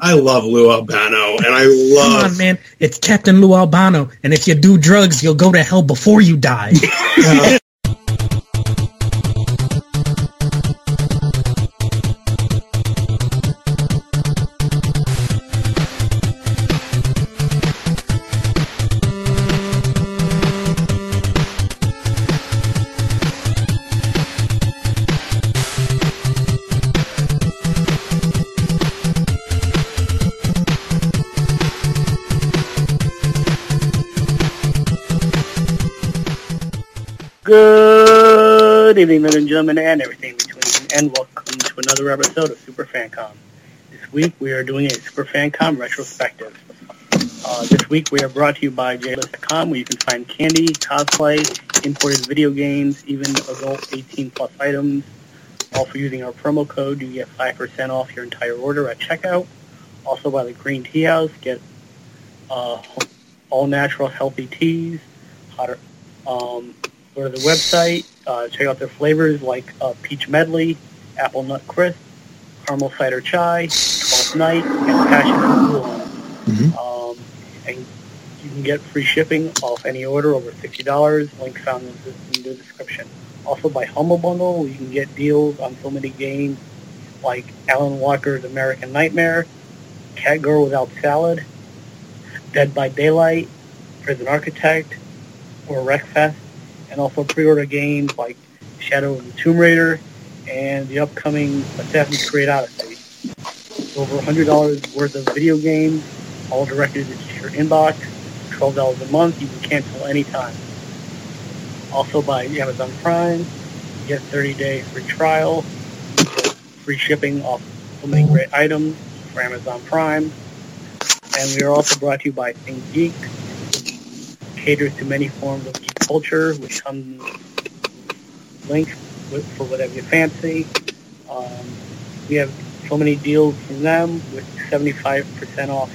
I love Lou Albano, and I love. Come on, man. It's Captain Lou Albano. And if you do drugs, you'll go to hell before you die. Good evening, ladies and gentlemen, and everything between, and welcome to another episode of Super FanCom. This week we are doing a Super FanCom retrospective. Uh, this week we are brought to you by JList.com, where you can find candy, cosplay, imported video games, even adult 18 plus items. Also, using our promo code, you get 5% off your entire order at checkout. Also, by the Green Tea House, get uh, all natural healthy teas, hotter, um, go to the website, uh, check out their flavors like uh, peach medley, apple nut crisp, caramel cider chai, 12th night, and passion fruit oolong. Um, and you can get free shipping off any order over $60. Link found in the, in the description. Also by Humble Bundle, you can get deals on so many games like Alan Wake's American Nightmare, Cat Girl Without Salad, Dead by Daylight, Prison Architect, or Wreckfest and also pre-order games like Shadow of the Tomb Raider and the upcoming Assassin's Creed Odyssey. Over $100 worth of video games, all directed to your inbox, $12 a month, you can cancel anytime. Also by Amazon Prime, you get 30-day free trial, free shipping off so many great items for Amazon Prime. And we are also brought to you by Think Geek, caters to many forms of geek culture, which comes links with, for whatever you fancy. Um, we have so many deals from them with 75% off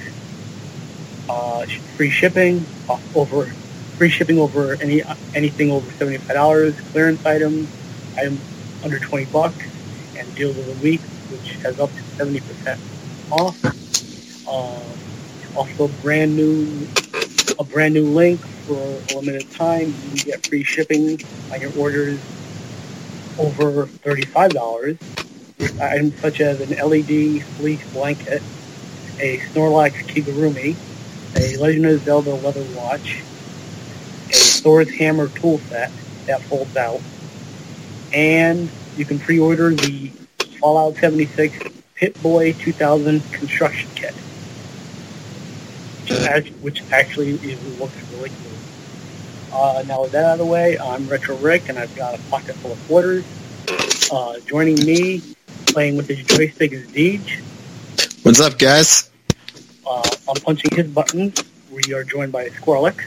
uh, free shipping, off over free shipping over any anything over $75, clearance items, items under 20 bucks, and deals of the week, which has up to 70% off. Um, also, brand new a brand new link for a limited time. You can get free shipping on your orders over $35 with items such as an LED fleece blanket, a Snorlax Kigurumi, a Legend of Zelda leather watch, a Thor's hammer tool set that folds out, and you can pre-order the Fallout 76 Pip-Boy 2000 construction kit act- which actually is, looks really cool. Uh, now with that out of the way, I'm Retro Rick, and I've got a pocket full of quarters. Uh, joining me, playing with his joystick, is Deej. What's up, guys? Uh, I'm punching his buttons. We are joined by Squirrelix.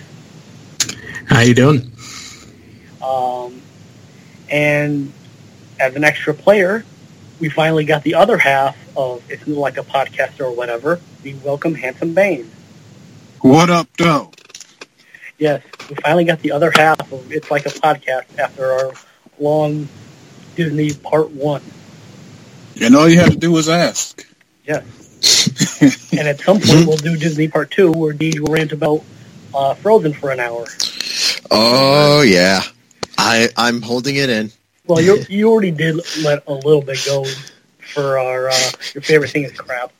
How you doing? Um, and as an extra player, we finally got the other half of It's Like a Podcast or whatever. We welcome Handsome Bane. What up, though? Yes, we finally got the other half of It's Like a Podcast after our long Disney Part 1. And all you had to do was ask. Yes. and at some point we'll do Disney Part 2 where Deej will rant about uh, Frozen for an hour. Oh yeah, I I'm holding it in. Well, you you already did let a little bit go for our uh, your favorite thing is crap.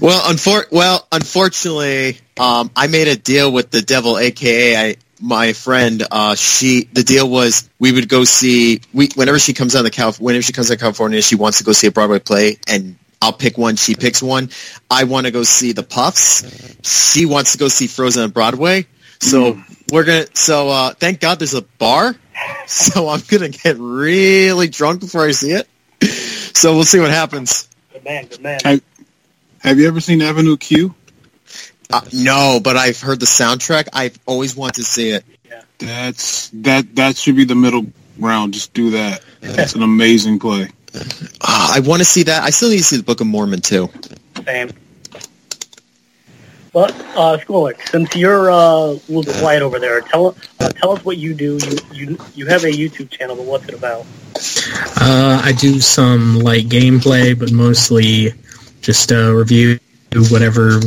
Well, unfor- well, unfortunately, um, I made a deal with the devil, aka I, my friend. Uh, she the deal was we would go see we whenever she comes on the Cal whenever she comes to California, she wants to go see a Broadway play, and I'll pick one. She picks one. I want to go see the Puffs. She wants to go see Frozen on Broadway. So we're gonna. So uh, thank God there's a bar. So I'm gonna get really drunk before I see it. So we'll see what happens. Good man, good man. Have, have you ever seen Avenue Q? Uh, no, but I've heard the soundtrack. I've always wanted to see it. That's that. That should be the middle ground. Just do that. It's an amazing play. Uh, I want to see that. I still need to see the Book of Mormon too. Same. But uh, Skolek, since you're uh, a little quiet over there, tell uh, tell us what you do. You you you have a YouTube channel, but what's it about? Uh, I do some like gameplay, but mostly just uh, review whatever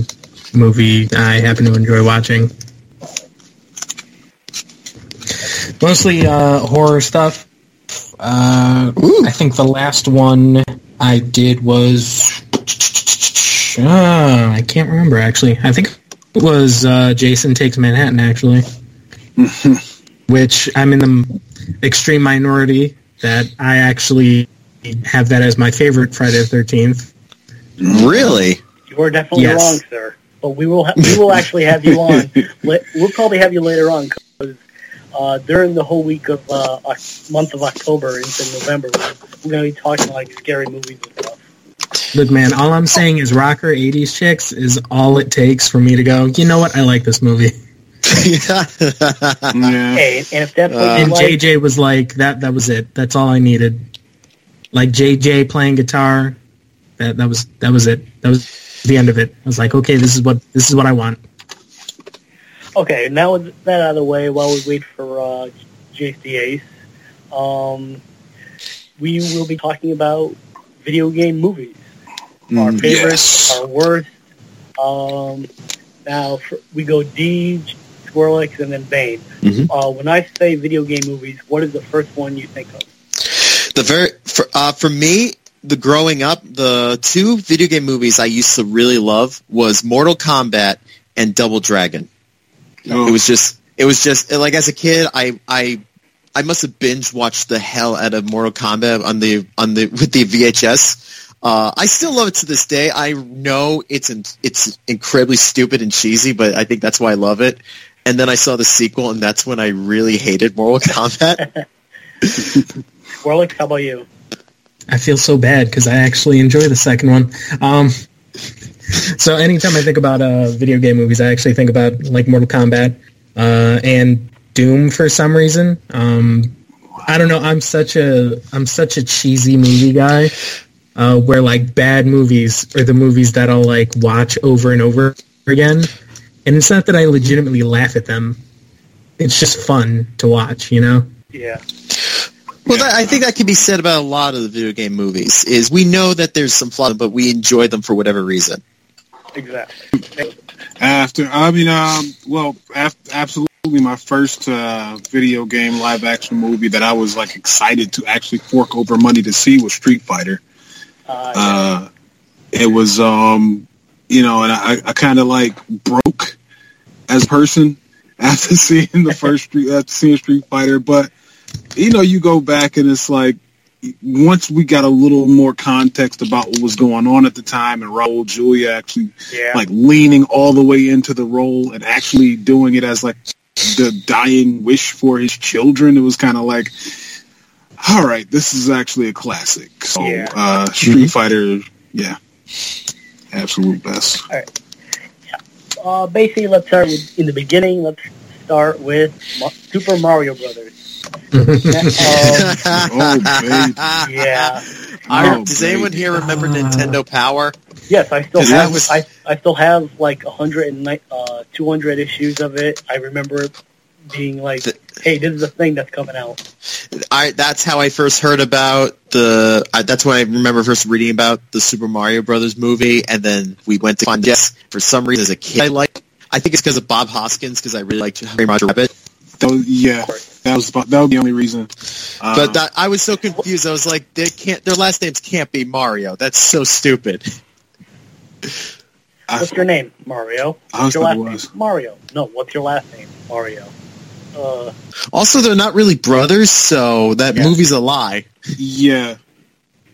movie I happen to enjoy watching. Mostly uh, horror stuff. Uh, I think the last one I did was uh, I can't remember actually. I think it was uh, Jason Takes Manhattan actually, which I'm in the extreme minority that I actually have that as my favorite Friday the Thirteenth. Really? You are definitely Yes. wrong, sir. But we will ha- we will actually have you on. We'll probably have you later on because uh, during the whole week of uh, Oc- month of October into November, we're going to be talking like scary movies and stuff. Look, man, all I'm saying is rocker '80s chicks is all it takes for me to go. You know what? I like this movie. Yeah. Hey, and if that's Uh, you And like, JJ was like, that. That was it. That's all I needed. Like JJ playing guitar. That that was that was it. That was the end of it. I was like, okay, this is what this is what I want. Okay, now with that out of the way, while we wait for uh, JC Ace, um, we will be talking about video game movies. Our Mm, favorites, yes. our worst. Um, now for, we go D, Squirrelix, and then Bane. Mhm. Uh, when I say video game movies, what is the first one you think of? The very for, uh, for me, the growing up, the two video game movies I used to really love was Mortal Kombat and Double Dragon. Oh, It was just, it was just like as a kid, I, I, I must have binge watched the hell out of Mortal Kombat on the on the with the VHS. Uh, I still love it to this day. I know it's in, it's incredibly stupid and cheesy, but I think that's why I love it. And then I saw the sequel, and that's when I really hated Mortal Kombat. Squirrelix, how about you? I feel so bad because I actually enjoy the second one. Um, so anytime I think about uh, video game movies, I actually think about like Mortal Kombat uh, and Doom for some reason. Um, I don't know. I'm such a I'm such a cheesy movie guy. Uh, where like bad movies are the movies that I'll like watch over and over again, and it's not that I legitimately laugh at them. It's just fun to watch, you know. Yeah. Well, that, I think that can be said about a lot of the video game movies. Is we know that there's some flaws, but we enjoy them for whatever reason. Exactly. After, I mean, um, well, af- absolutely, my first uh, video game live action movie that I was like excited to actually fork over money to see was Street Fighter. Uh, Uh, it was, um, you know, and I, I kind of like broke as a person after seeing the first Street, after seeing Street Fighter. But you know, you go back and it's like once we got a little more context about what was going on at the time, and Raul Julia actually yeah. like leaning all the way into the role and actually doing it as like the dying wish for his children. It was kind of like, all right, this is actually a classic. So, Yeah. uh, Street Fighter, yeah, absolute best. All right. Uh, basically, let's start with, in the beginning. Let's start with Super Mario Brothers. Oh, baby. yeah. I- Oh, does baby. anyone here remember Nintendo Power? Yes, I still 'Cause that have. was- I, I still have like a hundred and uh, two hundred issues of it. I remember being like, The- "Hey, this is a thing that's coming out." I that's how I first heard about the. I, that's when I remember first reading about the Super Mario Brothers movie, and then we went to find yes. For some reason, as a kid, I like. I think it's because of Bob Hoskins because I really liked Harry Roger Rabbit. That was, yeah, that was about, that was the only reason. Uh, But that, I was so confused. I was like, they can't. Their last names can't be Mario. That's so stupid. I, What's your name, Mario? I What's your last was. name? Mario. No, what's your last name? Mario. Uh, Also, they're not really brothers, so that Yeah. movie's a lie. Yeah,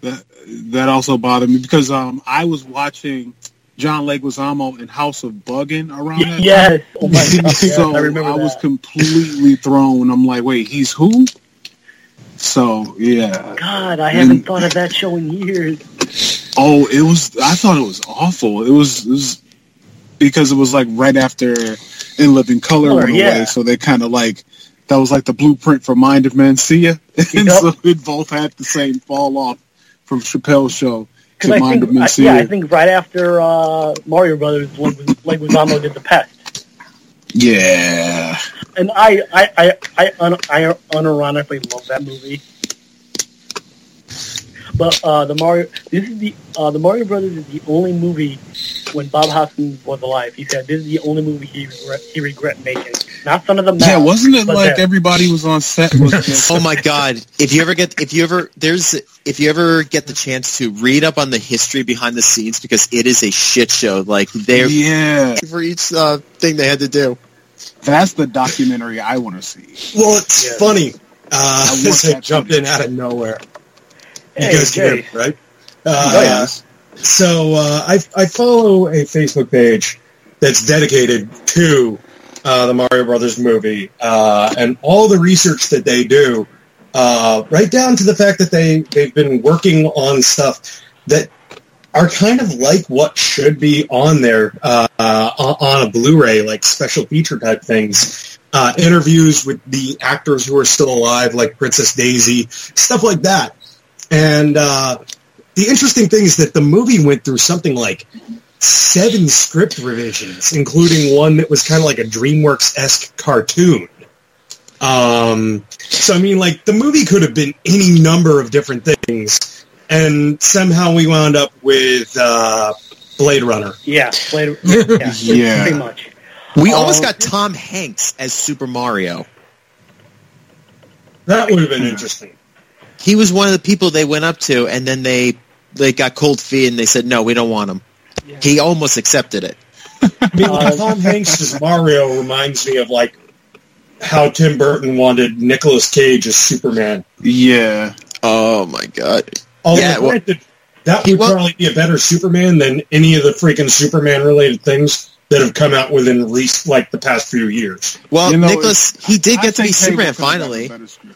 that that also bothered me because um I was watching John Leguizamo in House of Buggin around that yes. Oh my god. So I remember was completely thrown. I'm like, wait, he's who? So yeah. God, I haven't And- thought of that show in years. Oh, it was. I thought it was awful. It was, it was because it was like right after In Living Color Color, went yeah. away. So they kind of like that was like the blueprint for Mind of Mencia, and Yep. so it both had the same fall off from Chappelle's show Because I think, I, yeah, I think right after uh, Mario Brothers, Leg- Leguizamo did the Pest, yeah. and I, I, I, I, un- I unironically love that movie. But uh, the Mario, this is the uh, the Mario Brothers is the only movie when Bob Hoskins was alive. He said this is the only movie he regret, he regret making. Not Son of the Yeah, wasn't it like that. everybody was on set? Was just, Oh my god! If you ever get, if you ever, there's, if you ever get the chance to read up on the history behind the scenes, because it is a shit show. Like they yeah, for each uh, thing they had to do. that's the documentary I want to see. Well, it's Yeah. funny. Uh, I want this I jumped in out of nowhere. You Hey, guys can hear me, right? Uh, Oh, yeah. So uh, I, I follow a Facebook page that's dedicated to uh, the Mario Brothers movie uh, and all the research that they do, uh, right down to the fact that they they've been working on stuff that are kind of like what should be on there uh, on a Blu-ray, like special feature type things. Uh, interviews with the actors who are still alive, like Princess Daisy, stuff like that. And uh, the interesting thing is that the movie went through something like seven script revisions, including one that was kind of like a DreamWorks-esque cartoon. Um, so, I mean, like, the movie could have been any number of different things, and somehow we wound up with uh, Blade Runner. Yeah, Blade, yeah, Yeah. pretty much. We Oh. almost got Tom Hanks as Super Mario. That would have been interesting. He was one of the people they went up to, and then they they got cold feet, and they said, "No, we don't want him." Yeah. He almost accepted it. I mean, like, Uh, Tom Hanks as Mario reminds me of, like, how Tim Burton wanted Nicolas Cage as Superman. Yeah, Oh my god! Although, Yeah, well- granted, that would wa- probably be a better Superman than any of the freaking Superman-related things that have come out within least like the past few years. Well, You know, Nicholas, he did I get to be Superman Cable could've done a finally.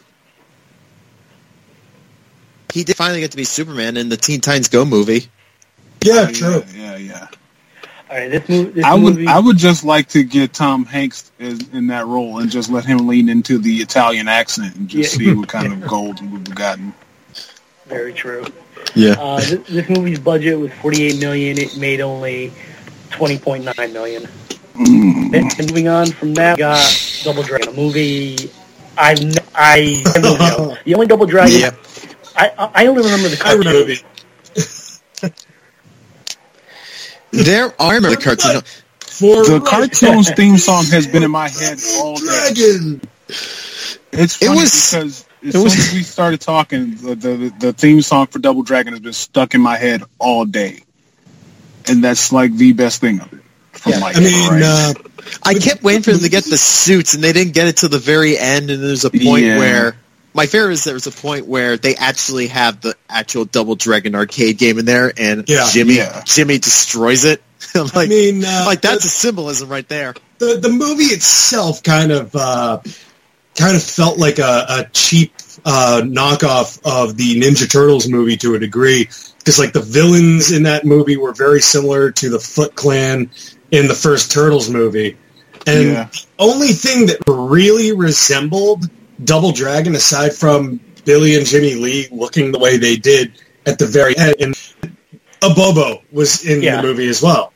Better script. He did finally get to be Superman in the Teen Titans Go movie. Yeah, Yeah, true. yeah, yeah. All right, this, mov- this I would, movie. I would just like to get Tom Hanks as, in that role and just let him lean into the Italian accent and just Yeah. see what kind of gold we've gotten. Very true. Yeah. Uh, this, this movie's budget was 48 million. It made only 20.9 million. Mm. Then moving on from that, we got Double Dragon, a movie. I n- I never know. the only Double Dragon. Yep. I I I only remember the I remember cartoon. it. There, I remember the cartoon. For The cartoon's theme song has been in my head all day. Dragon. It's It funny was- because as it was- soon as we started talking, the, the the theme song for Double Dragon has been stuck in my head all day, and that's like the best thing of it. Yeah. like I mean, right. uh, I kept waiting for them to get the suits, and they didn't get it till the very end. And there's a point Yeah. where my favorite is there's a point where they actually have the actual Double Dragon arcade game in there, and Yeah. Jimmy Yeah. Jimmy destroys it. I'm I mean, uh, like that's a symbolism right there. the the movie itself kind of uh, kind of felt like a, a cheap uh, knockoff of the Ninja Turtles movie to a degree because like the villains in that movie were very similar to the Foot Clan in the first Turtles movie, and Yeah. the only thing that really resembled Double Dragon aside from Billy and Jimmy Lee looking the way they did at the very end, and Abobo was in Yeah. the movie as well.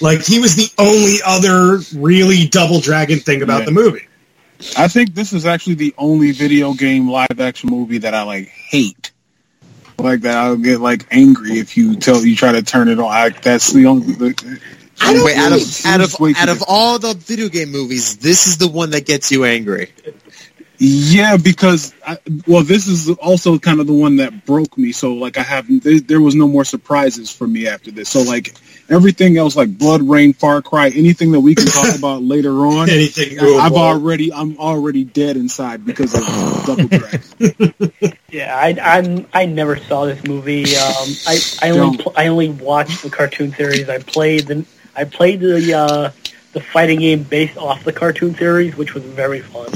Like he was the only other really Double Dragon thing about Yeah. the movie. I think this is actually the only video game live action movie that I like hate. Like that, I'll get like angry if you tell you try to turn it on. I, that's the only. The, I don't Wait, out of out of way out of all the video game movies, this is the one that gets you angry. Yeah, because I, well, this is also kind of the one that broke me. So like, I have there, there was no more surprises for me after this. So like everything else, like BloodRayne, Far Cry, anything that we can talk about later on, Anything I've doable. already I'm already dead inside because of Double Dragon. Yeah, I I'm, I never saw this movie. Um, I I only pl- I only watched the cartoon series. I played the I played the uh, the fighting game based off the cartoon series, which was very fun.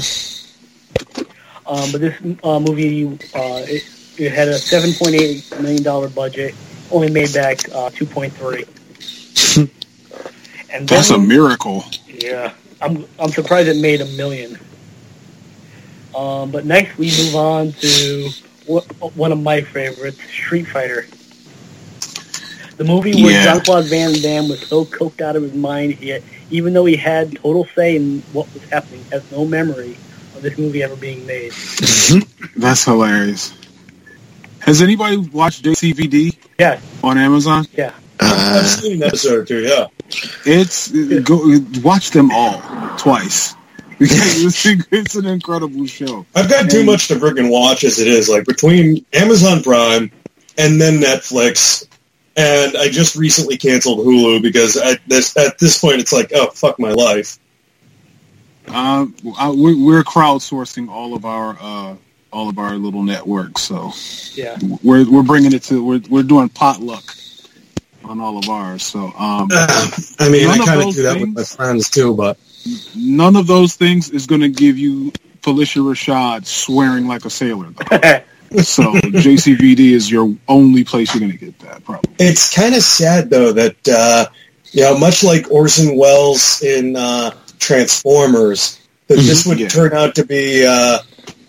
Um, but this uh, movie uh, it, it had a seven point eight million dollar budget, only made back uh, two point three. and That's a miracle. yeah, I'm I'm surprised it made a million. Um, but next we move on to wh- one of my favorites, Street Fighter. The movie where Yeah. Jean-Claude Van Damme was so coked out of his mind, he had, even though he had total say in what was happening, has no memory this movie ever being made. That's hilarious. Has anybody watched JCVD Yes, on Amazon? yeah. Uh, I've seen an episode or. Yeah. It's go watch them all twice because it's, it's an incredible show. I've got too much to freaking watch as it is. Like between Amazon Prime and then Netflix, and I just recently canceled Hulu because at this at this point it's like, oh fuck my life. Uh, I, we're, we're crowdsourcing all of our uh, all of our little networks, so Yeah. we're we're bringing it to we're we're doing potluck on all of ours. So um, I mean, None I of kind of those do that with my things- friends too, but none of those things is going to give you Phylicia Rashad swearing like a sailor. Though. So JCVD is your only place you're going to get that probably. it's kind of sad though that uh, you know, much like Orson Welles in uh, Transformers, that this would Yeah. turn out to be, uh,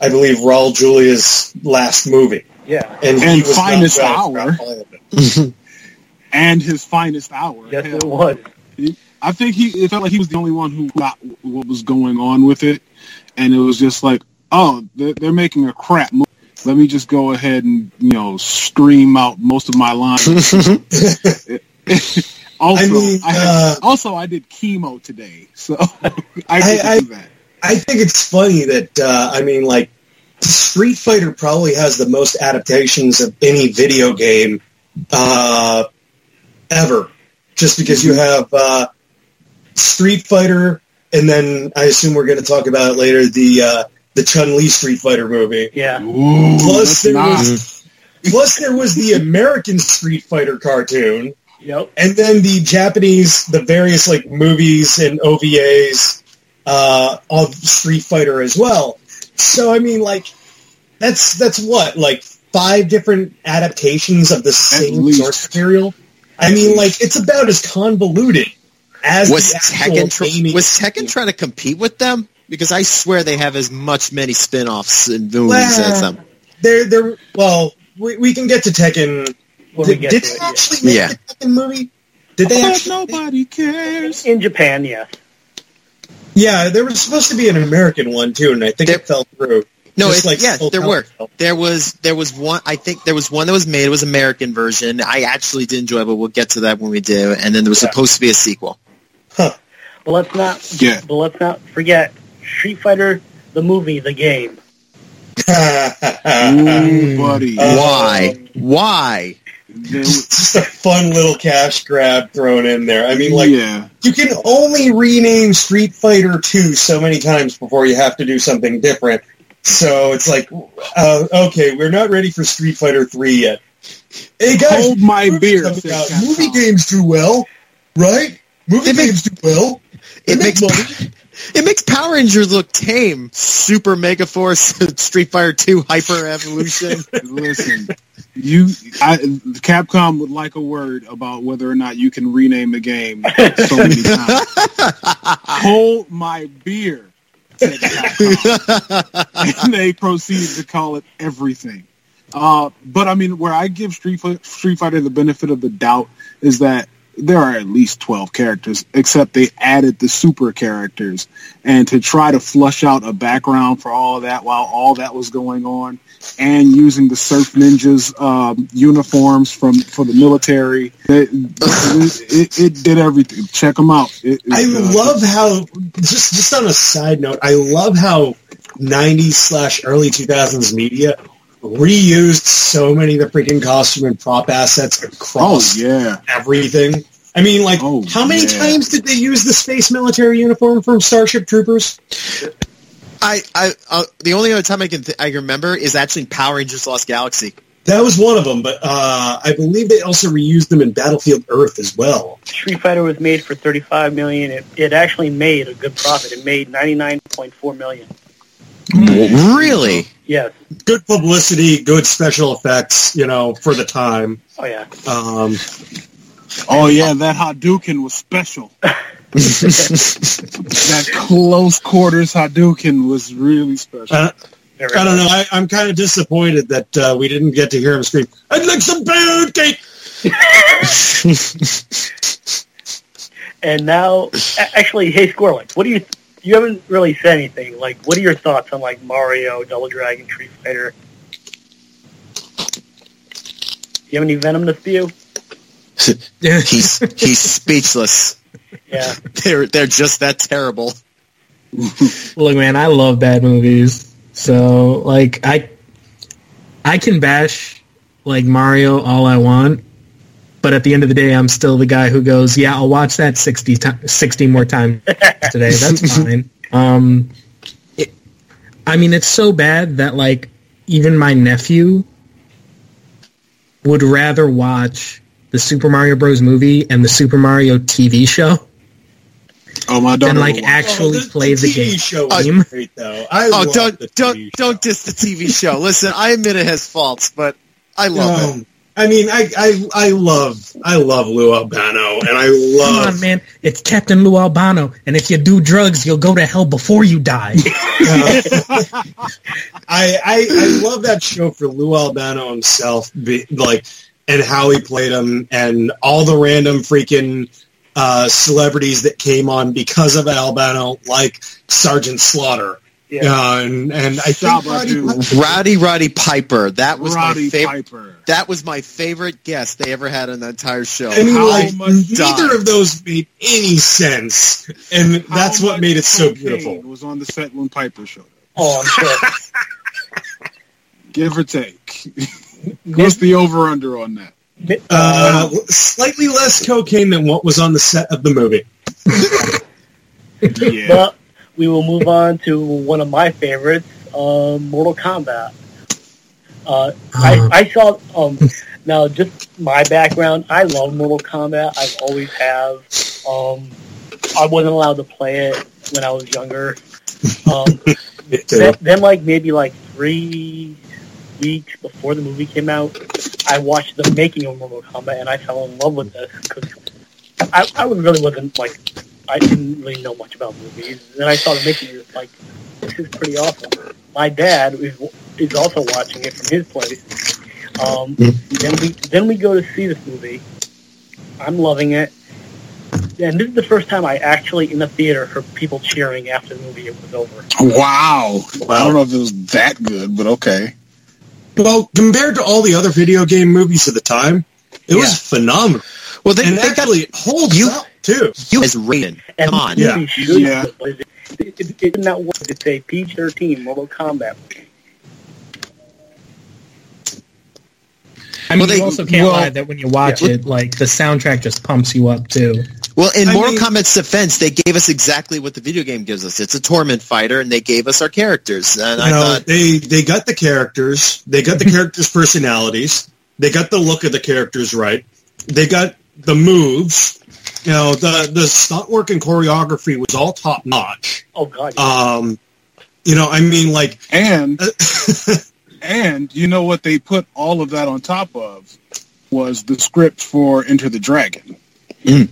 I believe, Raul Julia's last movie, yeah. and he And was not finest hour. about playing it. And his finest hour. Yes, Hell. it was. I think he it felt like he was the only one who got what was going on with it, and it was just like, oh, they're, they're making a crap movie. Let me just go ahead and you know stream out most of my lines. also, I, mean, had- uh, also I did chemo today, so I I- didn't I- do that. I think it's funny that uh, I mean, like Street Fighter probably has the most adaptations of any video game uh, ever, just because you have uh, Street Fighter, and then I assume we're going to talk about it later the uh, the Chun Li Street Fighter movie. Yeah. Ooh, Plus, there not. was plus there was the American Street Fighter cartoon, Yep. and then the Japanese, the various like movies and OVAs uh, of Street Fighter as well. So I mean, like that's that's what like five different adaptations of the same source material. I mean, like it's about as convoluted as was the actual Tekken tr- gaming- was Tekken trying to compete with them? Because I swear they have as much many spin-offs and movies Well, as them. They're they're well, we, we can get to Tekken. When we Did, get did to they it, yeah. actually make Yeah. the Tekken movie? Did they But actually? nobody cares. In Japan, Yeah. Yeah, there was supposed to be an American one too, and I think There- it fell through. No, Just it, like yeah, there were. Council. There was there was one. I think there was one that was made. It was American version. I actually did enjoy, it, but we'll get to that when we do. And then there was Yeah. supposed to be a sequel. But let's not. Yeah. But let's not forget Street Fighter, the movie, the game. Ooh, buddy. Why? Why? There- just a fun little cash grab thrown in there. I mean, like yeah. you can only rename Street Fighter Two so many times before you have to do something different. So it's like, uh, okay, we're not ready for Street Fighter Three yet. Hey guys, Hold my movie beer. coming said out. Capcom. Movie games do well, right? Movie It makes- games do well. They It make makes money. It makes Power Rangers look tame. Super Megaforce, Street Fighter Two, Hyper Evolution. Listen, you, I, Capcom would like a word about whether or not you can rename a game so many times. Hold my beer, said Capcom. and they proceeded to call it everything. Uh, but I mean, where I give Street, Street Fighter the benefit of the doubt is that there are at least 12 characters, except they added the super characters. And to try to flush out a background for all of that while all that was going on, and using the Surf Ninjas um, uniforms from for the military, it, it, it did everything. Check them out. It, I uh, love how just just on a side note, I love how '90s slash early 2000s media reused so many of the freaking costume and prop assets Oh across yeah, everything. I mean, like, Oh, how many yeah. times did they use the space military uniform from Starship Troopers? I, I, uh, the only other time I can th- I remember is actually Power Rangers Lost Galaxy. That was one of them, but uh, I believe they also reused them in Battlefield Earth as well. Street Fighter was made for 35 million. It, it actually made a good profit. It made 99.4 million. Really? Yes. Good publicity, good special effects, you know, for the time. Oh yeah. Um, oh yeah, that Hadouken was special. that close quarters Hadouken was really special. uh, I don't know. I, I'm kind of disappointed that uh, we didn't get to hear him scream, I'd like some pancake! And now, actually, hey Scorlick, what do you? You haven't really said anything. Like, what are your thoughts on like Mario, Double Dragon, Tree Fighter? Do you have any venom to spew? he's he's speechless. Yeah. They're they're just that terrible. Look, man, I love bad movies. So, like, I I can bash like Mario all I want, but at the end of the day, I'm still the guy who goes, "Yeah, I'll watch that 60, ti 60 more times today. That's fine." Um, it, I mean, it's so bad that like even my nephew would rather watch the Super Mario Bros. movie and the Super Mario TV show Oh my daughter. than like actually Oh, the- play the, TV game. show Oh, was great though. I Oh, love don't the don't TV don't show. diss the TV show. Listen, I admit it has faults, but I love it. I mean, I, I I love I love Lou Albano, and I love Come love on, man. It's Captain Lou Albano. And if you do drugs, you'll go to hell before you die. I, I I love that show for Lou Albano himself, be, like, and how he played him, and all the random freaking uh, celebrities that came on because of Albano, like Sergeant Slaughter. Yeah. Uh, and and I think Roddy Roddy Roddy Piper. That was Roddy my favorite. Piper. That was my favorite guest they ever had on the entire show. I mean, How like, much neither died? of those made any sense, and that's How what made it so cocaine beautiful. Was on the set when Piper showed up. Oh, I'm sure. Give or take. What's the over under on that? Uh, slightly less cocaine than what was on the set of the movie. Yeah. But we will move on to one of my favorites, uh, Mortal Kombat. Uh, I, I saw, um, now just my background, I love Mortal Kombat. I've always have. Um, I wasn't allowed to play it when I was younger. Um, then, then, like, maybe like three weeks before the movie came out, I watched the making of Mortal Kombat and I fell in love with this because I, I really wasn't like I didn't really know much about movies. And then I saw the making of it, like, this is pretty awesome. My dad is, is also watching it from his place. Um, then we then we go to see this movie. I'm loving it. And this is the first time I actually in the theater heard people cheering after the movie was over. Wow. I don't know if it was that good, but okay. Well, compared to all the other video game movies of the time, it was phenomenal. well, they, and they got actually, it holds you- up too. you as Raiden. And Come on. this Yeah. movie should Yeah. it, it, it, it did not work. It's a PG-13 Mortal Kombat I mean, Well, they- you also can't well- lie that when you watch Yeah. it, like the soundtrack just pumps you up too. Well, in I Mortal mean- Kombat's defense, they gave us exactly what the video game gives us. It's a tournament fighter, and they gave us our characters. And I You know, thought, they they got the characters, they got the characters' personalities, they got the look of the characters right, they got the moves. You know, the the stunt work and choreography was all top notch. Oh God! yeah. Um, you know, I mean, like, And and you know what they put all of that on top of was the script for Enter the Dragon. Mm.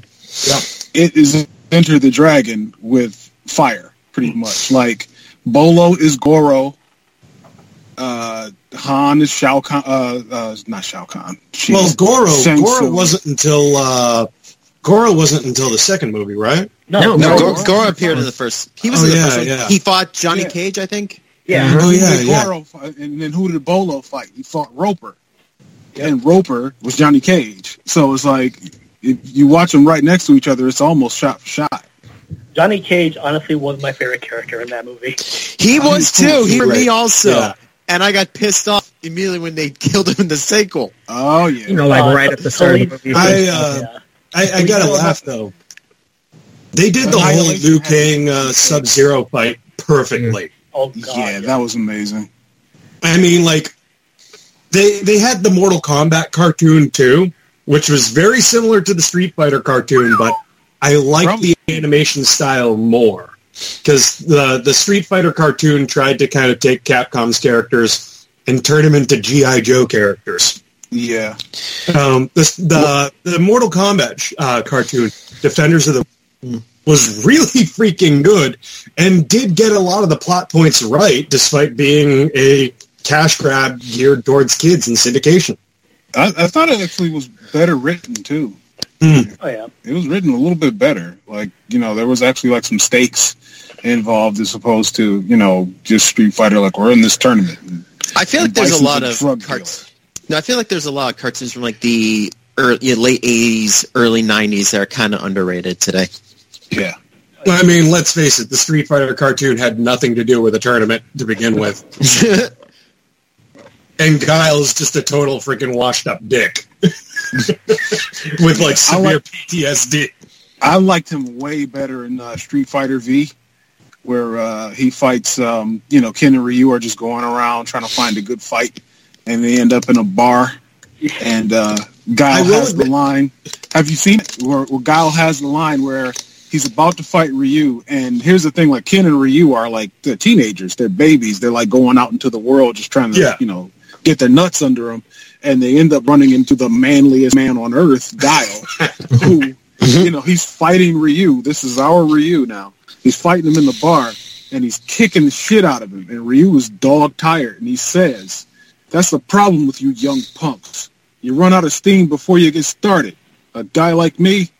Yeah. It is Enter the Dragon with fire, pretty much. Like Bolo is Goro, uh, Han is Shao Kahn, uh, uh, not Shao Kahn. Jeez. well, Goro, Shang Goro Tsung. wasn't until uh, Goro wasn't until the second movie, right? no, no, no, no, Goro, Goro- Goro appeared in the first. He was Oh, in the yeah, first one. yeah. He fought Johnny Yeah. Cage, I think. Yeah. Oh, yeah, yeah. Fight? And then who did Bolo fight? He fought Roper. And Roper was Johnny Cage. So it's like, if you watch them right next to each other, it's almost shot for shot. Johnny Cage honestly was my favorite character in that movie. He Oh, was too. He for me also. Yeah. And I got pissed off immediately when they killed him in the sequel. Oh, yeah. You know, like Uh, right at the start of the movie. I, uh, yeah. I, I gotta laugh though. They did the whole Annihilation Liu had- Kang uh, Sub Zero fight perfectly. Oh God! yeah, that was amazing. I mean, like they they had the Mortal Kombat cartoon too, which was very similar to the Street Fighter cartoon, but I liked Probably- the animation style more because the the Street Fighter cartoon tried to kind of take Capcom's characters and turn them into GI Joe characters. Yeah. Um, the the the Mortal Kombat uh, cartoon, Defenders of the was really freaking good and did get a lot of the plot points right, despite being a cash grab geared towards kids and syndication. I, I thought it actually was better written, too. Hmm. Oh yeah. It was written a little bit better. Like, you know, there was actually like some stakes involved as opposed to, you know, just Street Fighter, like we're in this tournament. I feel like there's a lot of drug carts. No, I feel like there's a lot of cartoons from like the early, yeah, late '80s, early '90s that are kind of underrated today. Yeah. I mean, let's face it, the Street Fighter cartoon had nothing to do with a tournament to begin with. and Guile's just a total freaking washed up dick. with like severe like- PTSD. I liked him way better in uh, Street Fighter V, where uh, he fights, um, you know, Ken and Ryu are just going around trying to find a good fight, and they end up in a bar, and uh, Guile will has the line. Have you seen it? Where, where Guile has the line where he's about to fight Ryu, and here's the thing: like Ken and Ryu are like they're teenagers, they're babies, they're like going out into the world just trying to, Yeah. you know, get their nuts under them, and they end up running into the manliest man on earth, Guile, who you know, he's fighting Ryu. This is our Ryu now. He's fighting him in the bar, and he's kicking the shit out of him. And Ryu is dog tired, and he says, "That's the problem with you young punks. You run out of steam before you get started. A guy like me,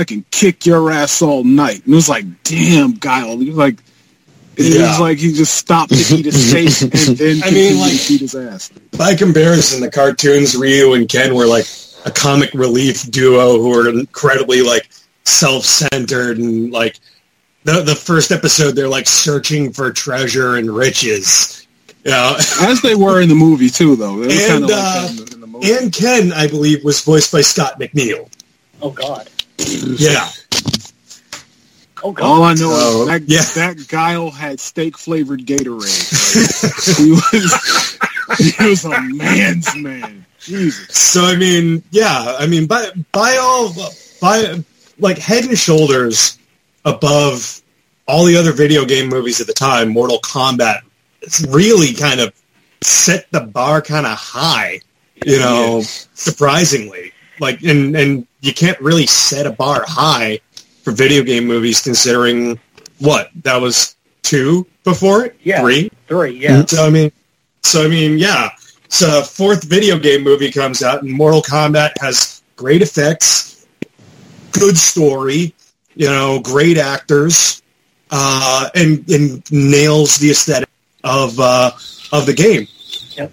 I can kick your ass all night." And it was like, "Damn, Guile." He was like, it Yeah. was like he just stopped to eat his steak and then I mean, like- to beat his ass. By comparison, the cartoons Ryu and Ken were like a comic relief duo who were incredibly like self-centered and like the the first episode they're like searching for treasure and riches. You know? As they were in the movie too, though. And, kind like uh, in the, in the movie. and Ken, I believe, was voiced by Scott McNeil. Oh God. Yeah. Oh God. All I know Oh, is that, yeah. that Guile had steak flavored Gatorade. he was he was a man's man. Jesus. So I mean, yeah, I mean, by by all by like head and shoulders above all the other video game movies at the time, Mortal Kombat it's really kind of set the bar kind of high, you know, surprisingly. Like, and and you can't really set a bar high for video game movies, considering what that was two before it, Yeah. three. Three. Yeah. So I mean, so I mean, yeah. So fourth video game movie comes out, and Mortal Kombat has great effects, good story, you know, great actors, uh, and and nails the aesthetic of uh, of the game. Yep.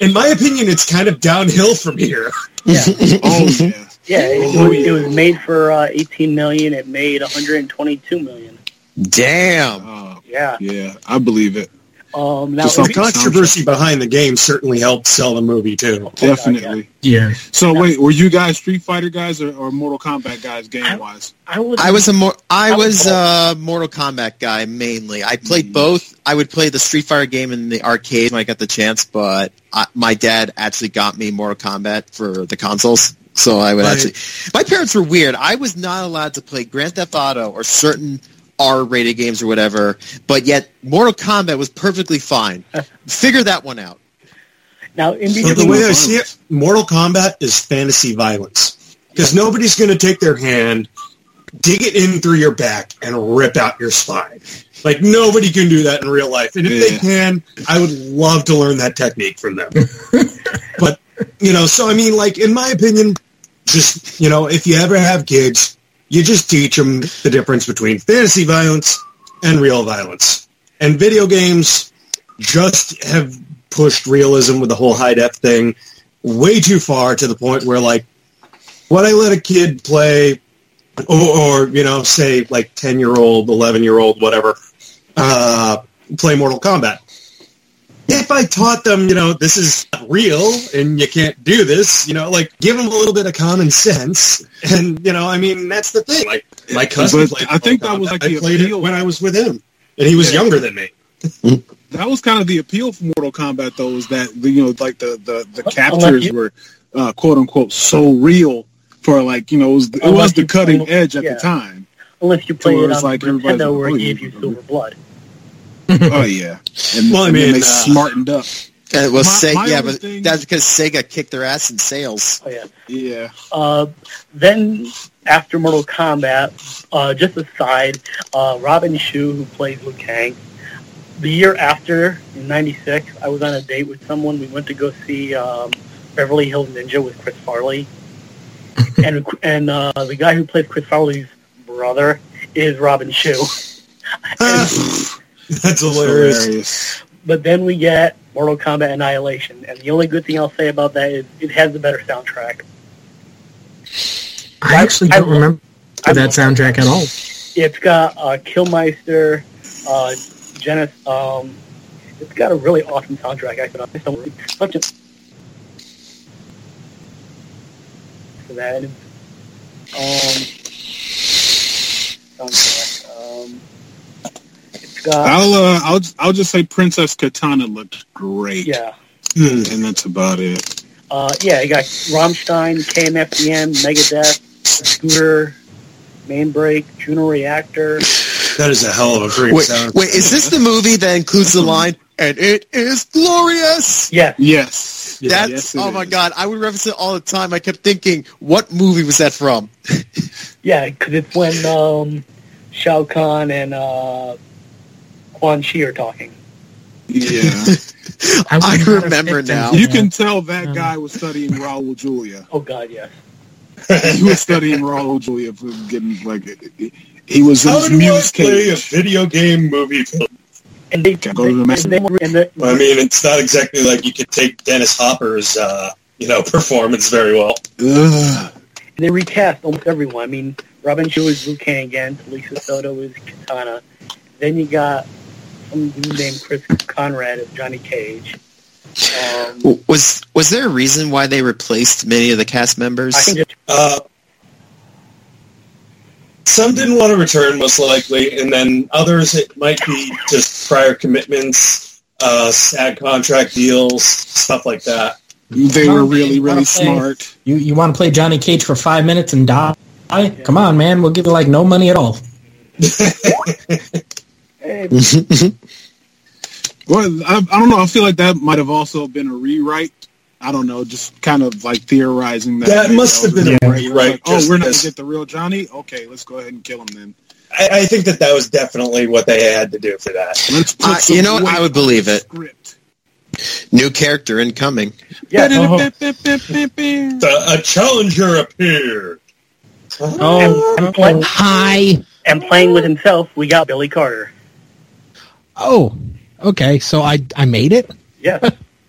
In my opinion, it's kind of downhill from here. Yeah. Oh yeah. Yeah. It, was, it was made for uh, 18 million. It made 122 million. Damn. Uh, Yeah. yeah, I believe it. Um. Now, Just The off the controversy behind the game certainly helped sell the movie too. Definitely. Yeah. So wait, were you guys Street Fighter guys or, or Mortal Kombat guys game wise? I was. I was a more I I was was a Mortal Kombat guy mainly. I played both. I would play the Street Fighter game in the arcade when I got the chance, but I, my dad actually got me Mortal Kombat for the consoles. So I would Right. actually. My parents were weird. I was not allowed to play Grand Theft Auto or certain R-rated games or whatever, but yet Mortal Kombat was perfectly fine. Figure that one out. now in So the way I see it, Mortal Kombat is fantasy violence because nobody's going to take their hand, dig it in through your back, and rip out your spine. Like nobody can do that in real life, and if they can, I would love to learn that technique from them. but you know, so I mean, like in my opinion, just you know, if you ever have kids, you just teach them the difference between fantasy violence and real violence. And video games just have pushed realism with the whole high def thing way too far to the point where like what I let a kid play or, or you know say like 10 year old 11 year old whatever uh, play Mortal Kombat if I taught them you know this is real and you can't do this you know like give them a little bit of common sense and you know I mean that's the thing like my cousin But played I think that was like I the played it appeal. when I was with him and he was Yeah. younger than me That was kind of the appeal for Mortal Kombat, though, is that you know, like the the, the captures were uh, quote unquote so real for like you know it was, it was the cutting edge at yeah. the time. Unless you played it on like the everybody's Nintendo where oh, it gave you- you silver blood. oh yeah, and, Well, I and then mean, they uh, smartened up. And it was My- Se- my yeah, but thing- that's because Sega kicked their ass in sales. Oh yeah. Yeah, Uh, then after Mortal Kombat, uh, just aside, uh, Robin Shou, who plays Liu Kang, the year after, in '96, I was on a date with someone. We went to go see um, Beverly Hills Ninja with Chris Farley, and and uh, the guy who plays Chris Farley's brother is Robin Shou. that's hilarious hilarious. But then we get Mortal Kombat Annihilation. And the only good thing I'll say about that is it has the better soundtrack. I actually don't love- remember I that soundtrack at all. It's got uh, Killmeister, uh, Genesis. Um, it's got a really awesome soundtrack. I could such a for that. Um, soundtrack. Um, it's I'll uh, I'll I'll just say Princess Katana looked great. yeah. and that's about it. Uh, yeah, you got Rammstein, KMFDM, Megadeth, Scooter, Mainbreak, Juno Reactor. That is a hell of a great Wait, sound. wait, is this the movie that includes the line, and it is glorious? Yes, Yes, That's, yes, oh my is. god, I would reference it all the time. I kept thinking, what movie was that from? yeah, because it's when um, Shao Kahn and uh, Quan Chi are talking. Yeah, I would not have remember now. you can tell that Um, guy was studying Raul Julia. Oh God, yes. He was studying Raul Julia for getting like he was in How his do I muse play a video game movie film? And they, Can't go to the they, mess- they, and the, I mean, it's not exactly like you could take Dennis Hopper's, uh, you know, performance very well. Ugh. they recast almost everyone. I mean, Robin Shou is Liu Kang again. Lisa Soto is Katana. Then you got some dude named Chris Conrad as Johnny Cage. Um, Was was there a reason why they replaced many of the cast members? I think just Uh, some didn't want to return, most likely, and then others it might be just prior commitments, uh, sad contract deals, stuff like that. They were really, really Wanna play- smart. You you want to play Johnny Cage for five minutes and die? Come on, man. We'll give you like no money at all. hey, Well, I, I don't know. I feel like that might have also been a rewrite. I don't know, just kind of like theorizing that. That must have been a rewrite. rewrite, Like, oh, we're not going to get the real Johnny? Okay, let's go ahead and kill him then. I, I think that that was definitely what they had to do for that. Let's put Uh, you know what? I would believe it. Script. New character incoming. yeah, The, a challenger appeared. Oh, and, play, Hi. and playing with himself, we got Billy Carter. Oh, okay. So I I made it. Yes,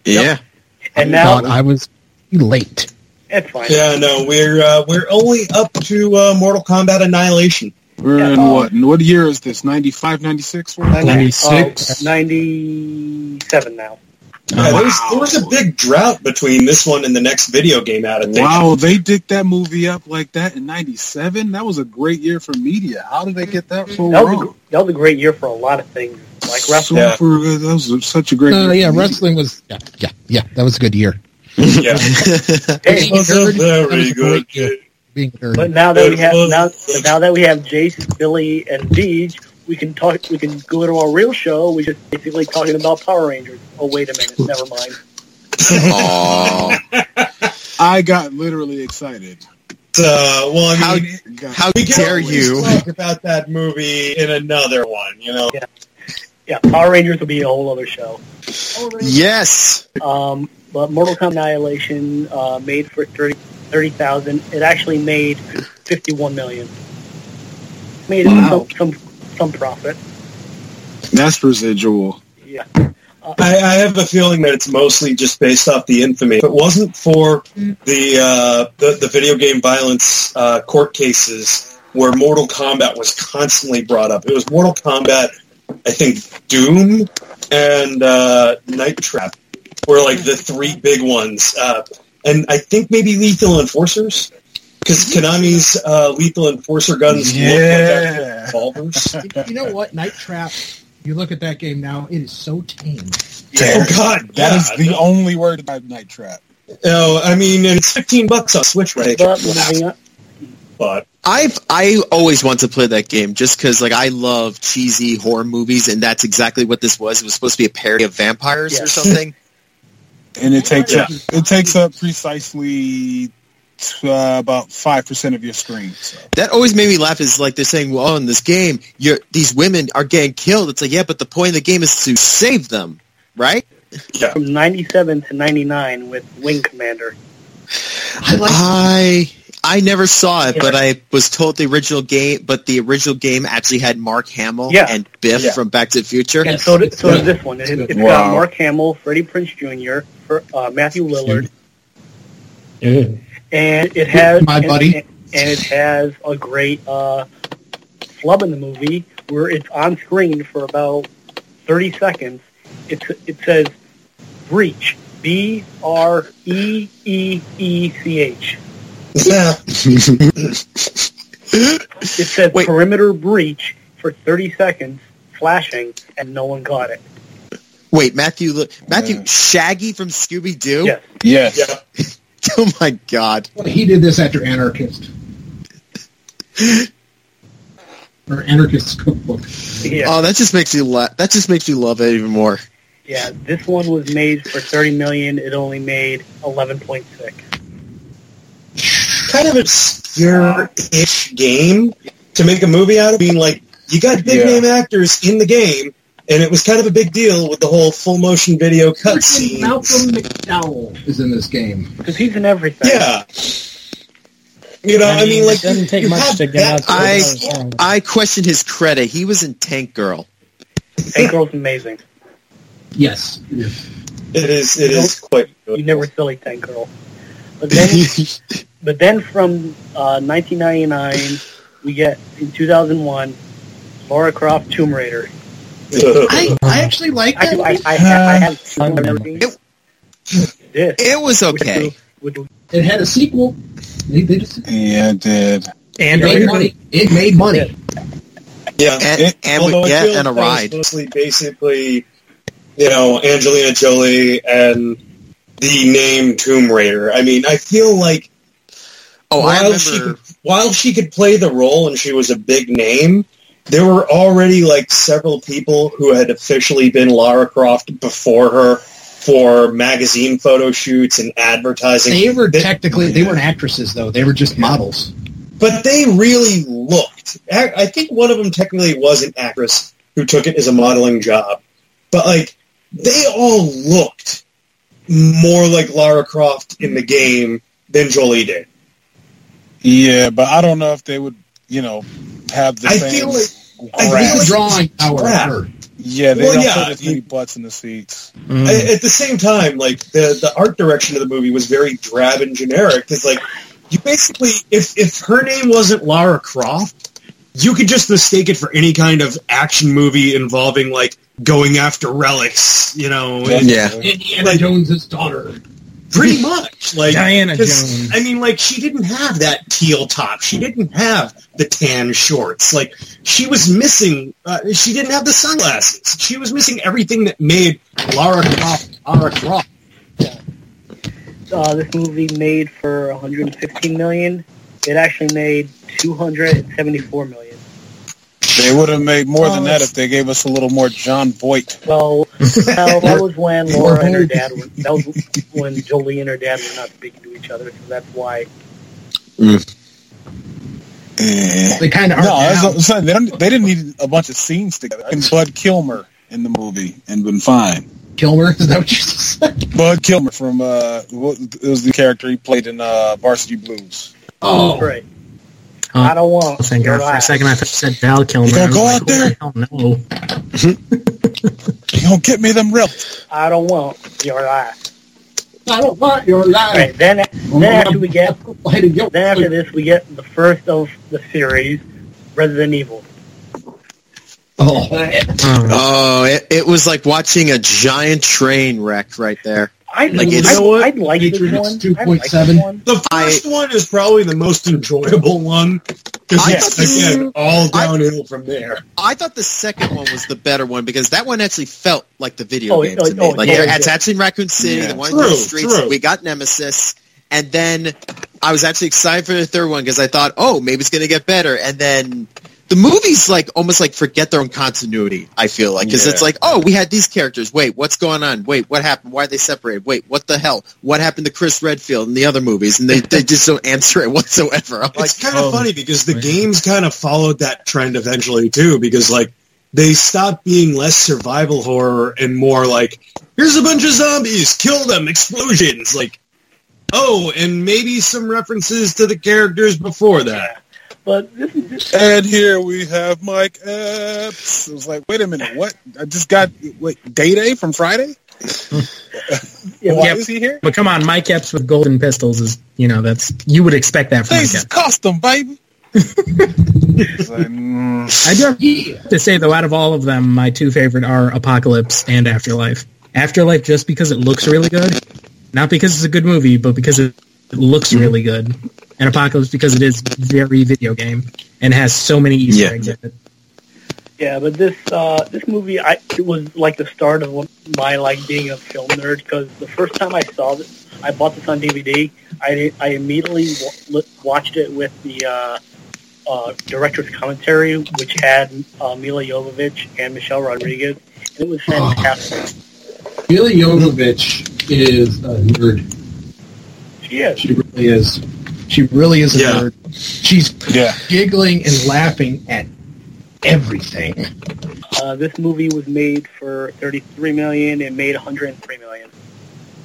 Yeah. and I now thought I was late. it's fine. Yeah, no, we're uh, we're only up to uh, Mortal Kombat Annihilation. We're Yeah, in um, what? What year is this? 95, 96? What? 96. Uh, Ninety-seven now. Yeah, there, was, Wow. there was a big drought between this one and the next video game out. I think. Wow, they did that movie up like that in 97? That was a great year for media. How did they get that so That was, a, wrong? that was a great year for a lot of things, like wrestling. Yeah. Super, that was such a great Uh, year. yeah, wrestling was yeah, yeah, yeah. That was a good year. Yeah, Hey, it was a That was very good year. Being a nerd. But now that we have now, now that we have Jace, Billy, and Deej, we can talk. We can go to our real show. We just basically talking about Power Rangers. Oh wait a minute, never mind. Aw. I got literally excited. Uh, well, I How- mean, Got- How we dare you? talk about that movie in another one. You know, Yeah, Power Rangers will be a whole other show. Yes. Um, but Mortal Kombat Annihilation uh, made for 30 30,000. It actually made 51 million. Made Wow. some, some some profit. That's residual. Yeah. I, I have a feeling that it's mostly just based off the infamy. If it wasn't for the uh, the, the video game violence uh, court cases where Mortal Kombat was constantly brought up, it was Mortal Kombat, I think Doom and uh, Night Trap were like the three big ones, uh, and I think maybe Lethal Enforcers because Konami's uh, Lethal Enforcer guns look like Yeah. revolvers. you know what? Night Trap. You look at that game now; it is so tame. Oh God, That is yeah. the only word about Night Trap. No, I mean it's fifteen bucks on Switch right But moving on. But I've I always want to play that game just because like I love cheesy horror movies and that's exactly what this was. It was supposed to be a parody of vampires Yeah. or something. And it takes Yeah. up it takes up precisely uh, about five percent of your screen. So. that always made me laugh. Is like they're saying, "Well, in this game, you're these women are getting killed." It's like, yeah, but the point of the game is to save them, right? yeah, From 97 to 99 with Wing Commander. I like. I I never saw it, Yeah. but I was told the original game. But the original game actually had Mark Hamill Yeah. and Biff Yeah. from Back to the Future. And so, did, so Yeah. does this one. It, it's got Mark Hamill, Freddie Prinze Jr., for, uh, Matthew Lillard, Ew. and it has My and, buddy. and, and it has a great uh, flub in the movie where it's on screen for about thirty seconds. It's it says breach B R E E E C H. Yeah. It said Wait. perimeter breach for thirty seconds, flashing, and no one caught it. Wait, Matthew, Matthew Yeah. Shaggy from Scooby Doo. Yes. Yes. Yeah. Oh my God. He did this after Anarchist. or Anarchist's cookbook. Yeah. Oh, that just makes you la- that just makes you love it even more. Yeah, this one was made for thirty million. It only made eleven point six. Kind of obscure-ish game to make a movie out of. Being like, you got big Yeah. name actors in the game, and it was kind of a big deal with the whole full motion video Freaking cutscene. Malcolm McDowell is in this game. Because he's in everything. Yeah. You know, I mean, like, it doesn't take much to get out. to I- I question his credit. He was in Tank Girl. Tank Girl's amazing. Yes. It is. It is quite. Good. You never silly Tank Girl. But then, but then from uh, 1999, we get in 2001, Lara Croft Tomb Raider. I, I actually like I, that. I, I, have, I have I've never seen It- this. It was okay. Which, which, It had a sequel. They, they just, it Yeah, it did. and made money. It made money. yeah. And, It- and we, Although I feel yeah, and a that was ride. Mostly, basically, you know, Angelina Jolie and the name Tomb Raider. I mean, I feel like Oh, while she remember. could, while she could play the role and she was a big name, there were already like several people who had officially been Lara Croft before her for magazine photo shoots and advertising. They were They- technically, they weren't actresses, though. They were just models. but they really looked. I I think one of them technically was an actress who took it as a modeling job, but like they all looked more like Lara Croft in the game than Jolie did. Yeah, but I don't know if they would, you know, have the I same. feel like I feel The drawing power yeah, they Well, don't yeah, put as many butts in the seats. Mm. I- at the same time, like the the art direction of the movie was very drab and generic. Because like you basically, if if her name wasn't Lara Croft, you could just mistake it for any kind of action movie involving like going after relics. You know, and Yeah. Indiana Like- Jones's daughter. Pretty much like Diana 'cause, Jones. I mean, like she didn't have that teal top. She didn't have the tan shorts. Like she was missing. Uh, she didn't have the sunglasses. She was missing everything that made Lara Croft Lara Croft. uh, this movie made for 115 million. It actually made 274 million. They would have made more than that if they gave us a little more Jon Voight. Well, well, that was when Laura and her dad were. That was when Jolie and her dad were not speaking to each other, so that's why. Eh. They kind of are No, that's now. I'm saying. They, don't, they didn't need a bunch of scenes together. And Bud Kilmer in the movie and been fine. Kilmer, is that what you said? Bud Kilmer from uh, what- it was the character he played in uh, Varsity Blues. Oh, Right. Huh. I don't want. Thank your God. For a second, I thought you said Val Kilmer. You gonna I was go like, out there? Oh, no. You don't get me them real. I don't want your laugh. I don't want your life. Right. Then, then after we get, then after this, we get the first of the series, Resident Evil. Oh, Oh, Oh, it, it was like watching a giant train wreck right there. I Like, like. it's- I, I'd like this Matrix one. I like 2.7. one. The first one is probably the most enjoyable one because I it's again all I- downhill from there. I thought the second one was the better one because that one actually felt like the video Oh, game oh, to me. oh, like yeah, they're yeah. attaching Raccoon City, Yeah. the one in the streets. true. We got Nemesis, and then I was actually excited for the third one because I thought, oh, maybe it's going to get better. And then the movies like almost like forget their own continuity. I feel like because Yeah. it's like, oh, we had these characters. Wait, what's going on? Wait, what happened? Why are they separated? Wait, what the hell? What happened to Chris Redfield in the other movies? And they, they just don't answer it whatsoever. I'm like, it's kind of oh, funny because the right. games kind of followed that trend eventually too. Because like they stopped being less survival horror and more like here's a bunch of zombies, kill them, explosions. Like Oh, and maybe some references to the characters before that. But this is just And here we have Mike Epps. It was like, wait a minute, what? I just got wait Day Day from Friday. yeah, Why Yep. is he here? But come on, Mike Epps with golden pistols is, you know, that's you would expect that from Mike This is custom, baby. Like, mm, I do have to say though, out of all of them, my two favorite are Apocalypse and Afterlife. Afterlife just because it looks really good, not because it's a good movie, but because it looks really good. And Apocalypse because it is very video game and has so many Easter Yeah. eggs in it. Yeah, but this uh, this movie, I it was like the start of my like being a film nerd because the first time I saw this, I bought this on DVD. I I immediately w- watched it with the uh, uh, director's commentary, which had uh, Milla Jovovich and Michelle Rodriguez, and it was fantastic. Milla Jovovich is a nerd. She is. She really is. She really is a Yeah. nerd. She's yeah. giggling and laughing at everything. Uh, this movie was made for 33 million. It made 103 million.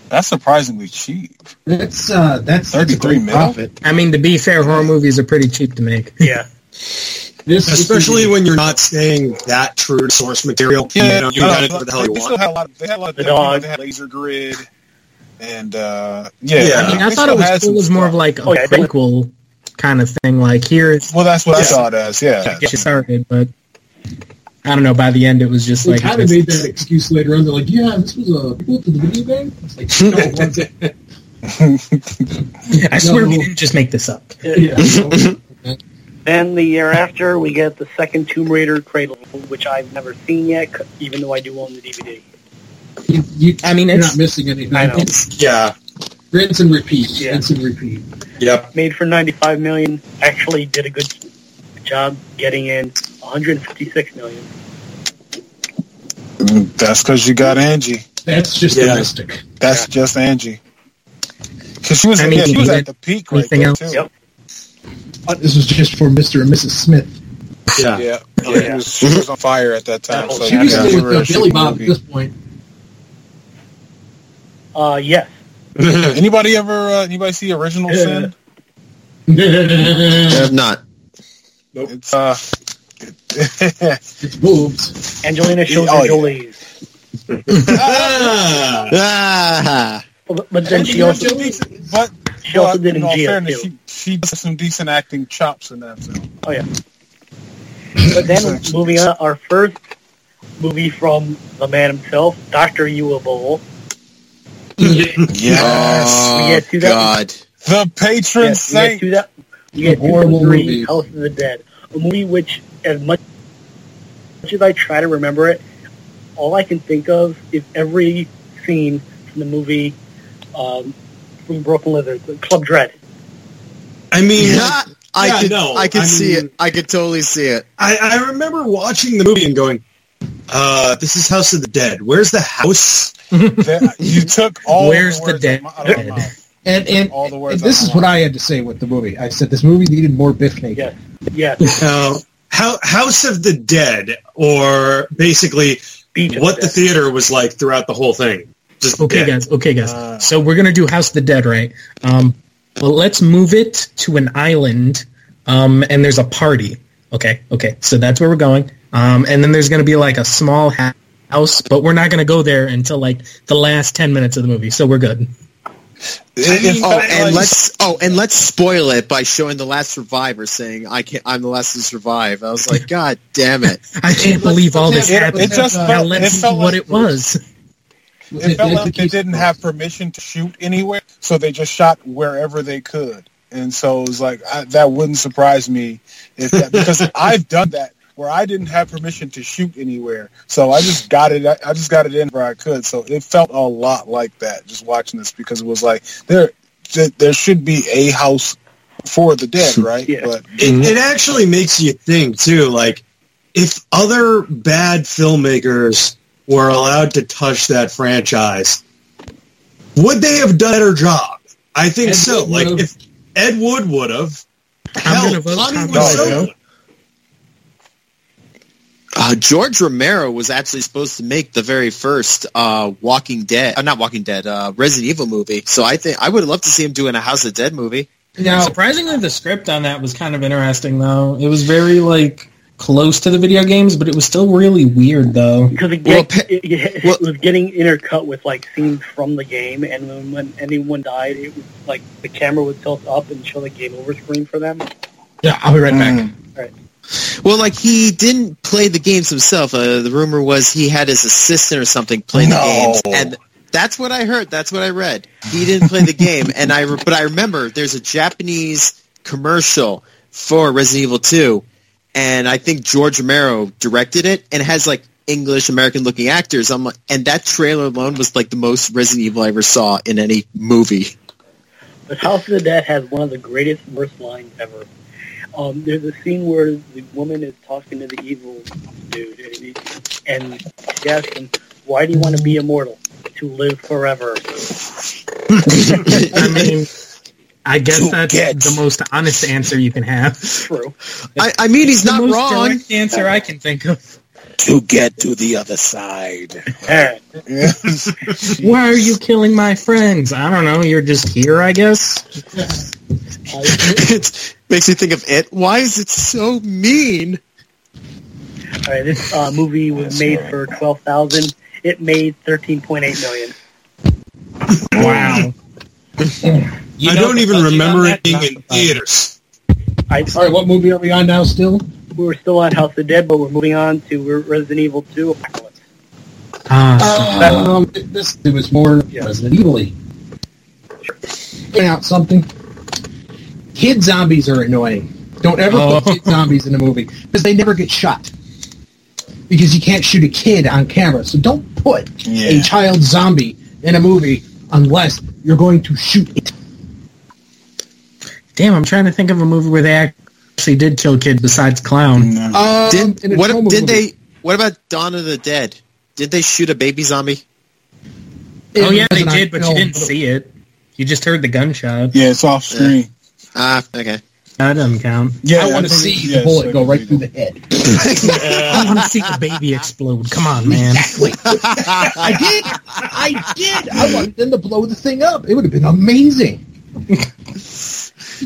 That's surprisingly cheap. That's uh, that's that's a great profit. I mean, to be fair, horror movies are pretty cheap to make. Yeah. This Especially when you're not staying that true to source material. you know, you got it what the hell you they still had a lot. Of, they had a lot. Of, The you know. They had laser grid, and uh, yeah. Yeah. I mean, I thought it was cool some as more of like a Oh, yeah, prequel kind of thing. Like here, Well, that's what I Yeah. saw it as. Yeah. get you started, but I don't know. By the end, it was just They like kind of made that excuse later on. They're like, "Yeah, this was a prequel to the video game." It's like, no, it wasn't. I swear we didn't just make this up. yeah. Then the year after, we get the second Tomb Raider Cradle, which I've never seen yet, even though I do own the DVD. You, you, I mean, you're it's not missing anything. I know. Yeah. Rinse and repeat. Yeah. Rinse and repeat. Yep. Made for 95 million. Actually, did a good job getting in 156 million. Mm, That's because you got Angie. That's just Yeah. domestic. That's just Angie. Because she was, I mean, yeah, she was at the peak right anything there else? too. Yep. Uh, This was just for Mr. and Mrs. Smith. Yeah. Yeah, Oh, yeah, yeah. She, was, she was on fire at that time. Oh, so She was gotta still give with uh, Billy shitty Bob at this point. Uh, yes. Anybody ever? Uh, anybody see Original Yeah. Sin? I have not. It's uh, it's boobs. Angelina Oh, Jolie. yeah. Jolie's. Ah. Ah, But, but then she also but she also but did in in all fairness, too. she, she does some decent acting chops in that film. Oh yeah. But then moving on, our first movie from the man himself, Doctor Uwe Boll. Yes, oh, We get to that- God. the patron Yes, we get saint. to that. We get horrible 2003, movie. House of the Dead, a movie which, as much, much as I try to remember it, all I can think of is every scene from the movie um, from Broken Lizard, Club Dread. I mean, Yeah, I Yeah, could, no, I could I see mean- it. I could totally see it. I, I remember watching the movie and going, uh, this is House of the Dead. Where's the house? You took all Where's the, the dead? my- out of my mouth. And and, All the words and this is of what I had to say with the movie. I said this movie needed more Bif Naked. Yes, yes, Uh, How, House of the Dead, or basically Beach what the the theater was like throughout the whole thing. Just Okay, dead. guys. Okay, guys. Uh. so we're gonna do House of the Dead, right? Um, well, let's move it to an island, um, and there's a party. Okay, okay. So that's where we're going. Um, and then there's gonna be like a small house, but we're not gonna go there until like the last ten minutes of the movie. So we're good. It- it Oh, and let's oh, and let's spoil it by showing the last survivor saying, "I can't. I'm the last to survive." I was like, "God damn it!" I can't believe all this It- happened. it just Now, now felt- let's it see felt what like- it was. It felt like they didn't have permission to shoot anywhere, so they just shot wherever they could. And so it was like I, that wouldn't surprise me if that, because I've done that where I didn't have permission to shoot anywhere, so I just got it. I just got it in where I could. So it felt a lot like that just watching this because it was like there there should be a house for the dead, right? Yeah. But It, it actually makes you think too, like if other bad filmmakers were allowed to touch that franchise, would they have done a better job? I think Ed so. Wood Like would've. if Ed Wood would have, I'm hell, gonna vote Tommy uh, George Romero was actually supposed to make the very first uh, Walking Dead, uh, not Walking Dead, uh, Resident Evil movie. So I think I would love to see him doing a House of Dead movie. Now, surprisingly, the script on that was kind of interesting, though. It was very like close to the video games, but it was still really weird, though. Because it, Well, pe- it, it, well- was getting intercut with like scenes from the game, and when, when anyone died, it was like the camera would tilt up and show the game over screen for them. Yeah, I'll be right back. Well, like he didn't play the games himself. Uh, the rumor was he had his assistant or something play the games, and that's what I heard. That's what I read. He didn't play the game, and I but I remember there's a Japanese commercial for Resident Evil 2, and I think George Romero directed it, and it has like English American looking actors. I'm like, and that trailer alone was like the most Resident Evil I ever saw in any movie. But House of the Dead has one of the greatest worst lines ever. Um, there's a scene where the woman is talking to the evil dude, and, he, and she asks him, "Why do you want to be immortal? To live forever." I mean, I guess To that's get- the most honest answer you can have. True. I, I mean, he's The not most wrong. direct answer I can think of. To get to the other side. Why are you killing my friends? I don't know. You're just here, I guess. uh, it makes me think of it. Why is it so mean? all right, this uh, movie was made for twelve thousand. It made thirteen point eight million. Wow. You I don't even remember it being in theaters. I, All right, what movie are we on now? Still? we were still on House of the Dead, but we're moving on to Resident Evil Two Apocalypse. Ah, Um, this it was more Yeah. Resident Evil-y. Point out something. Kid zombies are annoying. Don't ever Oh. put kid zombies in a movie because they never get shot. Because you can't shoot a kid on camera, so don't put a child zombie in a movie unless you're going to shoot it. damn, I'm trying to think of a movie where they actually did kill kids besides Clown. No. Um, Did, what did movie. they? What about Dawn of the Dead? Did they shoot a baby zombie? It Oh, yeah, they did, but you didn't see it. You just heard the gunshot. Yeah, it's off screen. Ah, okay. That doesn't count. Yeah, I want to see yeah, the bullet so go right they- through the head. I want to see the baby explode. Come on, man. Exactly. I did. I did. I wanted them to blow the thing up. It would have been amazing.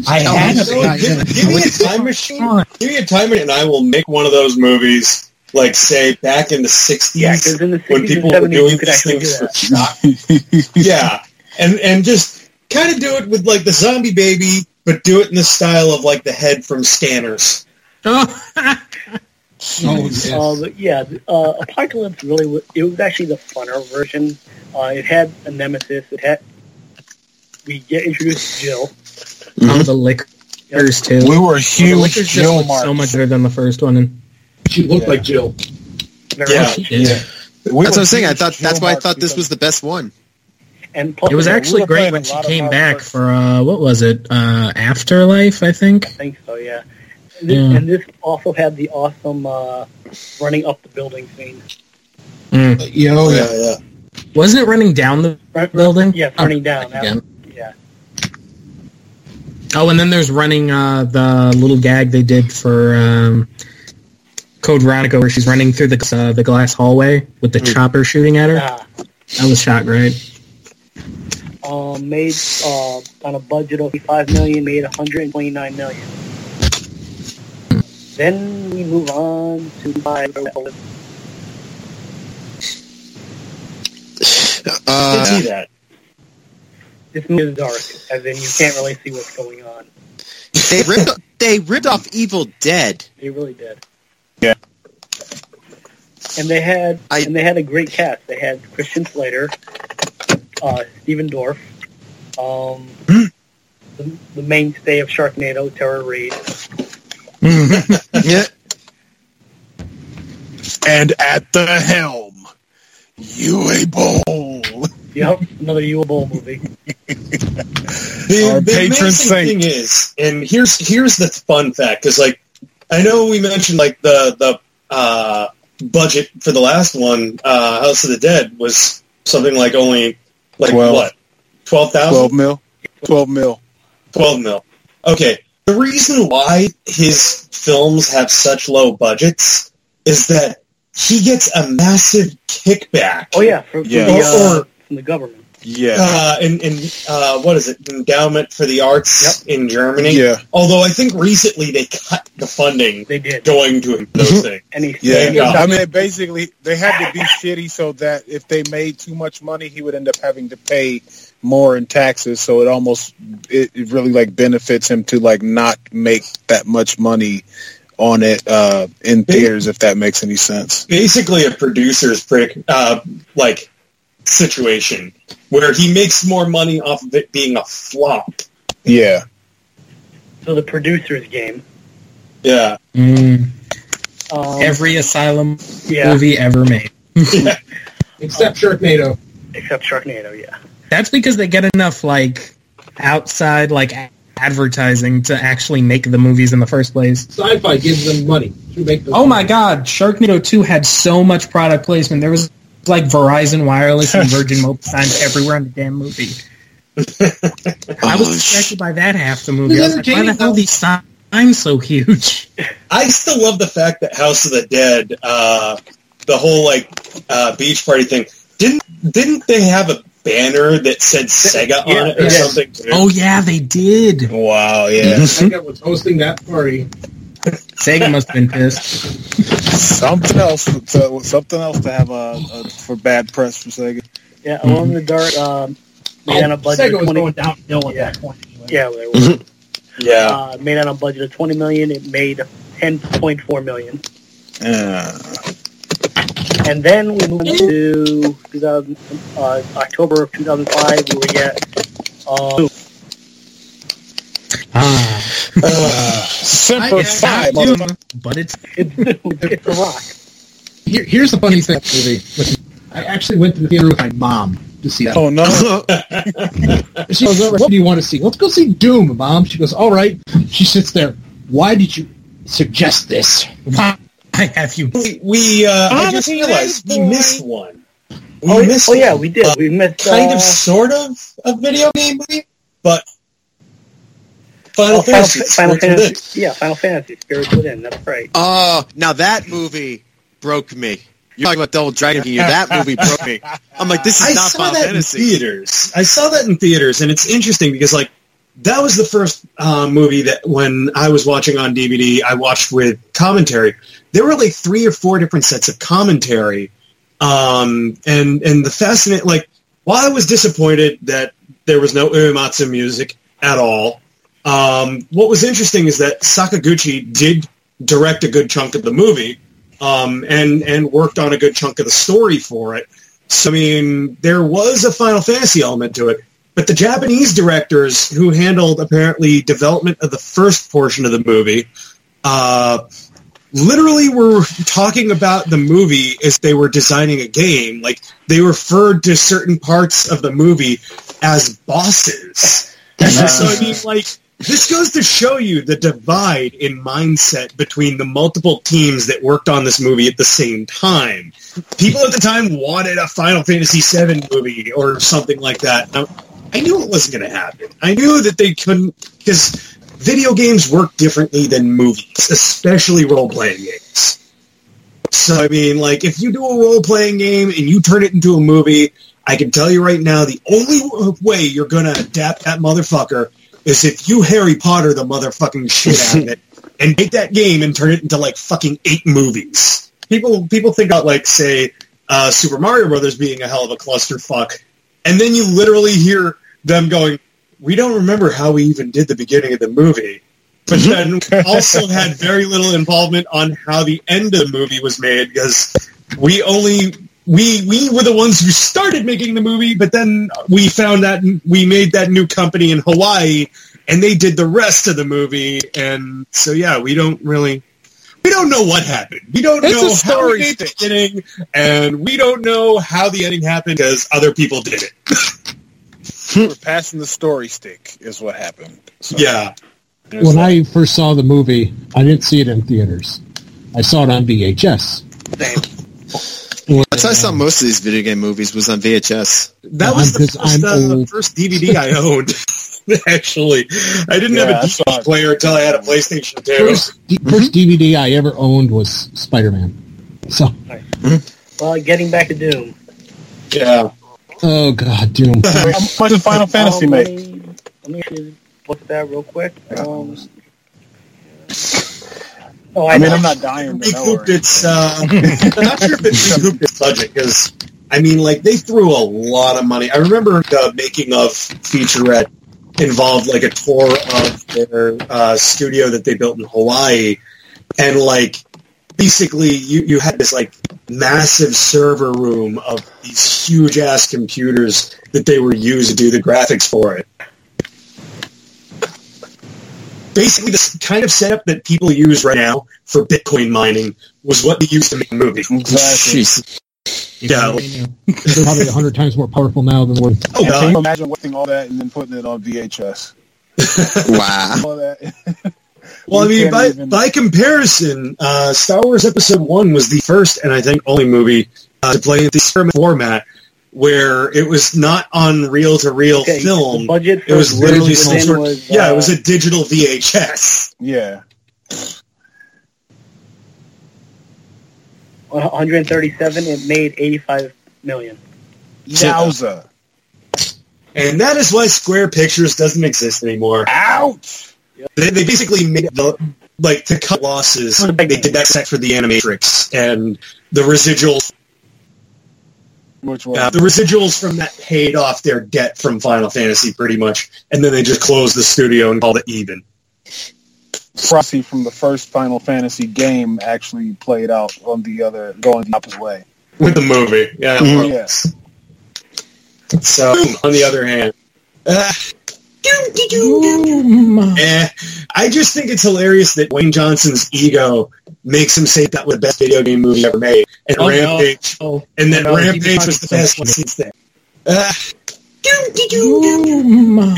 I had So, to. give, give me a time machine. Give me a time machine, and I will make one of those movies. Like say back in the '60s, Yeah, in the when people were doing you could these actually do things for shock. yeah, and and just kind of do it with like the zombie baby, but do it in the style of like the head from Scanners. Oh, yes. Uh, yeah, uh, Apocalypse really was, it was actually the funner version. Uh, it had a nemesis. It had we get introduced to Jill. Oh, the Lickers, too. We were Well, huge Lickers just Jill look so much better than the first one. And she looked like Jill. Very Yeah. much. Yeah. We That's what I'm saying. I thought Jill that's why I thought this was the best one. And plus, It was yeah, we actually great when she came back first- for, uh, what was it? Uh, Afterlife, I think. I think so. Yeah. And this, Yeah. and this also had the awesome uh, running up the building scene. Mm. Yeah, oh, yeah. yeah, yeah. Wasn't it running down the Right, building? Yeah, running down. That- Again. yeah. Oh, and then there's running uh, the little gag they did for um, Code Veronica, where she's running through the uh, the glass hallway with the chopper shooting at her. Ah, That was shot great. Um, made uh, on a budget of five million, made 129 million. Then we move on to my I Uh, can see that. this movie is dark, as in you can't really see what's going on. they ripped they ripped off Evil Dead. They really did. Yeah. And they had I- and they had a great cast. They had Christian Slater, uh, Stephen Dorff, um, the, the mainstay of Sharknado, Tara Reid. Yeah. And at the helm, Uwe Boll. Yep, another Uwe Boll movie. The, Our the patron amazing saint. thing is, and here's here's the fun fact, because like I know we mentioned like the the uh, budget for the last one, uh, House of the Dead, was something like only like Twelve. what twelve mil. 12 mil. twelve mil. Okay, the reason why his films have such low budgets is that he gets a massive kickback. Oh yeah, for, for Yeah. The, uh, Or- from the government. Yeah. uh, in, in uh, what is it? Endowment for the Arts in Germany. Yeah. Although I think recently they cut the funding They did. going to those things. And he Yeah, Yeah. I mean, basically, they had to be shitty so that if they made too much money, he would end up having to pay more in taxes. So it almost, it, it really like benefits him to like not make that much money on it uh, in theaters, if that makes any sense. Basically, a producer's prick, uh, like situation where he makes more money off of it being a flop. Yeah, So the producer's game. Yeah. Mm, Um, every Asylum yeah, movie ever made. Except Sharknado. except Sharknado. Yeah. That's because they get enough like outside like advertising to actually make the movies in the first place. Sci-fi gives them money to make those Oh my god, Sharknado 2 had so much product placement. There was like Verizon Wireless and Virgin Mobile signs everywhere in the damn movie. I was Oh, distracted by that half the movie. I was like, why the hell these signs so huge? I still love the fact that House of the Dead, uh, the whole like uh, beach party thing, didn't didn't they have a banner that said Sega on it or Yeah. something? Too? Oh yeah, they did. wow, yeah. Sega was hosting that party. Sega must have been pissed. something else, to, something else to have uh, uh, for bad press for Sega. Yeah. Alone in the Dark. Um, made on a budget Sega of was 20 going downhill at Yeah. that point. anyway. Yeah, they were. Yeah. uh, made on a budget of 20 million. It made 10.4 million. Uh, And then we moved to 2000, uh, October of 2005, where we get uh, Ah, Semper I- Fi, but it's it's, it's The Rock. Here, here's the funny thing, movie. I actually went to the theater with my mom to see that. Oh no! She goes, "What do you want to see? Let's go see Doom, Mom." She goes, "All right." She sits there. Why did you suggest this? why have you? we, we uh, I just realized we missed one. We Oh, missed oh yeah, one. we did. We missed kind uh, of, sort of, a video game movie, but Final oh, Fantasy. Final Spirits Within. Fantasy. Yeah, Final Fantasy. Spirits Within. That's right. Oh, now that movie broke me. You're talking about Double Dragon King. That movie broke me. I'm like, this is I not saw Final that Fantasy. in theaters. I saw that in theaters, and it's interesting because like that was the first uh, movie that when I was watching on DVD, I watched with commentary. There were like three or four different sets of commentary, um, and and the fascinating like while I was disappointed that there was no Uematsu music at all, um, what was interesting is that Sakaguchi did direct a good chunk of the movie um, and and worked on a good chunk of the story for it. So I mean, there was a Final Fantasy element to it, but the Japanese directors who handled apparently development of the first portion of the movie, uh, literally were talking about the movie as they were designing a game. Like they referred to certain parts of the movie as bosses. so I mean, like this goes to show you the divide in mindset between the multiple teams that worked on this movie at the same time. People at the time wanted a Final Fantasy VII movie or something like that. Now, I knew it wasn't going to happen. I knew that they couldn't because video games work differently than movies, especially role-playing games. So I mean, like if you do a role-playing game and you turn it into a movie, I can tell you right now, the only way you're going to adapt that motherfucker is if you Harry Potter the motherfucking shit out of it and take that game and turn it into like fucking eight movies. People people think about like say uh, Super Mario Brothers being a hell of a clusterfuck, and then you literally hear them going, "We don't remember how we even did the beginning of the movie." But then also had very little involvement on how the end of the movie was made because we only we we were the ones who started making the movie, but then we found that we made that new company in Hawaii, and they did the rest of the movie. And so yeah, we don't really we don't know what happened. We don't It's know how we made the beginning, and we don't know how the ending happened because other people did it. We're passing the story stick is what happened. So, Yeah. there's When that. I first saw the movie, I didn't see it in theaters. I saw it on VHS. That's how I saw most of these video game movies was on VHS. That was the first, uh, old. first DVD I owned. Actually, I didn't Yeah, have a saw DVD it. player until I had a PlayStation 2. First, the first DVD I ever owned was Spider-Man. So, Well, getting back to Doom. Yeah. oh god, Doom. How much did Final Fantasy make? Let me, let me actually look at that real quick. Um, oh, I, I mean. I'm not dying recouped or its. Uh, I'm not sure if it recouped its budget because I mean, like they threw a lot of money. I remember the making of featurette involved like a tour of their uh, studio that they built in Hawaii, and like basically you you had this like massive server room of these huge ass computers that they were used to do the graphics for it. Basically, the kind of setup that people use right now for Bitcoin mining was what they used to make a movie. Exactly. Jeez. Yeah. They're probably a hundred times more powerful now than when. Oh can you imagine watching all that and then putting it on VHS? Wow. All that. Well, I mean, by, even- by comparison, uh, Star Wars Episode 1 was the first and I think only movie uh, to play in the experiment format where it was not on reel-to-reel Okay, the film. budget for It was literally some within sort was, Yeah, it uh, was a digital VHS. Yeah. 137. It made 85 million. Yowza. And that is why Square Pictures doesn't exist anymore. Ouch. They, they basically made the, like, to cut losses, they did that set for the Animatrix and the residuals Which? Uh, the residuals from that paid off their debt from Final Fantasy pretty much, and then they just closed the studio and called it even. prophecy from the first Final Fantasy game actually played out on the other, going the opposite way. With the movie, yeah. Mhm. more. So, on the other hand, uh, eh, I just think it's hilarious that Dwayne Johnson's ego makes him say that was the best video game movie ever made, and Oh, no. Rampage, Oh, and then no, Rampage was the best one since then. Uh,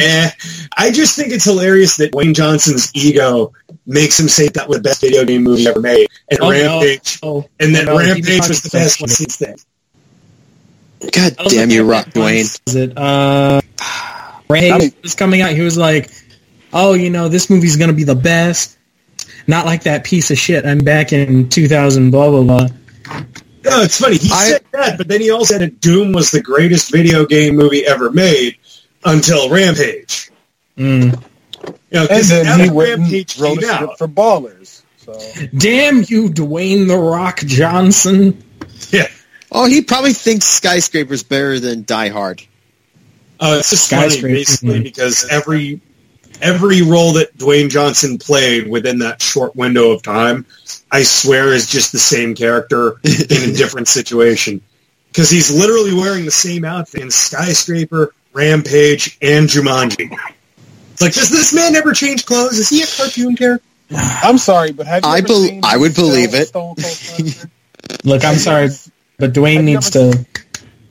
Eh, I just think it's hilarious that Dwayne Johnson's ego makes him say that was the best video game movie ever made, and Oh, no. Rampage, Oh, and then no, Rampage was the best one since then. God damn you, Rock at Dwayne. once. Was it uh, Ray I mean- was coming out? He was like, "Oh, you know, this movie's gonna be the best." Not like that piece of shit. I'm back in 2000. Blah blah blah. No, it's funny. He I- said that, but then he also said that Doom was the greatest video game movie ever made until Rampage. Mm. You know, And 'cause then he after went and Rampage wrote came a out, script for Ballers. So Damn you, Dwayne the Rock Johnson. yeah. Oh, he probably thinks Skyscraper's better than Die Hard. Oh, it's just funny, Skyscraper. basically, Mhm. because every every role that Dwayne Johnson played within that short window of time, I swear, is just the same character in a different situation. Because he's literally wearing the same outfit in Skyscraper, Rampage, and Jumanji. It's like, does this man never change clothes? Is he a cartoon character? I'm sorry, but have you I ever bel- seen I would Stone- believe it. Stone Cold Look, I'm sorry, but Dwayne Have needs ever to.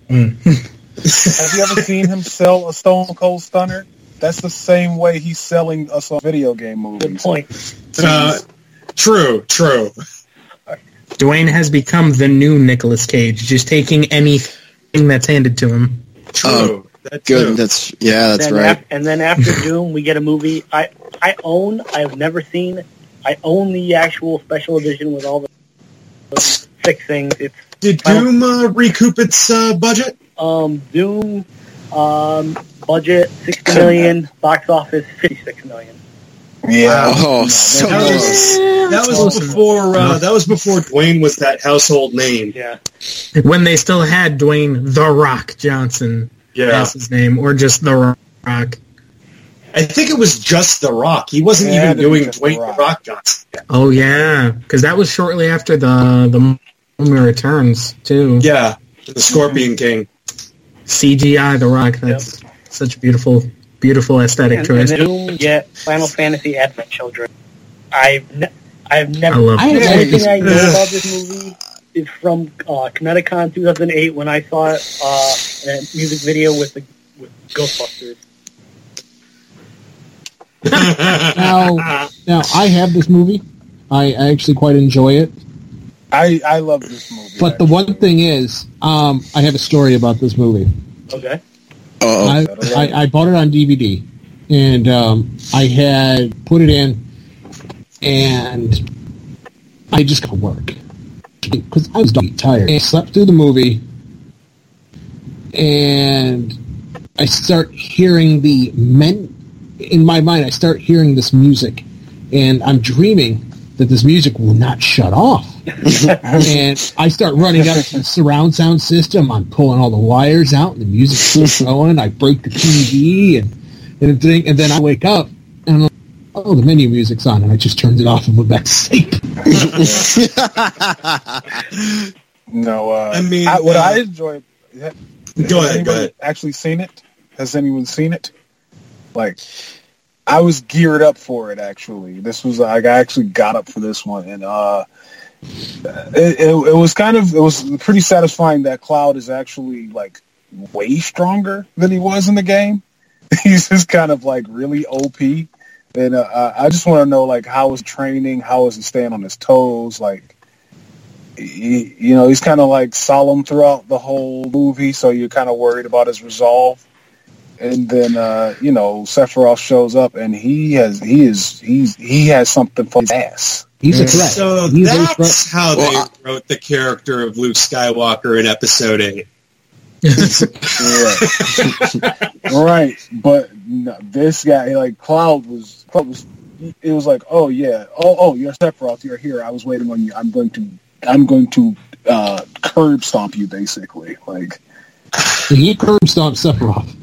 Mm. Have you ever seen him sell a Stone Cold Stunner? That's the same way he's selling us on video game movie. Good point. Uh, true, true. Dwayne has become the new Nicolas Cage, just taking anything that's handed to him. True. Oh, That Good. too. That's yeah. That's then right. af- and then after Doom, we get a movie I I own. I've never seen. I own the actual special edition with all the, the six things. It's Did Doom uh, recoup its uh, budget? Um, Doom. Um, budget sixty million. Box office fifty six million. Yeah. Oh, so that was, close. that was Awesome. before uh, that was before Dwayne was that household name. Yeah. When they still had Dwayne the Rock Johnson Yeah, as his name, or just the Rock. I think it was just The Rock. He wasn't Yeah, even it was doing Dwayne The The Rock. Rock Johnson. Oh yeah, because that was shortly after the the Mummy Returns too. Yeah, the Scorpion King. CGI The Rock. That's such a beautiful, beautiful aesthetic And, and choice. then Doom, get Final Fantasy Advent Children. I've ne- I've I never. love I the have only always- thing I know about this movie is from uh, Kineticon 2008 when I saw it uh, in a music video with the with Ghostbusters. Now, now I have this movie. I, I actually quite enjoy it. I I love this movie. But the one thing is, um, I have a story about this movie. Okay. Oh, I, I, I bought it on DVD, and um, I had put it in, and I just got to work. because I was tired. I slept through the movie, and I start hearing the men in my mind. I start hearing this music, and I'm dreaming that this music will not shut off. and I start running up to the surround sound system. I'm pulling all the wires out, and the music's still going. I break the TV, and and then, and then I wake up, and I'm like, oh, the menu music's on, and I just turned it off and went back to sleep. No, uh, I mean, I, what uh, I enjoyed. Go has ahead, go ahead. Actually seen it? Has anyone seen it? Like, I was geared up for it. Actually, this was like I actually got up for this one, and uh, it, it, it was kind of it was pretty satisfying that Cloud is actually like way stronger than he was in the game. He's just kind of like really OP, and uh, I just want to know like how is training, how is he staying on his toes, like he, you know, he's kind of like solemn throughout the whole movie, so you're kind of worried about his resolve. And then, uh, you know, Sephiroth shows up, and he has he is he's he has something for his ass. He's a threat. So He's a threat. that's how they Well, wrote the character of Luke Skywalker in Episode Eight. Yeah. right, but no, this guy, like Cloud, was Cloud was. It was like, oh yeah, oh oh, you're Sephiroth, you're here. I was waiting on you. I'm going to, I'm going to uh, curb stomp you, basically. Like, He curb stomped Sephiroth.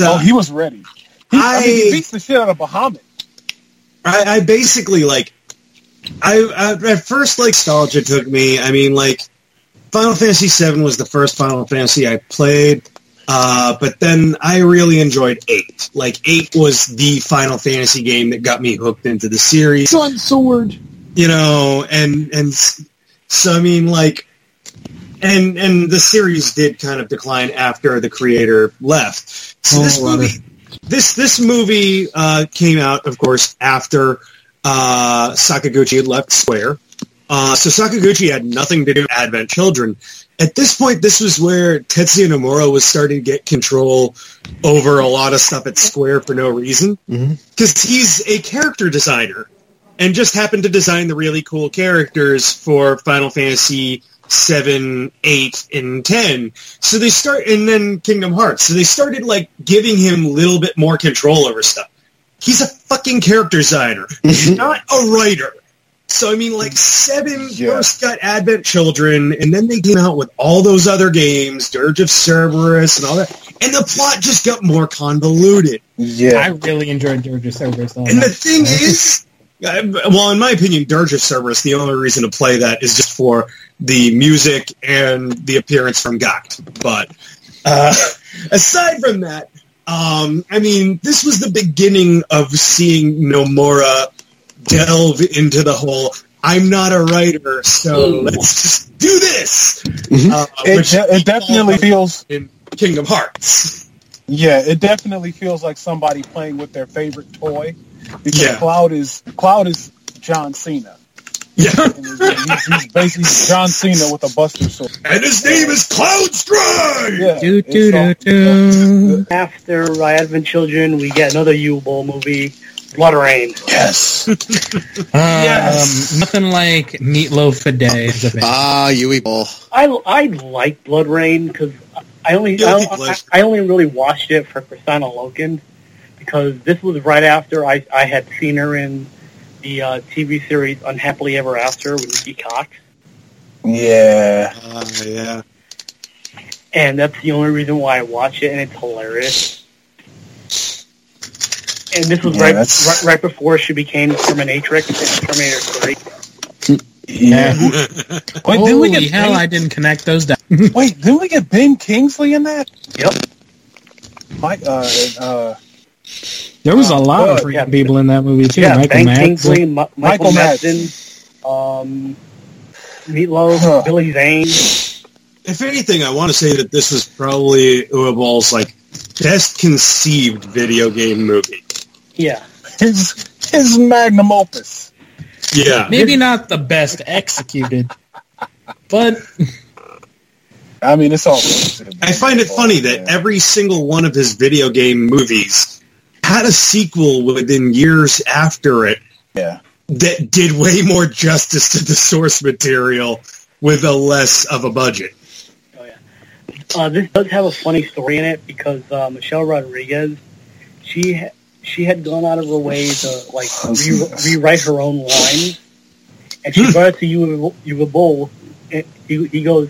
So oh, he was ready. He, I, mean, he beats the shit out of Bahamut. I, I basically like. I, I at first like nostalgia took me. I mean, like Final Fantasy VII was the first Final Fantasy I played, uh, but then I really enjoyed eight. Like eight was the Final Fantasy game that got me hooked into the series. Sun sword. you know, and and so I mean, like, and and the series did kind of decline after the creator left. So Oh, this movie, this this movie uh, came out, of course, after uh, Sakaguchi had left Square. Uh, so Sakaguchi had nothing to do with Advent Children. At this point, this was where Tetsuya Nomura was starting to get control over a lot of stuff at Square for no reason. Because he's a character designer and just happened to design the really cool characters for Final Fantasy 7, 8, and 10. So they start, and then Kingdom Hearts. So they started like giving him a little bit more control over stuff. He's a fucking character designer, He's not a writer. So I mean, like Seven Yeah. first got Advent Children, and then they came out with all those other games, Dirge of Cerberus, and all that, and the plot just got more convoluted. Yeah, I really enjoyed Dirge of Cerberus. though. And the thing is, uh, well, in my opinion, Dirge of Cerberus, the only reason to play that is just for the music and the appearance from Gackt. But uh, aside from that, um, I mean, this was the beginning of seeing Nomura delve into the whole I'm not a writer, so let's just do this. Uh, it, de- it definitely feels. in Kingdom Hearts. Yeah, it definitely feels like somebody playing with their favorite toy. Because Yeah. Cloud is Cloud is John Cena. Yeah. He's, he's basically John Cena with a Buster sword. And his name is Cloud Strife! Yeah, Do, it's do, all- do, do. After uh, Advent Children, we get another Uwe Boll movie, BloodRayne. Yes. Um, nothing like Meatloaf a day as a. Ah, Uwe Boll. I, I like BloodRayne because I only Guilty I, I. I only really watched it for Kristanna Loken because this was right after I, I had seen her in the uh, TV series Unhappily Ever After with Nikki Cox, Yeah. Uh, yeah. and that's the only reason why I watch it, and it's hilarious. And this was Yeah, right, right right before she became Terminatrix in Terminator 3. Yeah. Wait, didn't we Holy get hell, ben, I didn't connect those dots. Wait, didn't we get Ben Kingsley in that? Yep. Mike, uh, uh, There was a lot Uh, of freaking yeah. people in that movie too. yeah, Michael Ben Madsen. Kingsley, Ma- Michael, Michael Madsen, um, Meatloaf, Huh. Billy Zane. If anything, I want to say that this was probably Uwe Boll's like best conceived video game movie. Yeah. his his magnum opus. Yeah. Maybe not the best executed, but I mean, it's all. I find it funny that every single one of his video game movies had a sequel within years after it yeah. that did way more justice to the source material with a less of a budget. Oh yeah. Uh, this does have a funny story in it because uh, Michelle Rodriguez, she ha- she had gone out of her way to like re- rewrite her own lines, and she brought it to you Uwe Boll. And he, he goes,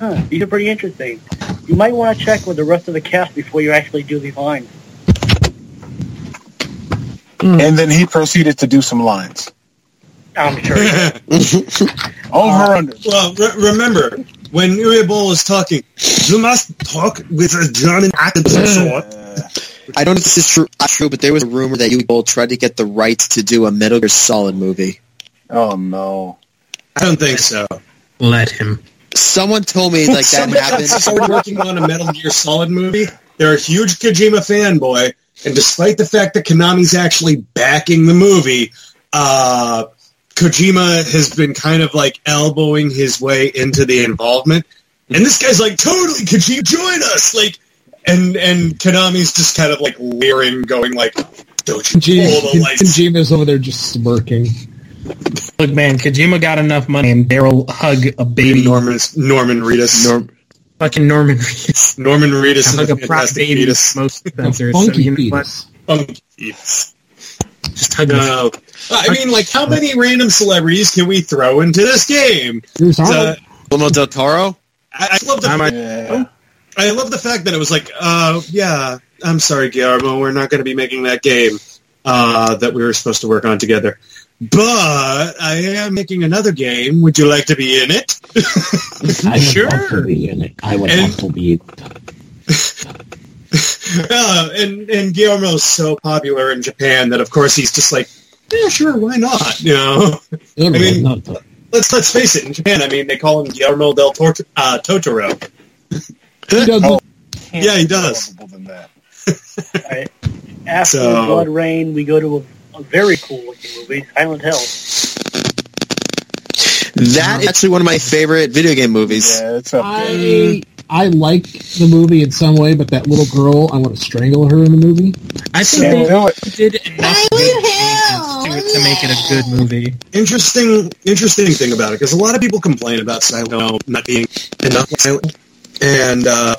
"Huh, these are pretty interesting. You might want to check with the rest of the cast before you actually do these lines." And then he proceeded to do some lines. I'm sure. Over under. Well, re- remember when Uwe was talking, you must talk with a German accent. I don't know if this is true, uh, true, but there was a rumor that Uwe Boll tried to get the rights to do a Metal Gear Solid movie. Oh no. I don't think so. Let him. Someone told me like that Somebody happened. started working on a Metal Gear Solid movie. They're a huge Kojima fanboy, and despite the fact that Konami's actually backing the movie, uh, Kojima has been kind of like elbowing his way into the involvement. And this guy's like, totally, Kojima, join us! Like, and and Konami's just kind of like leering, going like, don't you Kojima, pull the lights? Kojima's over there just smirking. Look, man, Kojima got enough money, and Daryl hug a baby, Norman Norman Reedus. Norm- Fucking Norman Reedus. Norman Reedus hug is a a prop fantastic baby. fetus. Most Spencer. Funky so you know fetus. Funky fetus. Just hug No. I mean, like, how many random celebrities can we throw into this game? Here's Uh, Guillermo del Toro. I, I love the I Yeah. I love the fact that it was like, uh, yeah, I'm sorry, Guillermo, we're not going to be making that game uh, that we were supposed to work on together. But I am making another game. Would you like to be in it? I would sure. love to be in it. I would And- love to be. uh, and and Guillermo's so popular in Japan that, of course, he's just like, yeah, sure, why not? You know. I mean- let's let's face it. In Japan, I mean, they call him Guillermo del Tor- uh, Totoro. He does Oh. Yeah, he does. Than that. All right. After So- BloodRayne, we go to a, a very cool looking movie, Silent Hill. That is actually one of my favorite video game movies. Yeah, it's up there. I I like the movie in some way, but that little girl, I want to strangle her in the movie. I think Can't they do it. did enough good to it to make it a good movie. interesting interesting thing about it because a lot of people complain about Silent Hill not being enough silent, and uh,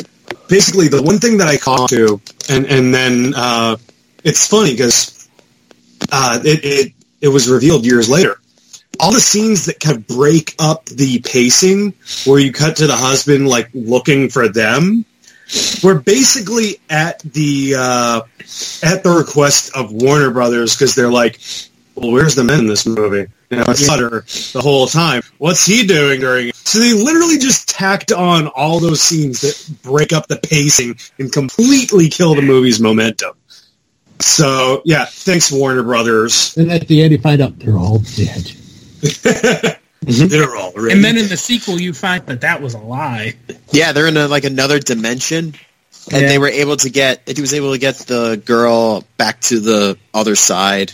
basically the one thing that I call to, and and then uh, it's funny because uh, it, it it was revealed years later. All the scenes that kind of break up the pacing, where you cut to the husband like looking for them, were basically at the uh, at the request of Warner Brothers because they're like, well, where's the men in this movie? You know, it's Sutter the whole time. What's he doing during it? So they literally just tacked on all those scenes that break up the pacing and completely kill the movie's momentum. So yeah, thanks Warner Brothers. And at the end, you find out they're all dead. They're all ready. And then in the sequel, you find that that was a lie. Yeah, they're in a, like another dimension, and Yeah. they were able to get. He was able to get the girl back to the other side.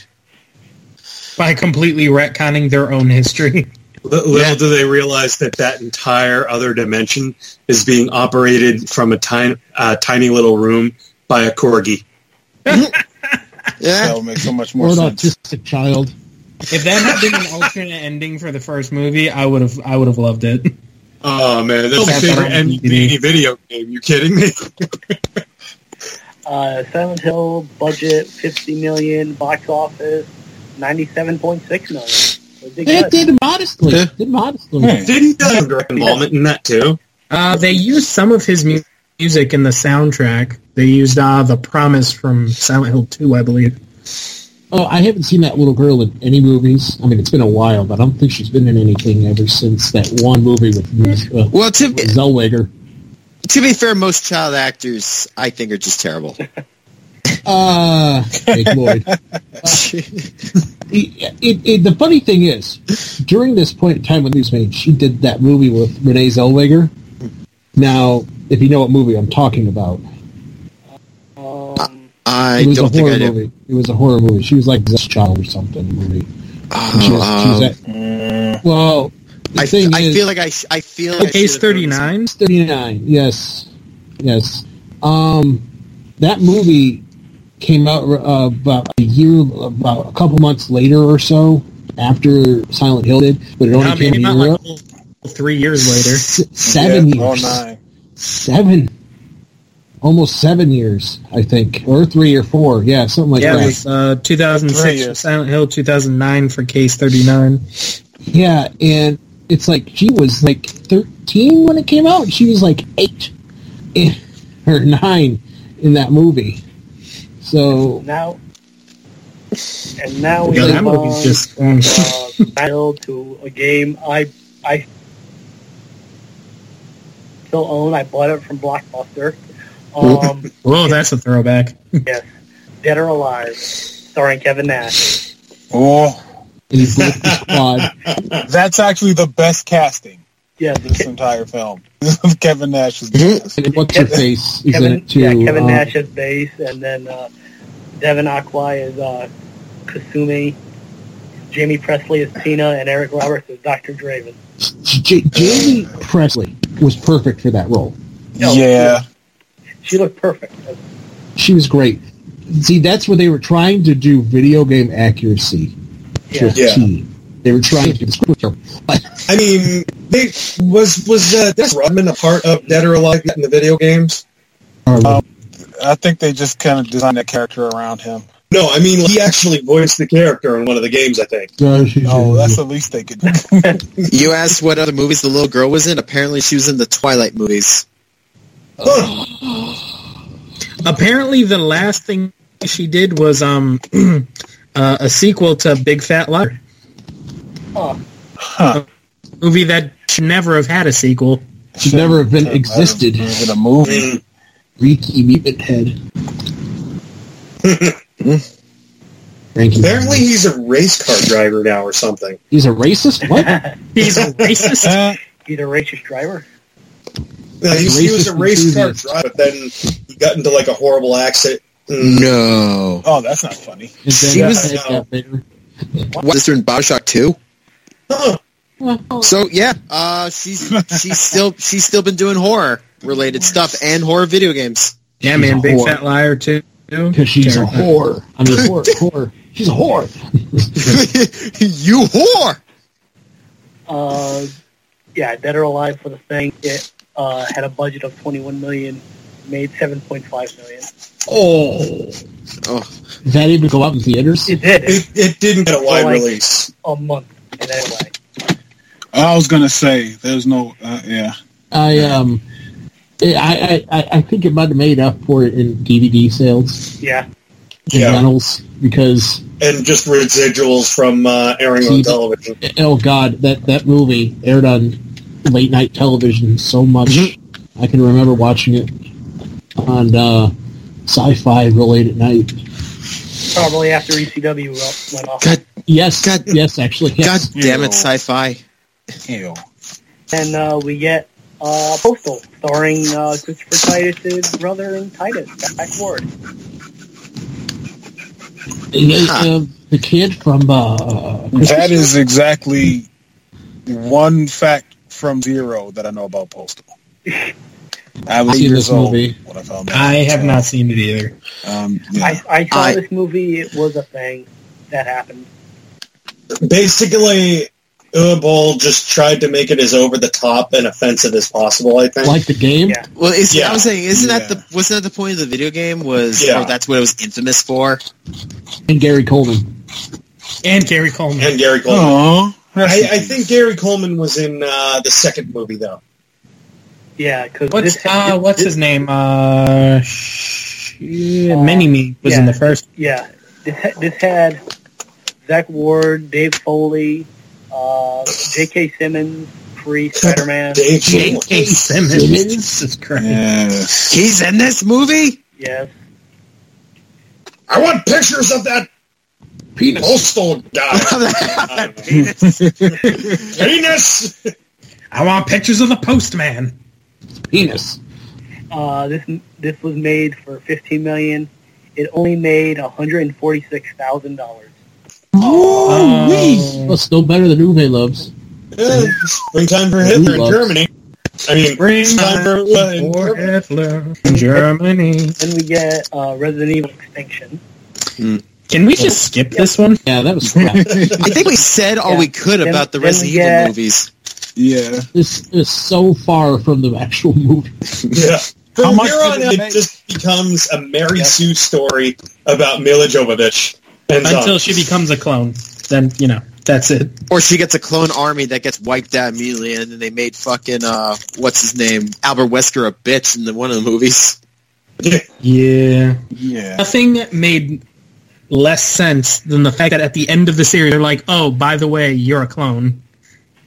by completely retconning their own history. Li- Little Yeah. do they realize that that entire other dimension is being operated from a tiny, uh, tiny little room by a corgi. That Yeah, would make so much Or more an sense. autistic child. If that had been an alternate ending for the first movie, I would have I would have loved it. Oh man, that's my That's favorite on end DVD. any video game. You kidding me? Uh, Silent Hill budget fifty million, box office ninety seven point six million. So they They did modestly. Yeah. Did modestly. Hmm. Didn't uh, direct involvement in that too? Uh, they used some of his mu- music in the soundtrack. They used uh, the promise from Silent Hill 2, I believe. Oh, I haven't seen that little girl in any movies. I mean, it's been a while, but I don't think she's been in anything ever since that one movie with uh, well, to Zellweger. to be fair, most child actors I think are just terrible. Uh, Jake Lloyd. It, it, it, the funny thing is, during this point in time when he was made, she did that movie with Renee Zellweger. Now, if you know what movie I'm talking about, um, I it was a don't think horror I do. movie. It was a horror movie. She was like this child or something. Movie. And she was, she was Oh, at, Mm, well, I, thing I is, feel like I I feel like I Case should have known this. 39. 39. Yes, yes. Um, that movie came out uh, about a year, about a couple months later or so after Silent Hill did, but it only came maybe in Europe. like three years later. S- seven Yeah, years. Oh, nine. Seven. Almost seven years, I think, or three or four. Yeah, something like yeah, that. it was uh, 2006 for. Silent Hill, 2009 for Case 39. Yeah, and it's like she was like 13 when it came out. She was like 8 in, or 9 in that movie. So, Now, and now we Yeah, that move on, just um, uh, title to a game I I still own. I bought it from Blockbuster. Um, Whoa, that's a throwback. yes, Dead or Alive, starring Kevin Nash. Oh, and he the squad. that's actually the best casting Yes, of this entire film. Kevin Nash is the. And what's her face is Kevin, it too. yeah, Kevin uh, Nash as bass, and then uh, Devon Aoki is uh, Kasumi. Jaime Pressly is Tina, and Eric Roberts is Dr. Draven. J- Jaime Pressly was perfect for that role. No, yeah. She looked perfect. She was great. See, that's where they were trying to do video game accuracy to a Yeah. Yeah. T. They were trying to do script, I mean, they, was was uh, Dennis Rodman a part of Dead or Alive yet in the video games? Um, I think they just kind of designed that character around him. No, I mean he actually voiced the character in one of the games. I think. Oh, that's the least they could do. You asked what other movies the little girl was in. Apparently, she was in the Twilight movies. Apparently, the last thing she did was um uh, a sequel to Big Fat Liar, Oh, Huh. movie that should never have had a sequel. should never have been existed. In a movie. Mm. Reeky Mutant Head. Frankie. Apparently, he's a race car driver now or something. he's a racist. What? He's a racist. Uh, he's a racist driver. Yeah, he, he was a Racist race car driver, but then he got into like a horrible accident. Mm. No. oh, that's not funny. And then She was- Ted got bigger. What? Sister in Bioshock Two. Huh. So yeah, uh, she's she's still she's still been doing horror related stuff and horror video games. Yeah, She's man, a Big whore. Fat Liar too. Because she's a whore. I mean, whore, whore. She's a whore. you whore. Uh, yeah, Dead or Alive for the thing. It uh, had a budget of 21 million, made 7.5 million. Oh. Oh, Did that even go out in theaters? It did it It, it didn't get a wide like- release. a month in anyway. I was gonna say there's no. Uh, yeah. I um, I, I, I I think it might have made up for it in DVD sales Yeah, and Yeah. rentals because And just residuals from uh, airing on television. oh god, that that movie aired on late night television so much. I can remember watching it on uh, sci-fi real late at night. probably after ECW ro- went off. God, Yes, God- yes, actually, God damn it, sci-fi. Ew. And uh, we get uh, Postal, starring uh, Christopher Titus's brother in Titus, Zack Ward. And, uh, the kid from uh, That is exactly one fact from zero that I know about Postal. I was Seen this years old movie. when I found out. I have not seen it either. Um, yeah. I, I saw I- this movie. It was a thing that happened. Basically, Uwe Boll just tried to make it as over the top and offensive as possible. I think. like the game. Yeah. Well, is, Yeah. I was saying, isn't that the wasn't that the point of the video game? Was Yeah. or that's what it was infamous for? and Gary Coleman. And Gary Coleman. and Gary Coleman. Aw, rest in I, I think Gary Coleman was in uh, the second movie though. Yeah, because What's this, uh, what's his name? Uh, sh- Mini Me was in the first. Yeah, this, this had Zach Ward, Dave Foley, uh, J.K. Simmons, Free Spider-Man. J.K. Simmons. Simmons? Jesus Christ. Yes. He's in this movie. Yes. I want pictures of that Penis. postal guy. Penis. I want pictures of the postman. Penis. Uh, this this was made for 15 million. It only made 146 thousand dollars. Oh. Well, still better than Uwe loves. Yeah, springtime for Hitler in Germany. I mean, springtime for uh, For Germany. Hitler in Germany. Then we get uh, Resident Evil Extinction. Can we just skip this one? Yeah, that was crap. I think we said all Yeah. we could Then- about the Resident we Evil get- movies. Yeah. This is so far from the actual movie. Yeah. How From much here on it out, it make? just becomes a Mary Sue story about Milla Jovovich. And Until she becomes a clone, then you know that's it. Or she gets a clone army that gets wiped out immediately, and then they made fucking uh, what's his name, Albert Wesker, a bitch in the, one of the movies. Yeah, Yeah. nothing made less sense than the fact that at the end of the series they're like, "Oh, by the way, you're a clone."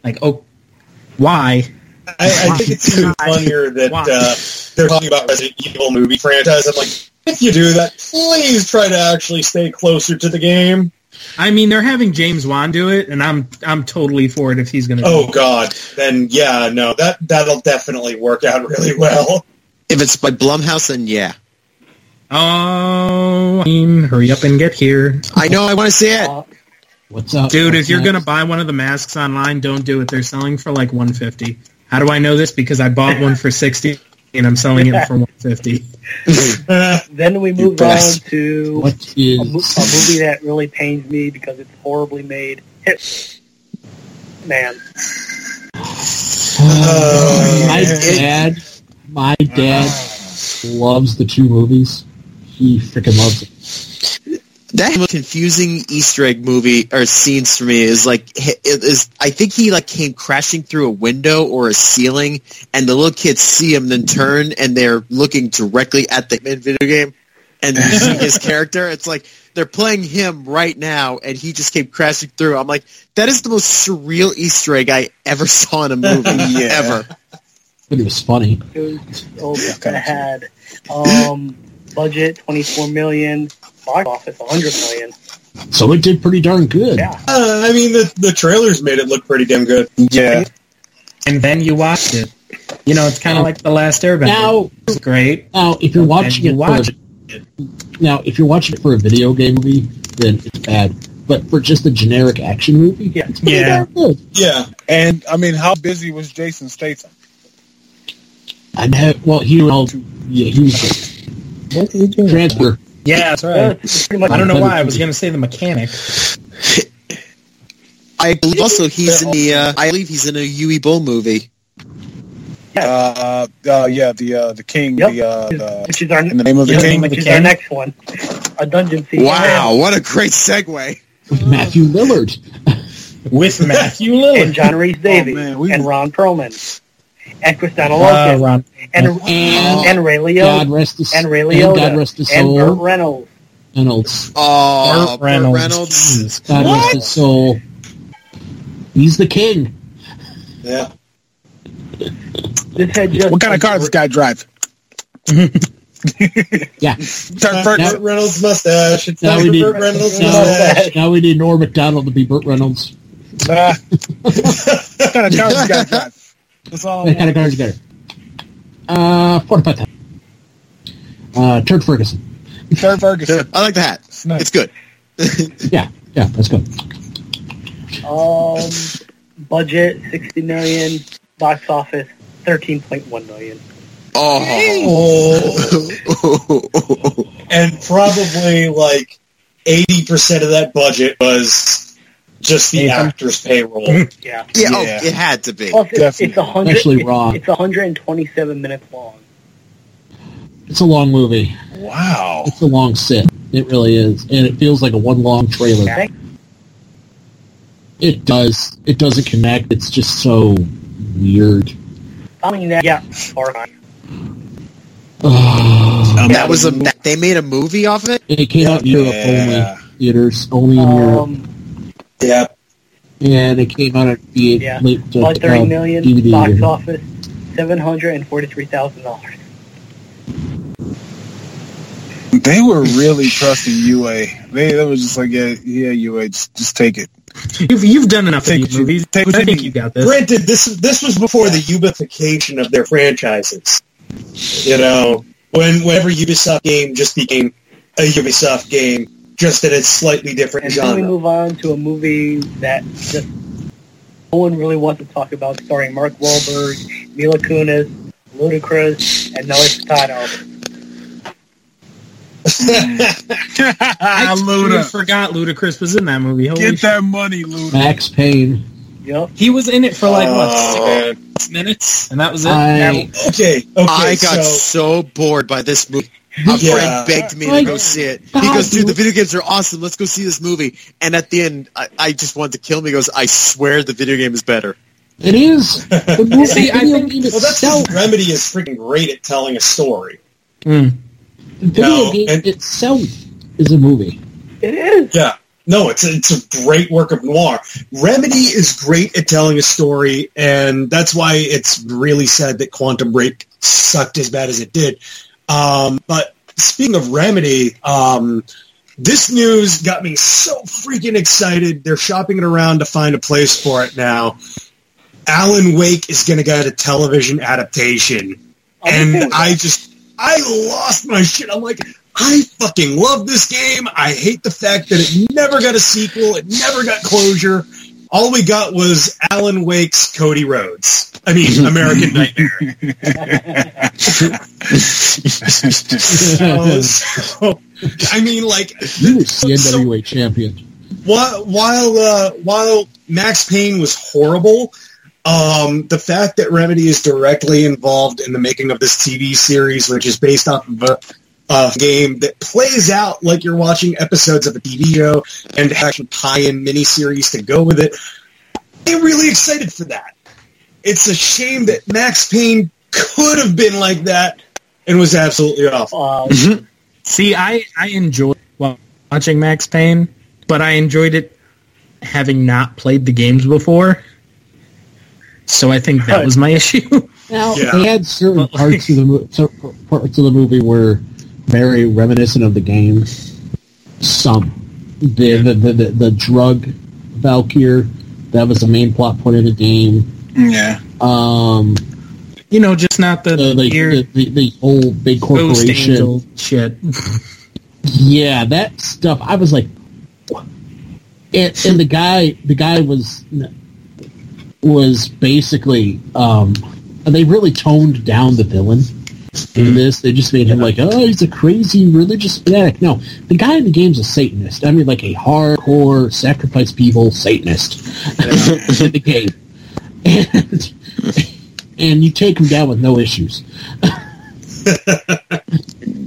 Like, oh, why? I, I think it's even funnier that uh, they're talking about Resident Evil movie franchise. I'm like, if you do that, please try to actually stay closer to the game. I mean, they're having James Wan do it, and I'm I'm totally for it if he's gonna. Oh God, then yeah, no, that that'll definitely work out really well. If it's by Blumhouse, then yeah. Oh, I mean, hurry up and get here, I know, I want to see it. What's up, dude. What's If you're next? gonna buy one of the masks online, don't do it. They're selling for like 150. How do I know this? Because I bought one for 60, and I'm selling it for 150. then we move on to what a, mo- a movie that really pains me because it's horribly made. Hit Man. Oh, my yeah. dad? My dad loves the two movies. He freaking loves it. That most confusing Easter egg movie or scenes for me is like it is. I think he like came crashing through a window or a ceiling, and the little kids see him, then turn, and they're looking directly at the video game, and you see his character. It's like they're playing him right now, and he just came crashing through. I'm like, that is the most surreal Easter egg I ever saw in a movie Yeah. ever. But it was funny. It was oh, Yeah, had um, budget 24 million, box office 100 million. So it did pretty darn good. Yeah. Uh, I mean, the the trailers made it look pretty damn good. Yeah. And then you watched it. You know, it's kind of like the last Airbender. Now, it's great. now, if you're watching you it, watch for, now if you're watching it for a video game movie, then it's bad. But for just a generic action movie, Yeah. it's pretty Yeah. darn good. Yeah, And I mean, how busy was Jason Statham? I have, well, he was, yeah, he was What are you doing? transfer. Yeah, that's right. much I don't know why I was going to say the mechanic. I believe also he's in the. Uh, I believe he's in a Uwe Boll movie. Uh, uh, yeah, the uh, the king, Yep. the, uh, the which is our, in the name of the Yeah, king. the which is our next one. A Dungeon Siege. Wow, what a great segue! with Matthew Lillard. With Matthew And Lillard. John Rhys-Davies. Oh, man, we- and Ron Perlman. And Kristanna Uh, Loken. Ron. and, And and Ray God Liotta. rest his And Ray and Liotta. God rest his and Burt. Reynolds. Reynolds. Oh, Burt Burt Reynolds. Reynolds. Jesus. God What? rest his soul. He's the king. yeah. This had just What kind of car does this guy drive? Yeah. Turn first. Now- Burt Reynolds mustache. It's Now we need- Burt Reynolds Now, mustache. now we need Norm Macdonald to be Burt Reynolds. Ah. what kind of car does this guy drive? That's all. I What kind of want. cars you? Uh, what about that? Uh, Turd Ferguson. Turn Ferguson. I like the hat. It's nice. It's good. Yeah, yeah, that's good. Um, budget 60 million. Box office 13.1 million. Oh. and probably like eighty percent of that budget was just the Nathan? actors' payroll. Yeah. yeah, Yeah. Oh, it had to be. Plus, it's, Definitely. it's a hundred. Actually, it's, wrong. it's 127 minutes long. It's a long movie. Wow. It's a long sit. It really is, and it feels like a one long trailer. Yeah. It does. It doesn't connect. It's just so weird. Following that, yeah, horrifying. that was a. That, they made a movie off of it. it came out in Europe Yeah. only. Theaters only in Europe, um, Um, Yeah, they came out at the Yeah. late uh, about 30 uh, million. DVD. Box year. office seven hundred and forty-three thousand dollars. They were really trusting Uwe. They, they was just like, yeah, yeah, Uwe, just, just take it. You've, you've done enough of Take these movies. take what I think you got this. granted, this this was before the Ubification of their franchises. You know, when whenever Ubisoft game just became a Ubisoft game, just that its slightly different And then we move on to a movie that just no one really wants to talk about, starring Mark Wahlberg, Mila Kunis, Ludacris, and Nelly Furtado. I Luda. forgot Ludacris was in that movie. Holy Get shit. that money, Luda. Max Payne. Yep. He was in it for like what Oh, six minutes, and that was it. I- okay, okay. I got so so bored by this movie. A Yeah. friend begged me to go see it. He goes, dude, the video games are awesome. Let's go see this movie. And at the end, I, I just wanted to kill him. He goes, I swear the video game is better. It is. The movie See, I think- well, that's itself. because Remedy is freaking great at telling a story. Mm. The video No, game and- itself is a movie. It is. Yeah. No, it's a, it's a great work of noir. Remedy is great at telling a story, and that's why it's really sad that Quantum Break sucked as bad as it did. Um, but speaking of Remedy, um, this news got me so freaking excited. They're shopping it around to find a place for it now. Alan Wake is going to get a television adaptation I'm and I just I lost my shit. I'm like, I fucking love this game. I hate the fact that it never got a sequel. It never got closure. All we got was Alan Wake's Cody Rhodes. I mean, American Nightmare. Uh, so, I mean, like, You was the NWA champion. while while uh, while Max Payne was horrible, um, the fact that Remedy is directly involved in the making of this TV series, which is based off of a, a game that plays out like you're watching episodes of a TV show and action tie-in miniseries to go with it, I'm really excited for that. It's a shame that Max Payne could have been like that and was absolutely awful. Uh, See, I I enjoyed watching Max Payne, but I enjoyed it having not played the games before. So I think that was my issue. Now Yeah. they had certain parts of the mo- parts of the movie were very reminiscent of the game. Some the the, the, the, the drug Valkyr that was the main plot point of the game. Yeah. Um, you know, just not the, the, the, weird the, the, the whole big corporation. shit. Yeah, that stuff. I was like, and, and the guy, the guy was was basically. Um, they really toned down the villain in this. They just made him like, oh, he's a crazy religious fanatic. No, the guy in the game's a Satanist. I mean, like a hardcore sacrifice people Satanist in the game, and and you take him down with no issues.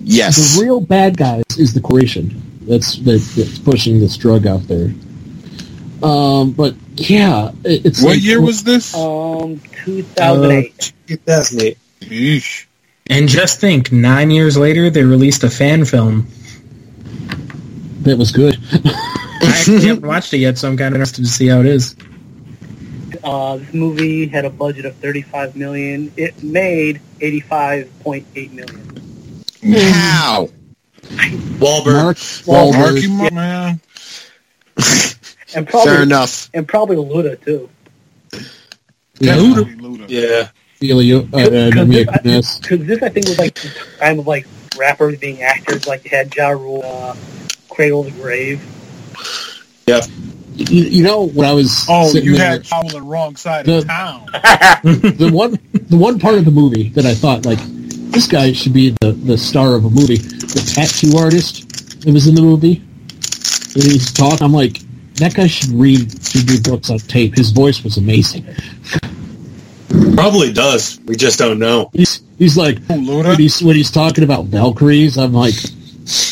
Yes. The real bad guys is the corporation that's that, that's pushing this drug out there. Um, but yeah, it, it's What like- year was this? um, 2008. 2008. Yeesh. And just think, nine years later, they released a fan film. that was good. I actually haven't watched it yet, so I'm kind of interested to see how it is. Uh, this movie had a budget of 35 million. It made 85.8 million. How? Wahlberg. Mark Well, Wahlberg. Marky Mark, man. And probably Fair enough. and probably Luda too. Yeah, Luda. Yeah. Elio, uh, uh, Because Mia this, this I think was like the time of like rappers being actors. Like you had Ja Rule, uh, Cradle to Grave. You, you know when I was Oh, sitting you had Powell on the wrong side The- of town. the one the one part of the movie that I thought like this guy should be the, the star of a movie. The tattoo artist that was in the movie. And he's talking. I'm like, that guy should read should do books on tape. His voice was amazing. Probably does. We just don't know. He's he's like Oh, when he's when he's talking about Valkyries. I'm like,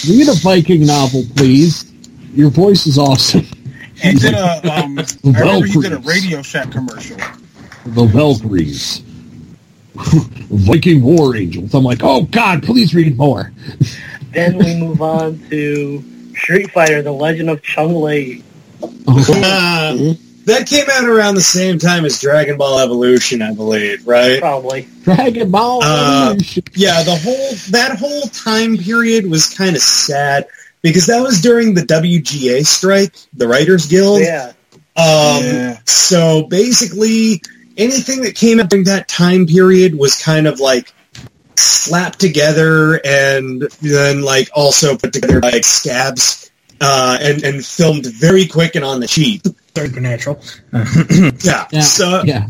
read a Viking novel, please. Your voice is awesome. He did a. Um, I remember he did a Radio Shack commercial. The Valkyries. Viking War Angels. I'm like, oh God, please read more. Then we move on to Street Fighter: The Legend of Chun Li. That came out around the same time as Dragon Ball Evolution, I believe, right? Probably. Dragon Ball. Uh, Evolution. Yeah, the whole that whole time period was kind of sad because that was during the WGA strike, the Writers Guild. Yeah. Um, Yeah. So basically, anything that came out during that time period was kind of like slapped together and then like also put together by like scabs uh, and and filmed very quick and on the cheap. Supernatural. Yeah. Yeah. So yeah.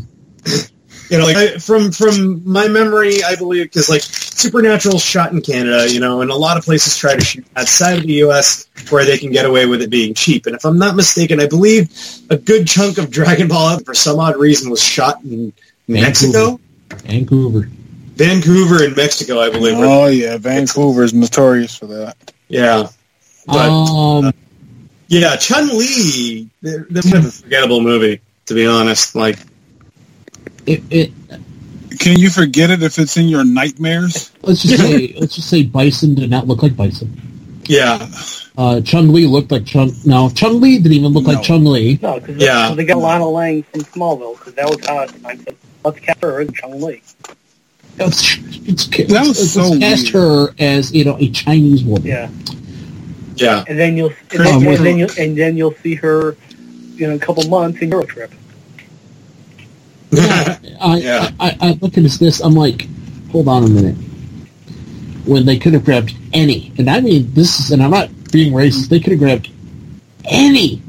you know, like I, from from my memory, I believe because like Supernatural shot in Canada, you know, and a lot of places try to shoot outside of the U.S. where they can get away with it being cheap. And if I'm not mistaken, I believe a good chunk of Dragon Ball, for some odd reason, was shot in Mexico, Vancouver. Vancouver, and Mexico, I believe. Oh yeah, Vancouver is notorious for that. Yeah, but Um, yeah, Chun Li. This is a forgettable movie, to be honest. Like, it, it, Can you forget it if it's in your nightmares? let's just say let's just say Bison did not look like Bison. yeah, Uh, Chun Li looked like Chun. No, Chun Li didn't even look No. like Chun Li. No, because Yeah. they got Lana Lang from Smallville, because that was how it I said, let's cast her as Chun Li. It's, it's, That was let's so cast weird. her as you know a Chinese woman. Yeah, yeah. and then you'll and then, Wood- and then you'll and then you'll see her in a couple months in Eurotrip. I, Yeah. I, I look at this, this. I'm like, hold on a minute. When they could have grabbed any, and I mean this is, and I'm not being racist. They could have grabbed any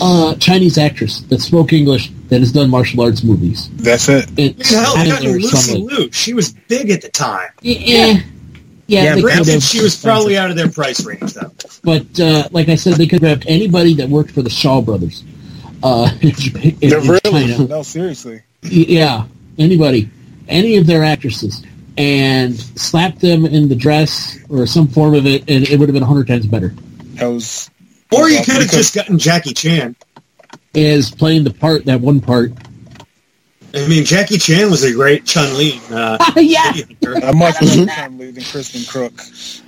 uh, Chinese actress that spoke English that has done martial arts movies. That's it. It, Hell, know got there Lucy Liu. She was big at the time. yeah, yeah, Yeah, they but could have. she was probably out of their price range, though. But uh, like I said, they could have grabbed anybody that worked for the Shaw Brothers uh, in, Japan, in, in really? China. No, seriously. Yeah, anybody, any of their actresses, and slap them in the dress or some form of it, and it would have been a hundred times better. That was. Or you could have just gotten Jackie Chan. Is playing the part that one part. I mean, Jackie Chan was a great Chun Li. Uh, yeah, actor. I much better Chun Li than Kristin Kreuk.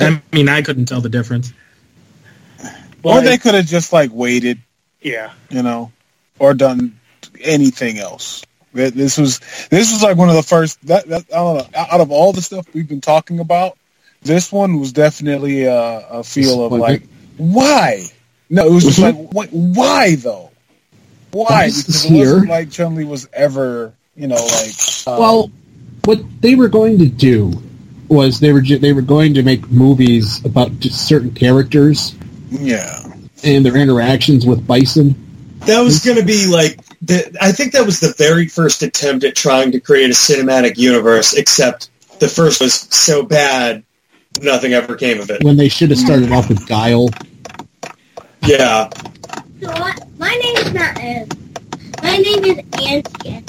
I mean, I couldn't tell the difference. Or they could have just like waited, yeah, you know, or done anything else. This was this was like one of the first. That, that I don't know. Out of all the stuff we've been talking about, this one was definitely a, a feel of like, why? No, it was just like, what, why though? Why? Why Because this it wasn't like Chun Li was ever, you know, like. uh, Well, what they were going to do was they were ju- they were going to make movies about just certain characters yeah. and their interactions with Bison. That was going to be like, the, I think that was the very first attempt at trying to create a cinematic universe, except the first was so bad, nothing ever came of it. When they should have started off with Guile. Yeah. So what? My name is not Ed. My name is Anskin.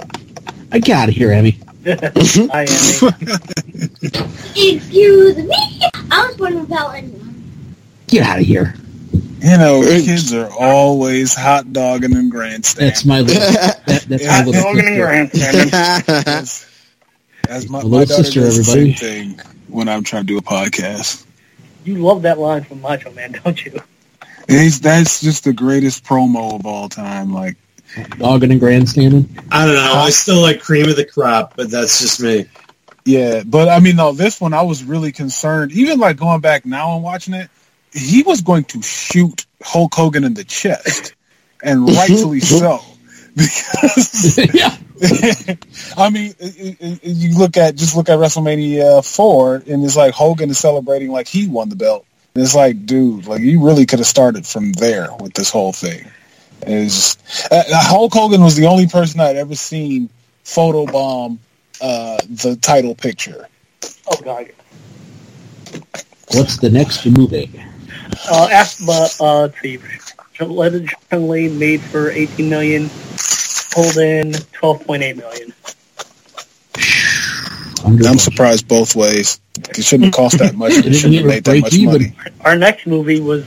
I got out of here, Emmy. I am. Excuse me. I was born without anyone. Get out of here. You know, kids are always hot dogging and grandstanding. That's my little. That, that's my little. Logan and sister. Grandstand. As, as my, my little sister, does the everybody. same thing when I'm trying to do a podcast. You love that line from Macho Man, don't you? It's, that's just the greatest promo of all time. Like, Dogging and grandstanding. I don't know. I still like cream of the crop, but that's just me. yeah, but I mean, no, this one I was really concerned. Even like going back now and watching it, he was going to shoot Hulk Hogan in the chest, and rightfully so. Because yeah. I mean, it- it- it- you look at just look at WrestleMania four, and it's like Hogan is celebrating like he won the belt. And it's like, dude, like you really could have started from there with this whole thing. And It's just, uh, Hulk Hogan was the only person I'd ever seen photobomb uh, the title picture. Oh God. What's the next movie? Uh, after, uh, let's see. Legend Chun Li made for 18 million, pulled in 12.8 million. Under I'm surprised both ways. It shouldn't have cost that much. It shouldn't have made that much even. money. Our next movie was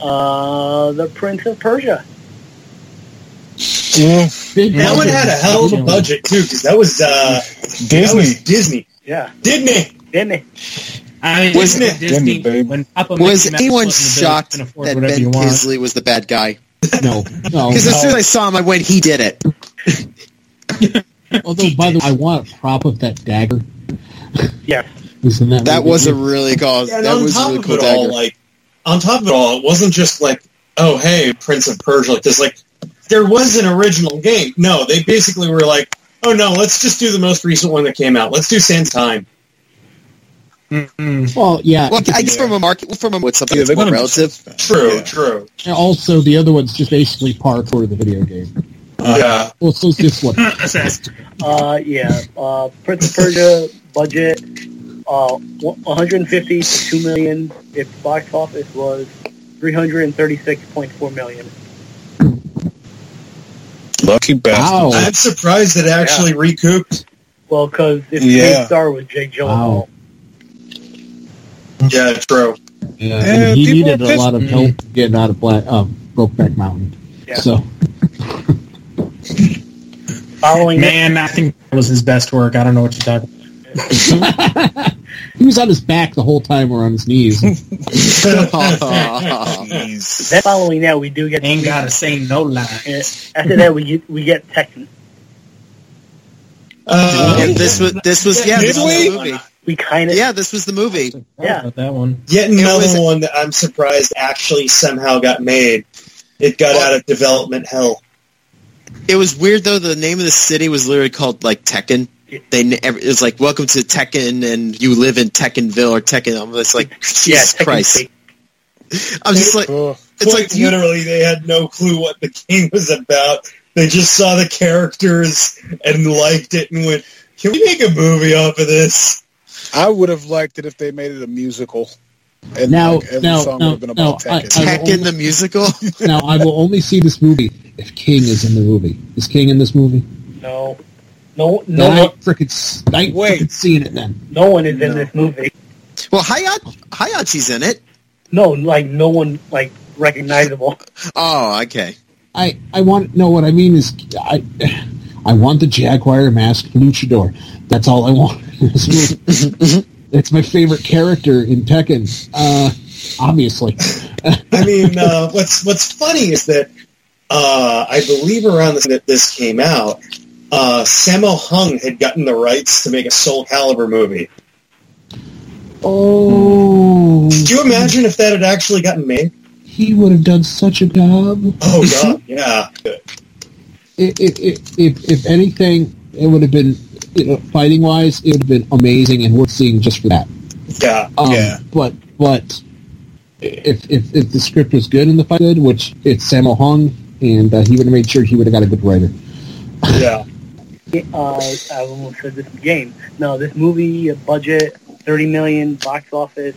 uh, The Prince of Persia. Yeah, That one had a hell of a budget too, because that was uh, that Disney. was Disney, Yeah, Disney. didn't it? I mean, Wasn't it? Disney, Didn't it, babe? when Papa was anyone wasn't the bill, shocked you can afford that Ben want. Paisley was the bad guy? No, no. Because as soon as I saw him, I went, he did it. Although, by the way, I want a prop of that dagger. Yes. Was in that That was a really cool. Yeah, that on was a top really of cool it all, dagger. like on top of it all, it wasn't just like, oh hey, Prince of Persia, like this. Like there was an original game. No, they basically were like, oh no, let's just do the most recent one that came out. Let's do Sans Time. Mm-mm. Well, yeah. well, I guess Yeah. from a market, from a, with something Yeah, that's more relative. True, Yeah. true. and also, the other one's just basically parkour the video game. Yeah. Well, so's this one. Uh, yeah. Uh, Prince of Persia budget, uh, 150 to 2 million. Its box office was 336.4 million. Lucky bastard. Wow. I'm surprised it actually recouped. Well, because its Yeah. main star was Jake Gyllenhaal. Wow. Yeah, true. Yeah, Yeah, and he needed a lot of help getting out of Black, uh, Brokeback Mountain. Yeah. So Following it, Man, I think that was his best work. I don't know what you're talking about. he was on his back the whole time or on his knees. Jeez. then following that, we do get Ain't gotta say no lie. Uh, After that, we get we get Tekken. Uh, And this was this was yeah, this was the we? movie. We kind of Yeah, this was the movie. Yeah. That one. Yet another was- one that I'm surprised actually somehow got made. It got Well- out of development hell. It was weird though. The name of the city was literally called like Tekken. They ne- it was like welcome to Tekken, and you live in Tekkenville or Tekken. I'm just like yeah, Jesus Tekken Christ. I'm just like Ugh. it's Quite like you, literally, they had no clue what the game was about. They just saw the characters and liked it and went, "Can we make a movie off of this?" I would have liked it if they made it a musical. And Now- like, every now- now- would have been about now, I- I- Tekken the musical. now I will only see this movie if King is in the movie. Is King in this movie? No, no, No, no, I one, ain't frickin' I ain't seeing it then. no one is in this movie. well, Heihachi, Heihachi's in it. No, like no one like recognizable. Oh, okay. I I want no. What I mean is, I I want the Jaguar masked luchador. That's all I want. in this movie. it's my favorite character in Tekken. Uh, obviously. I mean, uh, what's what's funny is that uh, I believe around the time that this came out, uh, Sammo Hung had gotten the rights to make a Soul Calibur movie. Oh, Could you imagine if that had actually gotten made? he would have done such a job. Oh god, yeah. It, it, it, if if anything, it would have been you know, fighting wise, it would have been amazing and worth seeing just for that. Yeah. Um, Yeah. But but if, if if the script was good and the fight good, which it's Sammo Hung, and uh, he would have made sure he would have got a good writer. Yeah. Uh, I almost said this game. No, this movie uh, budget thirty million, box office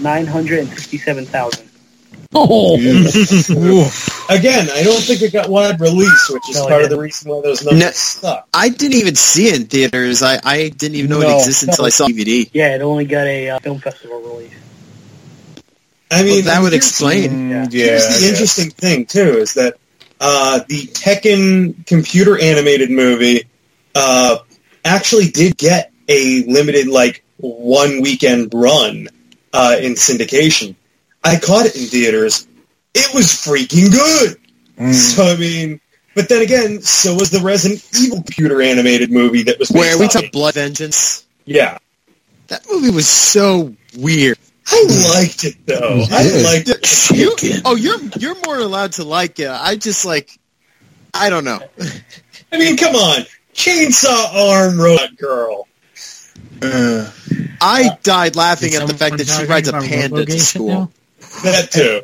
nine hundred and sixty-seven thousand. Oh, Again, I don't think it got wide release, which is No, part of the reason why those numbers No. stuck. I didn't even see it in theaters. I, I didn't even know No. it existed until I saw DVD. Yeah, it only got a uh, film festival release. I mean, Well, that would explain. Mm, Yeah. yeah. Here's the yeah. interesting thing too is that uh, the Tekken computer animated movie uh, actually did get a limited like one weekend run uh, in syndication. I caught it in theaters. It was freaking good. Mm. So I mean, but then again, so was the Resident Evil computer animated movie that was Where we on took. Blood Vengeance. Yeah, That movie was so weird. I liked it though. I liked it. You, oh, you're you're more allowed to like it. I just like, I don't know. I mean, come on, chainsaw arm robot girl. Uh, I died laughing Is at the fact that she rides a panda to school. now? That too.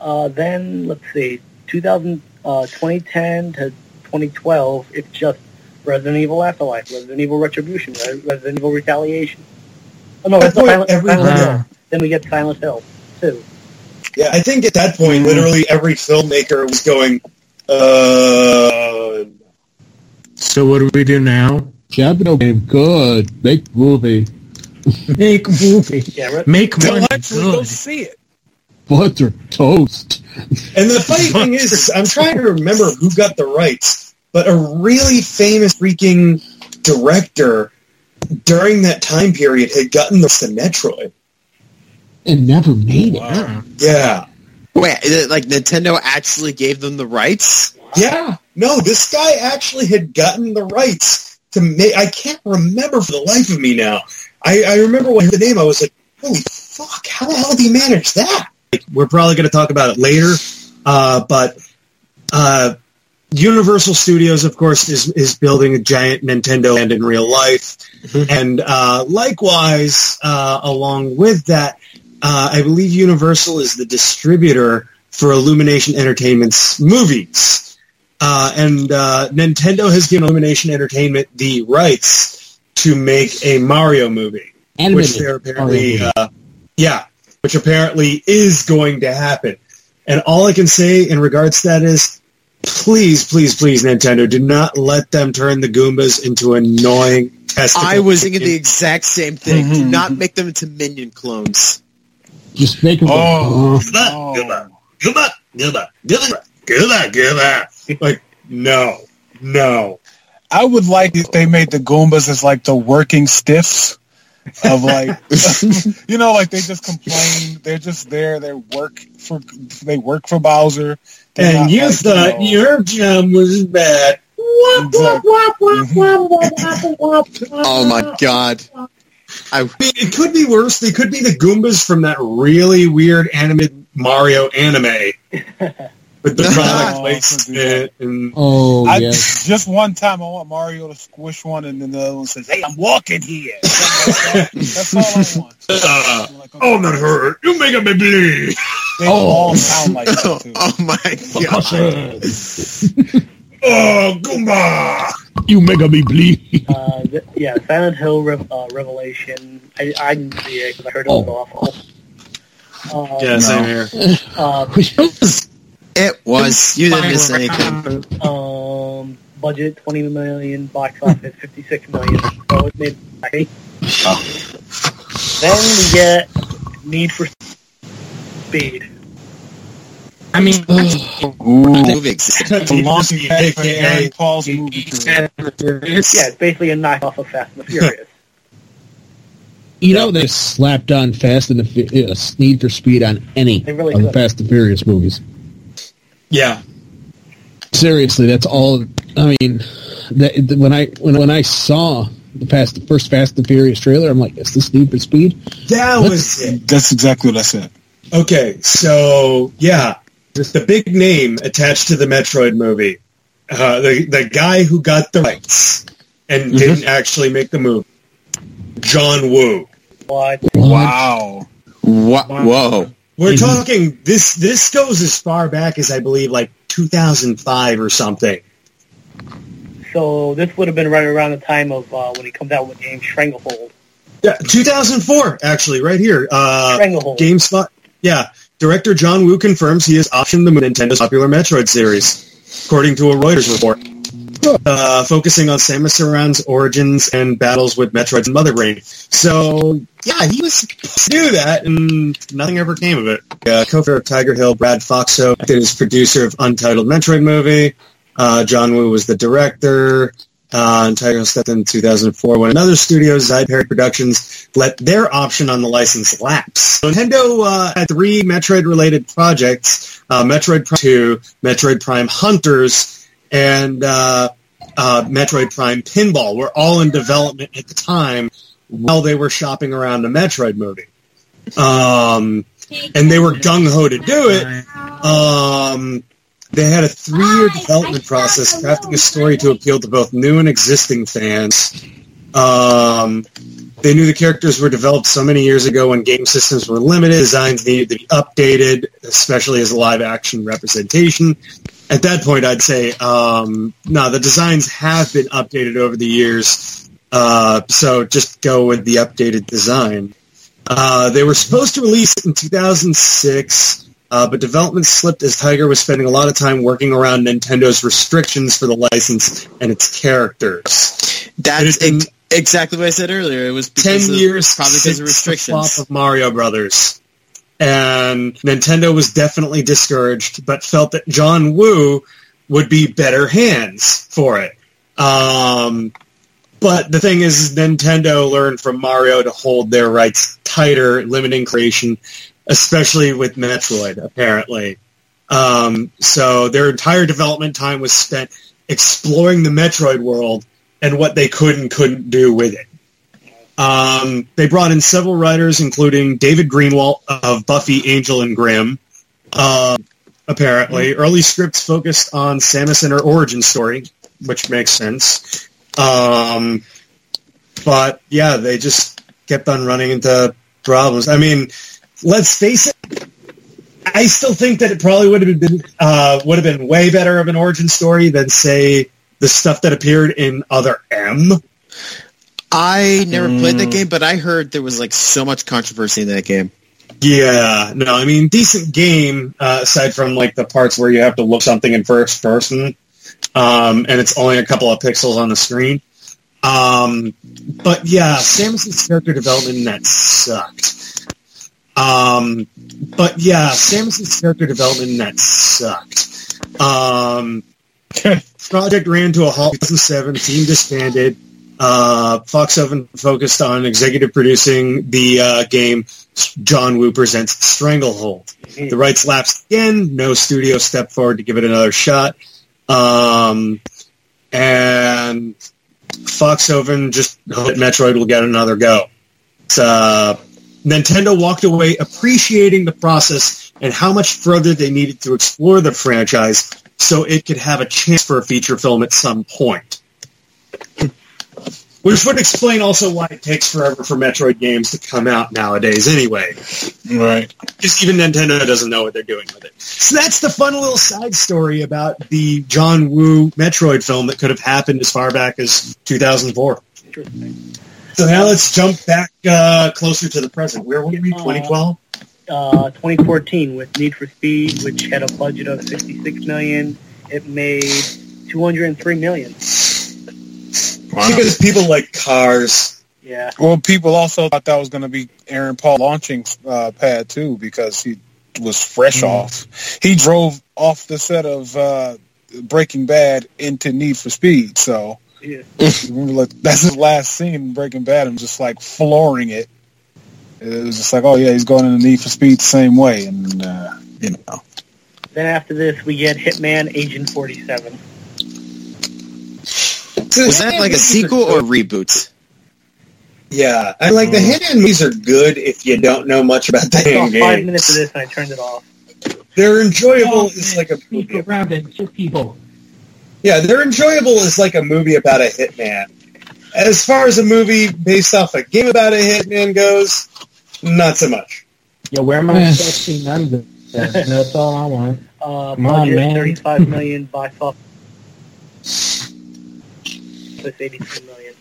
Uh, then let's see, 2000, uh, 2010 to 2012, it's just Resident Evil Afterlife, Resident Evil Retribution, Resident Evil Retaliation. Oh no, At that's point, Silent, everyone- Silent Hill. Then we get Silent Hill too. Yeah, I think at that point, literally every filmmaker was going, uh, So what do we do now? Jabno game good. Make movie. Make movie. Yeah, Re- Make they'll money actually go good. see it. Butter toast. and the funny thing is, is, I'm trying to remember who got the rights, but a really famous freaking director during that time period had gotten the to Metroid. And never made it. Ah. Yeah. Wait, is it like Nintendo actually gave them the rights? Yeah. No, this guy actually had gotten the rights to make, I can't remember for the life of me now. I, I remember when I heard the name, I was like, holy fuck, how the hell did he manage that? We're probably going to talk about it later, uh, but uh, Universal Studios, of course, is, is building a giant Nintendo land in real life. And uh, likewise, uh, along with that, uh, I believe Universal is the distributor for Illumination Entertainment's movies. uh, and uh, Nintendo has given Illumination Entertainment the rights to make a Mario movie, which they're apparently, uh, yeah, which apparently is going to happen. And all I can say in regards to that is, please, please, please, Nintendo, do not let them turn the Goombas into annoying testicles. I was thinking the exact same thing. Mm-hmm. Do not make them into minion clones. Just make them go, Oh. "Uh." Gooba, Gooba, Gooba, Gooba, Gooba, Gooba. Like, no, no. I would like if they made the Goombas as like the working stiffs of like, you know, like they just complain. They're just there. They work for they work for Bowser. They're And you like, thought know- your jam was bad. Oh my god. I I mean, it could be worse. They could be the Goombas from that really weird animated Mario anime with the product Oh, placement and Oh, I, yes. Just one time, I want Mario to squish one, and then the other one says, "Hey, I'm walking here." That's all I want. uh, I'm like, okay. oh, that hurt. You making me bleed. They all sound like oh, that too. oh my god. Oh, Goomba. You make me bleed. Uh, th- yeah, Silent Hill Rev- uh, Revelation. I, I didn't see it because I heard it was awful. Uh, Yeah, same here. uh, It was. You didn't miss anything. um, budget 20 million, box office 56 million. So it made money. Then we get Need for Speed. I mean, The Ooh, movie exists. the launching pad for Aaron Paul's movie. Yeah, it's basically a knockoff of Fast and the Furious. You know they slapped on Fast and the Fu- uh, Need for Speed on any They really of the. Fast and Furious movies. Yeah. Seriously, that's all. I mean, that, when I when when I saw the past the first Fast and Furious trailer, I'm like, is this Need for Speed? That was it. That's exactly what I said. Okay, so yeah, the big name attached to the Metroid movie, uh, the the guy who got the rights and didn't actually make the movie, John Woo. What? Wow. Wha- Whoa. We're talking this. This goes as far back as I believe, like 2005 or something. So this would have been right around the time of uh, when he comes out with the game Stranglehold. Yeah, 2004 actually, right here. Uh, Stranglehold. GameSpot. Yeah, director John Woo confirms he has optioned the Nintendo's popular Metroid series, according to a Reuters report. Uh, focusing on Samus Aran's origins and battles with Metroid's Mother Brain. So, yeah, he was supposed to do that, and nothing ever came of it. Uh, co-founder of Tiger Hill, Brad Foxhoven, acted as producer of Untitled Metroid movie. Uh, John Woo was the director. Uh, and Tiger Hill stepped in 2004 when another studio, Zide Perry Productions, let their option on the license lapse. Nintendo uh, had three Metroid-related projects, uh, Metroid Prime 2, Metroid Prime Hunters, and uh, uh, Metroid Prime Pinball were all in development at the time while they were shopping around the Metroid movie. Um, and they were gung-ho to do it. Um, they had a three-year development process, crafting a story to appeal to both new and existing fans. Um, they knew the characters were developed so many years ago when game systems were limited. Designs needed to be updated, especially as a live-action representation. At that point, I'd say, um, no, the designs have been updated over the years, uh, so just go with the updated design. Uh, they were supposed to release it in 2006, uh, but development slipped as Tiger was spending a lot of time working around Nintendo's restrictions for the license and its characters. That's ex- exactly what I said earlier. It was Ten of, years probably because of the restrictions. flop of Mario Brothers, and Nintendo was definitely discouraged, but felt that John Woo would be better hands for it. Um, but the thing is, Nintendo learned from Mario to hold their rights tighter, limiting creation, especially with Metroid, apparently. Um, so their entire development time was spent exploring the Metroid world and what they could and couldn't do with it. Um, they brought in several writers, including David Greenwalt of Buffy, Angel, and Grimm. Um, apparently, early scripts focused on Samus and her origin story, which makes sense. Um, but yeah, they just kept on running into problems. I mean, let's face it. I still think that it probably would have been uh, would have been way better of an origin story than say the stuff that appeared in Other M. I never played that game, but I heard there was like so much controversy in that game. Yeah, no, I mean decent game uh, aside from like the parts where you have to look something in first person, um, and it's only a couple of pixels on the screen. Um, but yeah, Samus's character development in that sucked. Um, but yeah, Samus's character development in that sucked. Um, project ran to a halt in 2007. Team disbanded. Uh, Foxhoven focused on executive producing the uh, game John Woo Presents Stranglehold. The rights lapsed again. No studio stepped forward to give it another shot. Um, and Foxhoven just hoped Metroid will get another go. Uh, Nintendo walked away appreciating the process and how much further they needed to explore the franchise so it could have a chance for a feature film at some point. Which would explain also why it takes forever for Metroid games to come out nowadays anyway. Right. Because even Nintendo doesn't know what they're doing with it. So that's the fun little side story about the John Woo Metroid film that could have happened as far back as 2004. So now let's jump back uh, closer to the present. Where were we? 2012? Uh, 2014 with Need for Speed, which had a budget of 66 million, it made 203 million. Because people like cars. Yeah. Well, people also thought that was going to be Aaron Paul launching uh, pad too because he was fresh off. He drove off the set of uh, Breaking Bad into Need for Speed. So Yeah. like, that's his last scene in Breaking Bad. I'm just like flooring it. It was just like, oh yeah, he's going into Need for Speed the same way, and uh, you know. Then after this, we get Hitman Agent 47. Was that like a sequel or reboot? Yeah, I like the Hitman movies are good if you don't know much about the I saw five game. minutes of this and I turned it off. They're enjoyable as like a Speak around and shoot people. yeah, they're enjoyable as like a movie about a hitman. As far as a movie based off a game about a hitman goes, not so much. Yeah, where my Eh. sexy nuns at? That's all I want. Uh, Come on, man. 35 million, box office 83 million.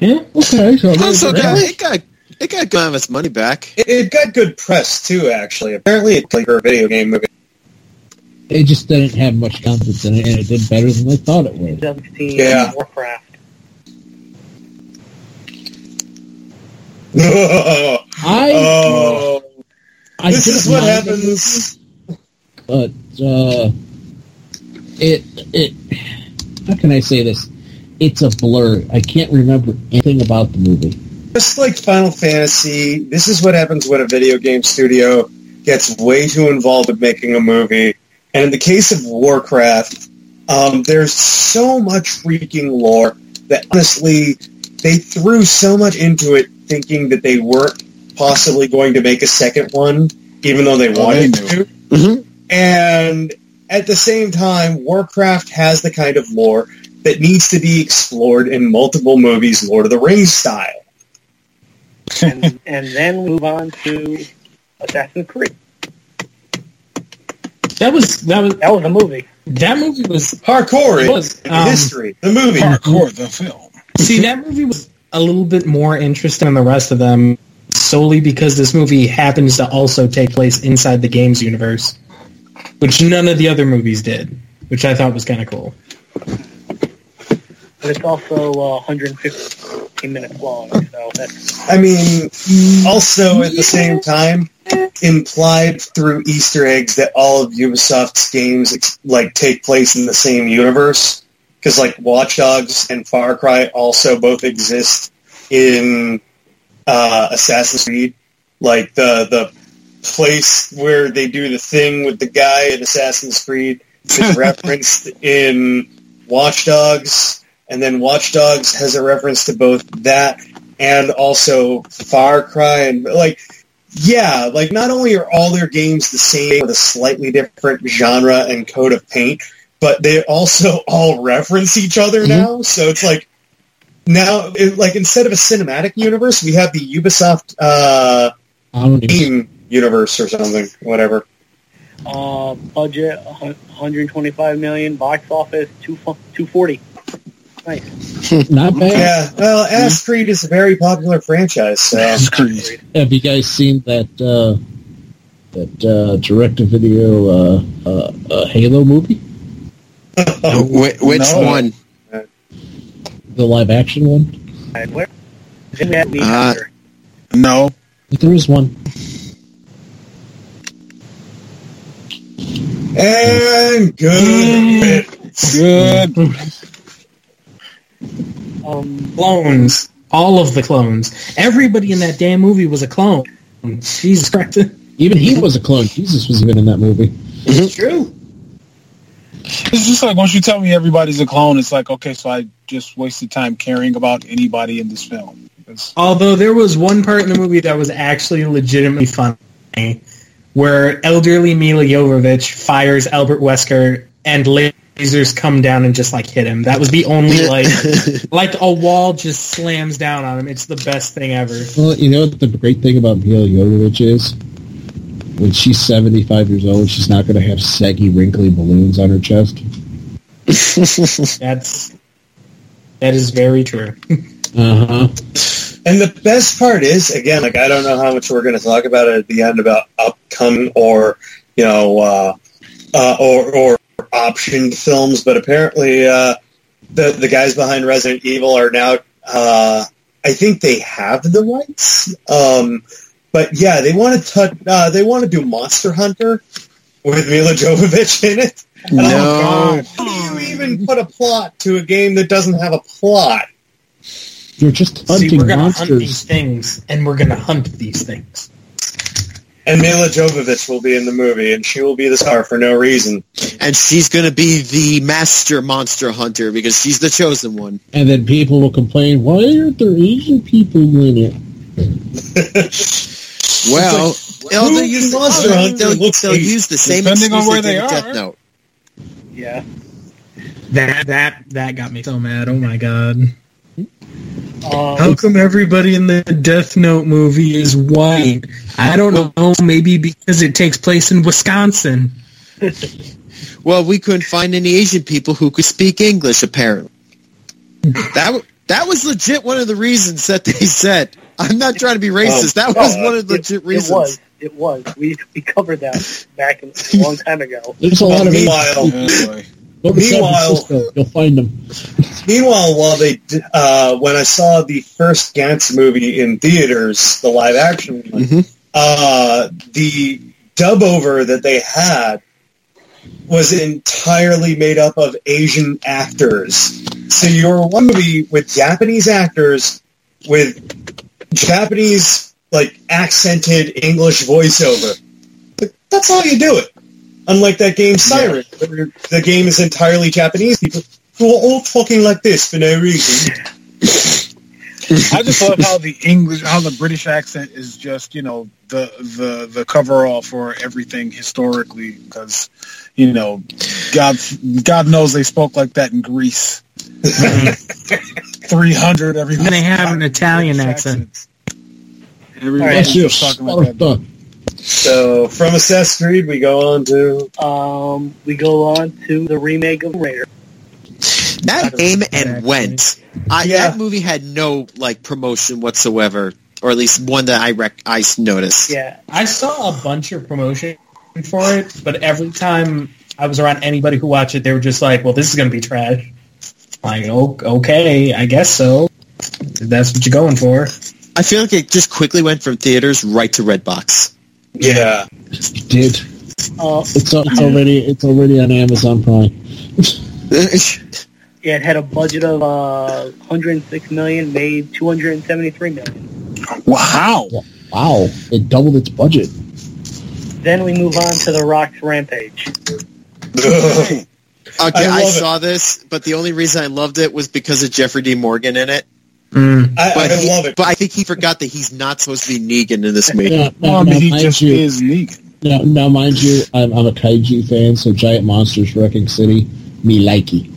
Yeah. Okay, so Also, got, it got it got good of its money back. It, it got good press too, actually. Apparently, it's like for a video game movie. it just didn't have much content in it, and it did better than they thought it would. 2016 Yeah. Warcraft. oh, I, I this didn't is what mind the happens. but uh, it it how can I say this? It's a blur. I can't remember anything about the movie. Just like Final Fantasy, this is what happens when a video game studio gets way too involved in making a movie. And in the case of Warcraft, um, there's so much freaking lore that honestly, they threw so much into it thinking that they weren't possibly going to make a second one, even though they Oh, wanted they to. Mhm. And at the same time, Warcraft has the kind of lore that needs to be explored in multiple movies, Lord of the Rings style. and, and then we move on to Assassin's Creed. That was that was That was a movie. that movie was Parkour It was, um, history, the movie. Parkour the film. see that movie was a little bit more interesting than the rest of them solely because this movie happens to also take place inside the games universe, which none of the other movies did, which I thought was kind of cool. But it's also uh, 115 minutes long, so that's I mean, also at the same time, implied through Easter eggs that all of Ubisoft's games like take place in the same universe. Because like Watch Dogs and Far Cry also both exist in uh, Assassin's Creed. Like the the place where they do the thing with the guy in Assassin's Creed is referenced in Watch Dogs, and then Watch Dogs has a reference to both that and also Far Cry, and like, yeah, like not only are all their games the same with a slightly different genre and coat of paint, but they also all reference each other now. So it's like now, it, like instead of a cinematic universe, we have the Ubisoft uh, I don't even, game universe or something, whatever. Uh, budget 125 million. Box office 2 240. Nice. Not bad. Yeah, well, Ass Creed is a very popular franchise, so Have you guys seen that uh, that uh, direct-to-video uh, uh, uh, Halo movie, Wh- which No. one? the live-action one? And where? Then we have Meat Uh, Hunter. No. There is one. and good. Good. Um, Clones. All of the clones. Everybody in that damn movie was a clone. Jesus Christ. Even he was a clone. Jesus was even in that movie. It's true. It's just like once you tell me everybody's a clone, it's like okay, so I just wasted time caring about anybody in this film. It's, Although there was one part in the movie that was actually legitimately funny, where elderly Milla Jovovich fires Albert Wesker and lasers come down and just like hit him. That was the only like like a wall just slams down on him. It's the best thing ever. Well, you know what the great thing about Milla Jovovich is? When she's 75 years old, she's not going to have saggy, wrinkly balloons on her chest. That's that is very true. Uh-huh. And the best part is, again, like I don't know how much we're going to talk about it at the end about upcoming or you know uh, uh, or or optioned films, but apparently uh, the the guys behind Resident Evil are now. Uh, I think they have the rights, um, but yeah, they want to touch. Uh, they want to do Monster Hunter with Milla Jovovich in it. And I'm No. like, How do you even put a plot to a game that doesn't have a plot? You're just See, hunting we're gonna hunt these monsters. things, and we're gonna hunt these things. And Milla Jovovich will be in the movie, and she will be the star for no reason. And she's going to be the master monster hunter because she's the chosen one. And then people will complain, why aren't there Asian people in it? Well, they'll, who they'll use the, Monster Hunter they'll, looks they'll use the same Depending on excuse where they they are. Death Note. yeah. That that that got me so mad. Oh my god. Um, How come everybody in the Death Note movie is white? I don't know. Maybe because it takes place in Wisconsin. Well, we couldn't find any Asian people who could speak English. Apparently, that that was legit one of the reasons that they said. I'm not trying to be racist. that was one of the legit it, reasons. it was. It was. We we covered that back in, a long time ago. There's a lot of Meanwhile, people. oh boy. Go to San Meanwhile- Francisco, you'll find them. Meanwhile, while they uh, when I saw the first Gantz movie in theaters, the live action one, Mhm. uh, the dub over that they had was entirely made up of Asian actors. So you're one movie with Japanese actors with Japanese like accented English voiceover. But that's how you do it. Unlike that game Siren, where the game is entirely Japanese people who are all talking like this for no reason. I just love how the English, how the British accent is just, you know, the the the cover all for everything historically, because you know, God God knows they spoke like that in Greece. Three hundred every. And they have an Italian accent. Everybody That's was just talking like that. Sparta. So from Assassin's Creed, we go on to Um, we go on to the remake of Raider. That came and Exactly. went. I, Yeah. That movie had no like promotion whatsoever, or at least one that I rec- I s- noticed. Yeah, I saw a bunch of promotion for it, but every time I was around anybody who watched it, they were just like, "Well, this is going to be trash." Like, oh, okay, I guess so. If That's what you're going for. I feel like it just quickly went from theaters right to Redbox. Yeah. It did. uh, It's, al- it's already it's already on Amazon Prime. yeah, it had a budget of uh, 106 million, made 273 million. Wow. Wow, it doubled its budget. Then we move on to The Rock's Rampage. Okay, I I, love it. saw this, but the only reason I loved it was because of Jeffrey D. Morgan in it. Mm. I, But, I he- love it. but I think he forgot that he's not supposed to be Negan in this movie. Now, Well, I mean, now, he mind just you, is Negan. now, now, mind you, I'm, I'm a kaiju fan, so Giant Monsters Wrecking City, me likey.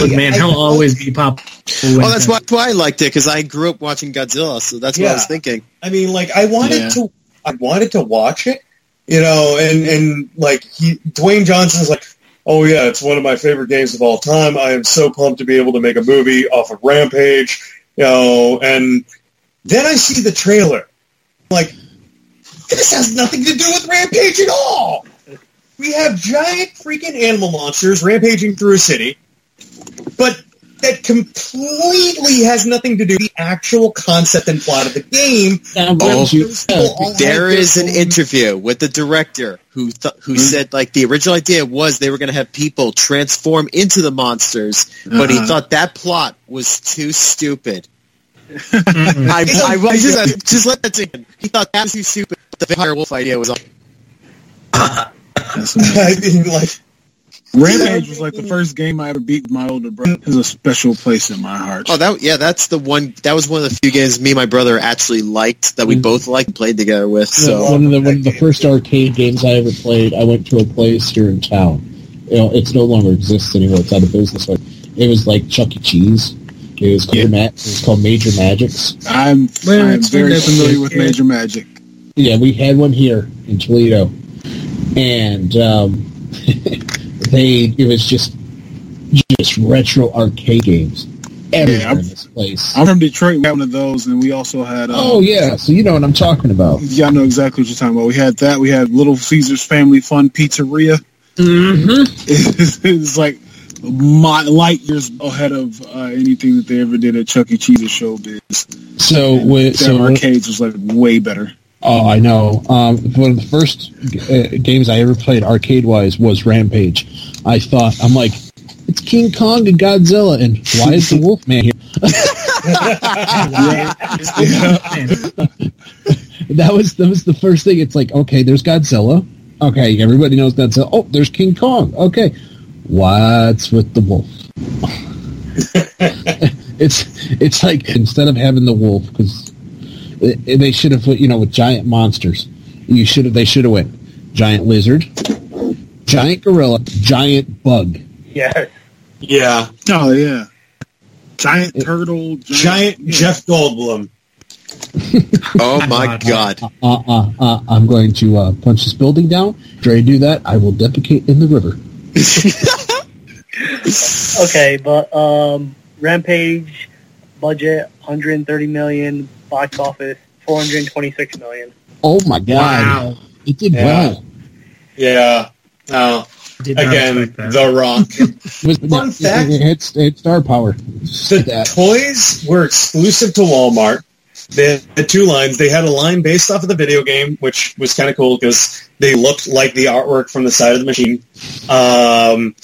Look, man, he'll always be pop. Oh, that's why, why I liked it because I grew up watching Godzilla, so that's what I was thinking. I mean, like I wanted Yeah. to, I wanted to watch it, You know, and and like he, Dwayne Johnson's like, oh yeah, it's one of my favorite games of all time. I am so pumped to be able to make a movie off of Rampage. You know, and then I see the trailer, like this has nothing to do with Rampage at all. We have giant freaking animal monsters rampaging through a city, but that completely has nothing to do with the actual concept and plot of the game. Now, Oh, Reg, you- Those people all There have is their an interview with the director who th- who said like the original idea was they were going to have people transform into the monsters, but he Uh-huh. thought that plot was too stupid. I, I, I just, just let that sink in. He thought that was too stupid. The vampire wolf idea was. That's. I mean, like, Rampage was like the first game I ever beat with my older brother. It has a special place in my heart. Oh, that yeah, that's the one. That was one of the few games me and my brother actually liked that we both liked and played together with. So one of the one of the first arcade games I ever played. I went to a place here in town. You know, it's no longer exists anymore. It's out of business. But it was like Chuck E. Cheese. It was called, Ma- it was called Major Magics. I'm Well, I'm very familiar with yeah. Major Magic. Yeah, we had one here in Toledo, and um, they it was just just retro arcade games everywhere I'm- in this place. I'm from Detroit. We had one of those, and we also had. Um, oh yeah, so you know what I'm talking about. Y'all know exactly what you're talking about. We had that. We had Little Caesars Family Fun Pizzeria. Mm-hmm. It's, it's like my light years ahead of uh, anything that they ever did at Chuck E. Cheese's showbiz. So with so arcades was like way better. Oh, I know. Um, one of the first uh, games I ever played arcade wise was Rampage. I thought I'm like, it's King Kong and Godzilla, and why is the Wolfman here? that was that was the first thing. It's like, okay, there's Godzilla. Okay, everybody knows Godzilla. Oh, there's King Kong. Okay, what's with the wolf? it's it's like instead of having the wolf because they should have you know with giant monsters. You should have they should have went giant lizard, giant gorilla, giant bug. Yeah. yeah, Oh yeah, giant turtle, giant, giant yeah. Jeff Goldblum. oh my god, Uh, uh, uh, I'm going to uh, punch this building down. After I do that, I will defecate in the river. Okay, but um, Rampage budget 130 million, box office 426 million. Oh my god! Wow. It did Yeah. well. Yeah. Did again. The Rock. It was, Fun fact- it, had, it had star power. The that. toys were exclusive to Walmart. They had two lines. They had a line based off of the video game, which was kind of cool because they looked like the artwork from the side of the machine. Um,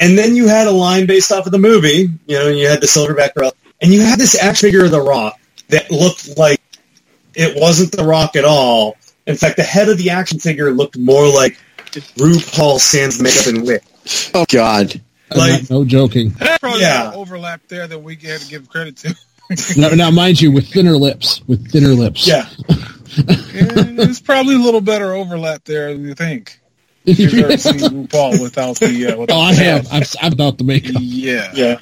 and then you had a line based off of the movie. You know, you had the silverback gorilla, and you had this action figure of the Rock that looked like it wasn't the Rock at all. In fact, the head of the action figure looked more like RuPaul sans makeup and wig. oh god. Like- not- no joking. Probably Yeah. more overlap there that we had to give credit to. Now, now, mind you, with thinner lips, with thinner lips. Yeah, And There's probably a little better overlap there than you think. If you've ever seen RuPaul without the uh, without oh, I the have. I've, I've about the makeup. Yeah. Yeah.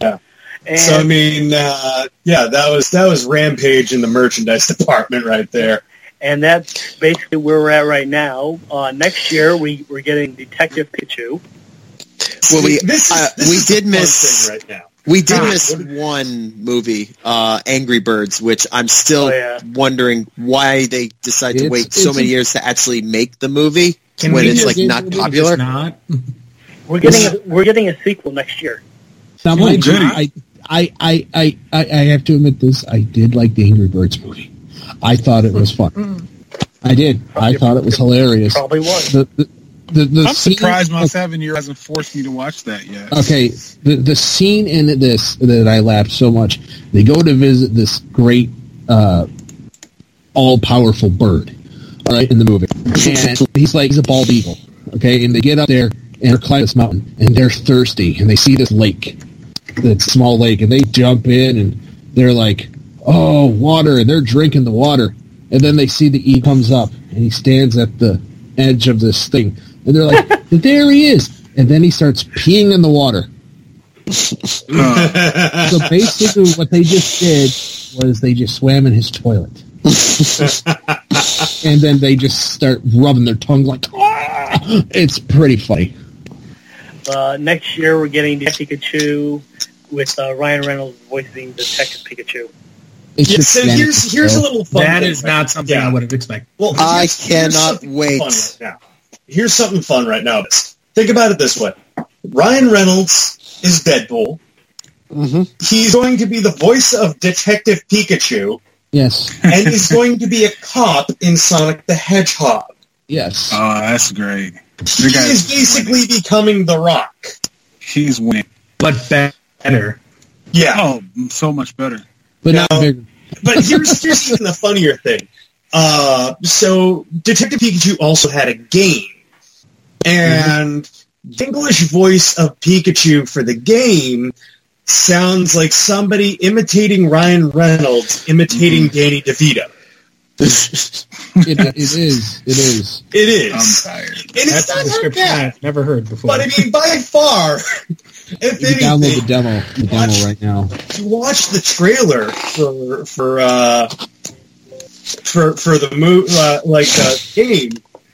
yeah. And So I mean, uh, yeah, that was that was Rampage in the merchandise department right there. and that's basically where we're at right now. Uh, next year, we we're getting Detective Pikachu. Well, we This is- uh, this we did miss thing right now. we did Ah, miss one movie, uh, Angry Birds, which I'm still Oh, yeah. wondering why they decide to wait so many years to actually make the movie Can when it's just- like not popular. Not. We're getting a, we're getting a sequel next year. Now, mind you. I, I, I, I, I, I have to admit this. I did like the Angry Birds movie. I thought it was fun. I did. I thought it was hilarious. Probably was. The, the, the, the I'm scene- surprised my seven year hasn't forced me to watch that yet. Okay, the the scene in this that I laughed so much. They go to visit this great, uh, all powerful bird, all right, in the movie, and he's like he's a bald eagle. Okay, and they get up there and they're climbing this mountain, and they're thirsty, and they see this lake, this small lake, and they jump in, and they're like, "Oh, water!" and they're drinking the water, and then they see the E comes up, and he stands at the edge of this thing, and they're like, "There he is!" And then he starts peeing in the water. Uh, So basically, what they just did was they just swam in his toilet. and then they just start rubbing their tongue like, "Ah!" it's pretty funny. Uh, next year, we're getting the Pikachu with uh, Ryan Reynolds voicing Detective Pikachu. It's Yeah, so standard here's here's a little fun. That thing, is right? not something Yeah. I would have expected. Well, I here's- here's cannot wait. right now. Here's something fun right now. Think about it this way: Ryan Reynolds is Deadpool. Mm-hmm. He's going to be the voice of Detective Pikachu, Yes, and he's going to be a cop in Sonic the Hedgehog. yes. Oh, that's great. He is basically becoming The Rock. He's winning. But better. Yeah, Oh, so much better. but no. not bigger. but here's here's even the funnier thing. Uh, so Detective Pikachu also had a game, and the English voice of Pikachu for the game sounds like somebody imitating Ryan Reynolds imitating Danny DeVito. It, it is. It is. It I'm is, tired. and it's That's a not that description bad. I've never heard before. But I mean, by far, if You can download the demo. The demo right now. you watch the trailer for for uh, for for the move uh, like uh, game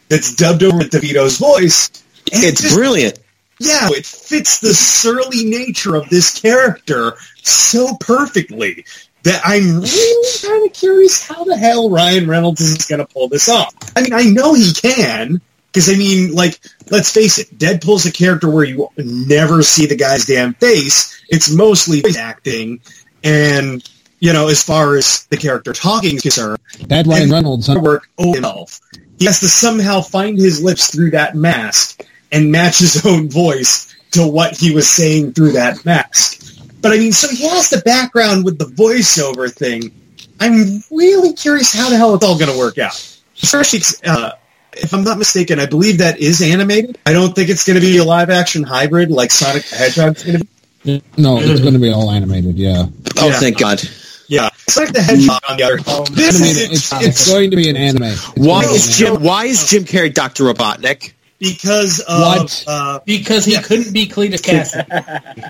that's dubbed over with DeVito's voice. and It's just- brilliant. yeah, it fits the surly nature of this character so perfectly that I'm really kind of curious how the hell Ryan Reynolds is going to pull this off. I mean, I know he can. Because, I mean, like, let's face it, Deadpool's a character where you never see the guy's damn face. It's mostly acting. And, you know, as far as the character talking is concerned, That Ryan Reynolds. huh? work himself. He has to somehow find his lips through that mask and match his own voice to what he was saying through that mask. But I mean, so he has the background with the voiceover thing. I'm really curious how the hell it's all going to work out. Especially, uh, if I'm not mistaken, I believe that is animated. I don't think it's going to be a live action hybrid like Sonic the Hedgehog's going to be. No, it's going to be all animated. Yeah, Oh, Yeah. thank God. Yeah, Sonic the Hedgehog on the other hand, this Animated- is it's, it's going to be an anime. It's Why going to is an anime. Jim? Why is Jim Carrey Doctor Robotnik? because of What? Uh, because he Yeah. couldn't be Cletus Cassidy.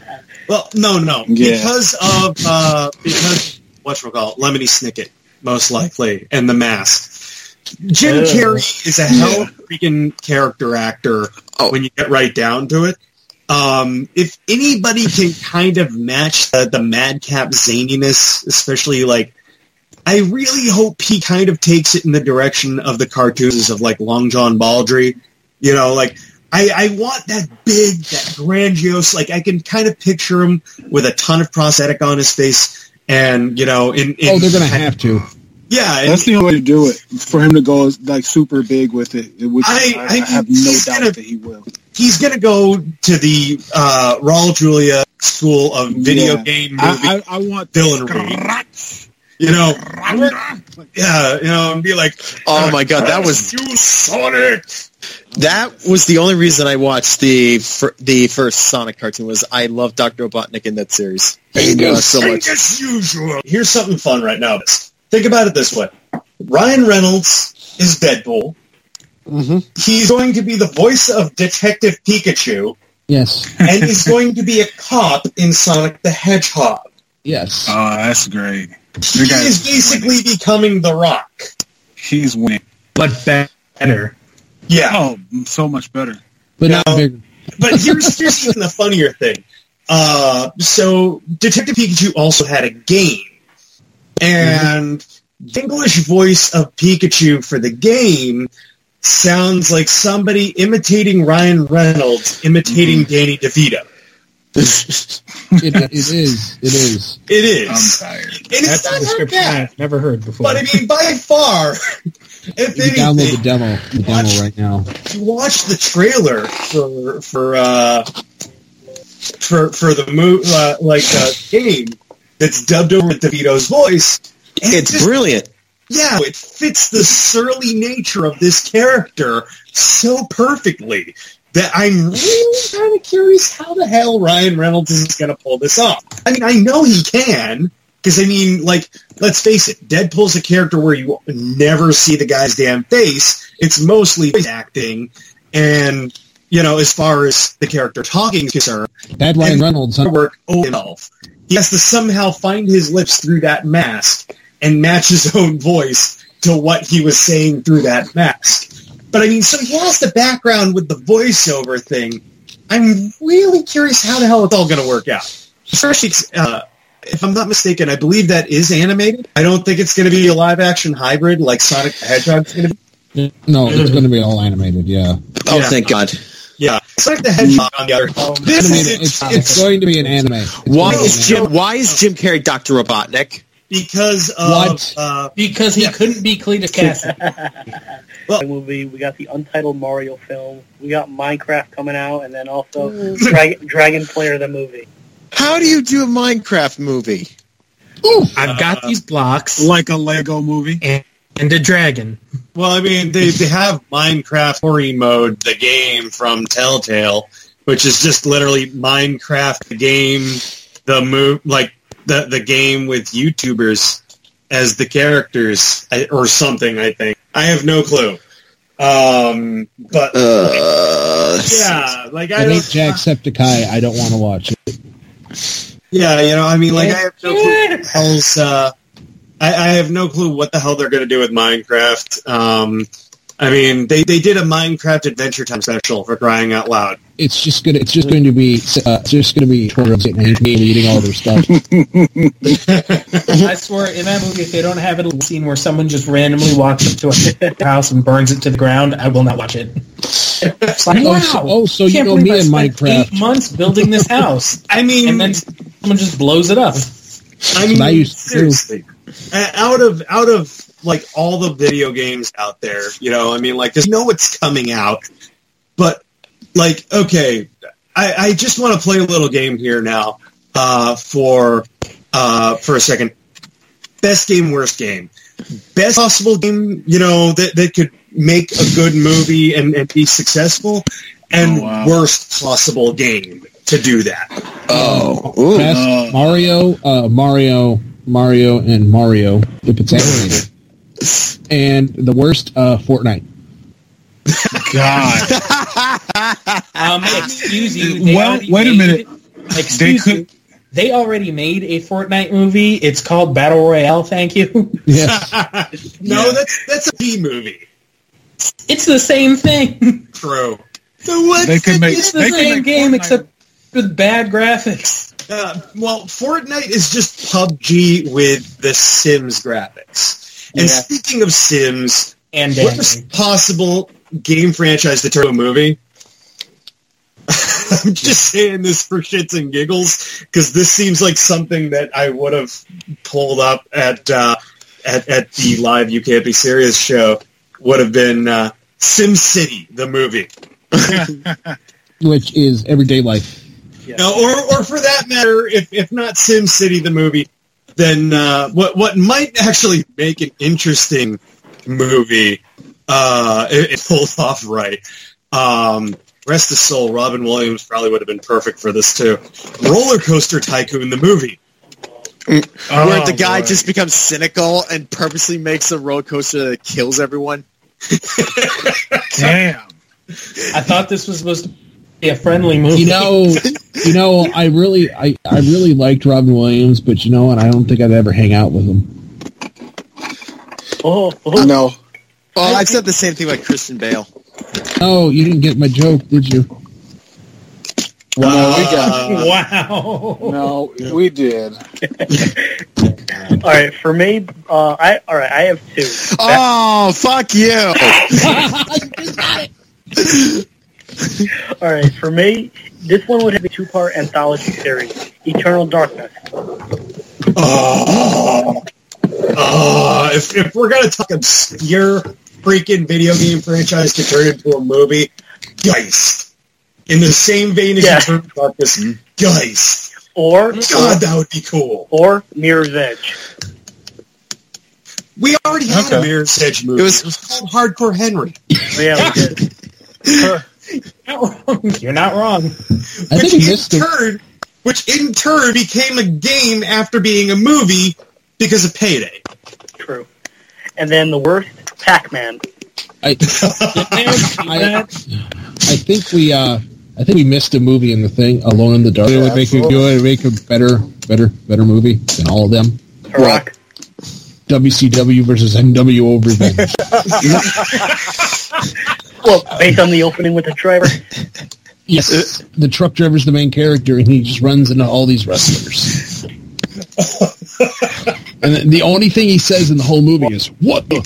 Well, no, no, Yeah. because of uh, because what we call Lemony Snicket, most likely, and the mask. Jim Ew. Carrey is a hell of a freaking character actor Oh. when you get right down to it. Um, if anybody can kind of match the, the madcap zaniness, especially like, I really hope he kind of takes it in the direction of the cartoons of like Long John Baldry. You know, like I, I want that big, that grandiose. Like I can kind of picture him with a ton of prosthetic on his face, and you know, in, in Oh, they're going to have to. Yeah, and That's the only way to do it. For him to go like super big with it, which I- I, I I, have no he's doubt gonna- that he will. he's going to go to the uh, Raul Julia School of Video Yeah. Game Movie. I, I, I want Villainry. you know, yeah, you know, and be like, Oh my God, that was you Sonic. that was the only reason I watched the fir- the first Sonic cartoon was I love Doctor Robotnik in that series uh, so much. as usual. Here's something fun right now. Think about it this way: Ryan Reynolds is Deadpool. Mm-hmm. He's going to be the voice of Detective Pikachu, Yes, and he's going to be a cop in Sonic the Hedgehog. yes. Oh, that's great. He is basically becoming The Rock. He's winning. but better. Yeah, Oh, so much better. but no. not bigger. but here's here's even the funnier thing. Uh, so Detective Pikachu also had a game, and the English voice of Pikachu for the game sounds like somebody imitating Ryan Reynolds imitating Danny DeVito. It, it is. It is. It I'm is, tired. and it's That's a not that description. I've never heard before. But I mean, by far, if You can download the demo. The demo right now. you watch the trailer for for uh, for for the move uh, like uh, game that's dubbed over with DeVito's voice. and It's just- brilliant. yeah, it fits the surly nature of this character so perfectly that I'm really kind of curious how the hell Ryan Reynolds is going to pull this off. I mean, I know he can. Because, I mean, like, let's face it, Deadpool's a character where you never see the guy's damn face. It's mostly voice acting. And, you know, as far as the character talking is concerned, That Ryan Reynolds. huh? work oh, himself. He has to somehow find his lips through that mask and match his own voice to what he was saying through that mask. But I mean, so he has the background with the voiceover thing. I'm really curious how the hell it's all going to work out. Especially, uh, if I'm not mistaken, I believe that is animated. I don't think it's going to be a live action hybrid like Sonic the Hedgehog's going to be. No, it's going to be all animated. Yeah, Oh, Yeah. thank God. Yeah, Sonic the Hedgehog on the other hand. This Animated. is It's, it's going to be an anime. It's Why going to be is an anime. Jim? Why is Jim Carrey Doctor Robotnik? because of What? Uh, Because he Yeah. couldn't be Cletus Cassidy. The movie. We got the Untitled Mario film. We got Minecraft coming out, and then also Dragon, Dragon Slayer the movie. How do you do a Minecraft movie? Ooh, I've got these blocks Like a Lego movie. and a dragon. Well, I mean, they, they have Minecraft Story Mode, the game from Telltale, which is just literally Minecraft the game, the move, like the the game with YouTubers as the characters or something. I think I have no clue. Um, but Uh, yeah, like I I hate don't, Jacksepticeye. I don't want to watch it. yeah, you know, I mean, like I have no clue. What hell's, uh, I, I have no clue what the hell they're going to do with Minecraft. Um, I mean, they, they did a Minecraft Adventure Time special for crying out loud. It's just gonna. It's just going to be. Uh, it's just going to be Turtles and eating all their stuff. I swear, in that movie, if they don't have a little scene where someone just randomly walks up to a house and burns it to the ground, I will not watch it. It's like, Oh, wow. so- oh, so you can't know me I in spent Minecraft. Eight months building this house, I mean, and then someone just blows it up. I mean, what I used to do. seriously, out of out of like all the video games out there, you know, I mean, like, there's no what's coming out, but like, okay, I, I just want to play a little game here now uh, for uh, for a second. Best game, worst game, best possible game, you know, that that could make a good movie and, and be successful, and Oh, wow. worst possible game to do that. oh, ooh. Best Uh. Mario, uh, Mario, Mario, and Mario if it's animated. And the worst, uh, Fortnite. God. Um, excuse you. they Well, already wait a made- minute. Excuse They you. They already made a Fortnite movie. It's called Battle Royale. Thank you. Yeah. no, that's that's a P movie. It's the same thing. True. So what? They could make- It's the They can same make game Fortnite- except with bad graphics. Uh, well, Fortnite is just PUBG with the Sims graphics. And Yeah. speaking of Sims, And worst dancing. possible game franchise to turn into a movie? I'm just saying this for shits and giggles because this seems like something that I would have pulled up at uh, at at the live You Can't Be Serious show. Would have been uh, Sim City, the movie. Which is everyday life. No, or, or for that matter, if, if not Sim City the movie, then uh, what what might actually make an interesting movie, uh, if if pulled off right. Um, rest his soul, Robin Williams probably would have been perfect for this too. Roller Coaster Tycoon the movie. Where Oh, the guy boy. just becomes cynical and purposely makes a roller coaster that kills everyone. Damn. I thought this was supposed to be a friendly movie. You know, you know, I really, I, I really liked Robin Williams, but you know what? I don't think I'd ever hang out with him. Oh, oh. No. Oh, I've said the same thing about Christian Bale. Oh, you didn't get my joke, did you? Well, we got. Uh, wow. No, we did. all right. For me, uh, I all right. I have two. Oh, fuck you! All right. For me, this one would have a two-part anthology series, Eternal Darkness. Oh, oh, if, if we're gonna talk obscure freaking video game franchise to turn into a movie, Geist. In the same vein as Yeah. Eternal Darkness, Geist. Or God, that would be cool. or Mirror's Edge. We already had a Mirror's Edge movie. It It was- was, called Hardcore Henry. Yeah, we did. Not wrong. You're not wrong. I which think in missed it. turn, which in turn became a game after being a movie because of Payday. True. And then the worst, Pac-Man. I, I, I think we, uh, I think we missed a movie in the thing, Alone in the Dark. it would make a, it would make a better, better, better movie than all of them. Rock. WCW versus NWO revenge. Well, based on the opening with the driver. yes, uh, the truck driver's the main character, and he just runs into all these wrestlers. and the- the only thing he says in the whole movie is "What?" the-"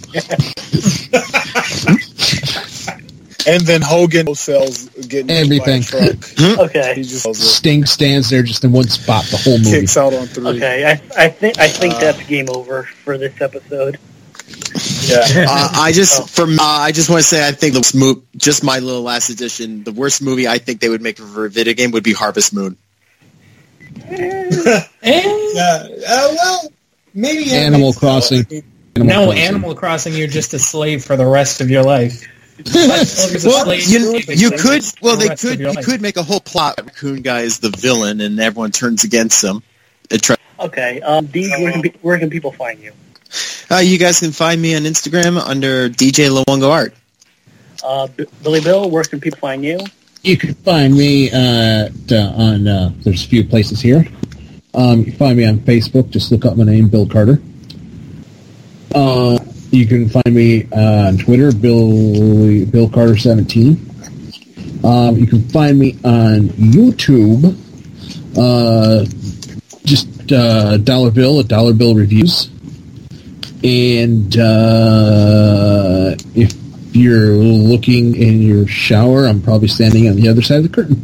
And then Hogan sells getting Everything. by a truck. Okay. He just. Sting stands there just in one spot the whole movie. kicks out on three. Okay, I, I think I think uh, that's game over for this episode. Yeah. Uh, I just Oh. from uh, I just want to say I think the mo- just my little last edition. The worst movie I think they would make for a video game would be Harvest Moon. Yeah. Uh, well, maybe Animal Crossing. Animal no, Crossing. Animal Crossing, you're just a slave for the rest of your life. Well, Well, you, you could well they the rest of could your you life. could make a whole plot. Raccoon guy is the villain, and everyone turns against him. Try- Okay, um, Dee, where can, pe- where can people find you? Uh, you guys can find me on Instagram under DJ Luongo Art. Uh, B- Billy Bill, where can people find you? You can find me uh, on. Uh, there's a few places here. Um, you can find me on Facebook. Just look up my name, Bill Carter. Uh, you can find me uh, on Twitter, Bill Bill Carter seventeen. Um, you can find me on YouTube. Uh, just uh, Dollar Bill at Dollar Bill Reviews. And uh, if you're looking in your shower, I'm probably standing on the other side of the curtain.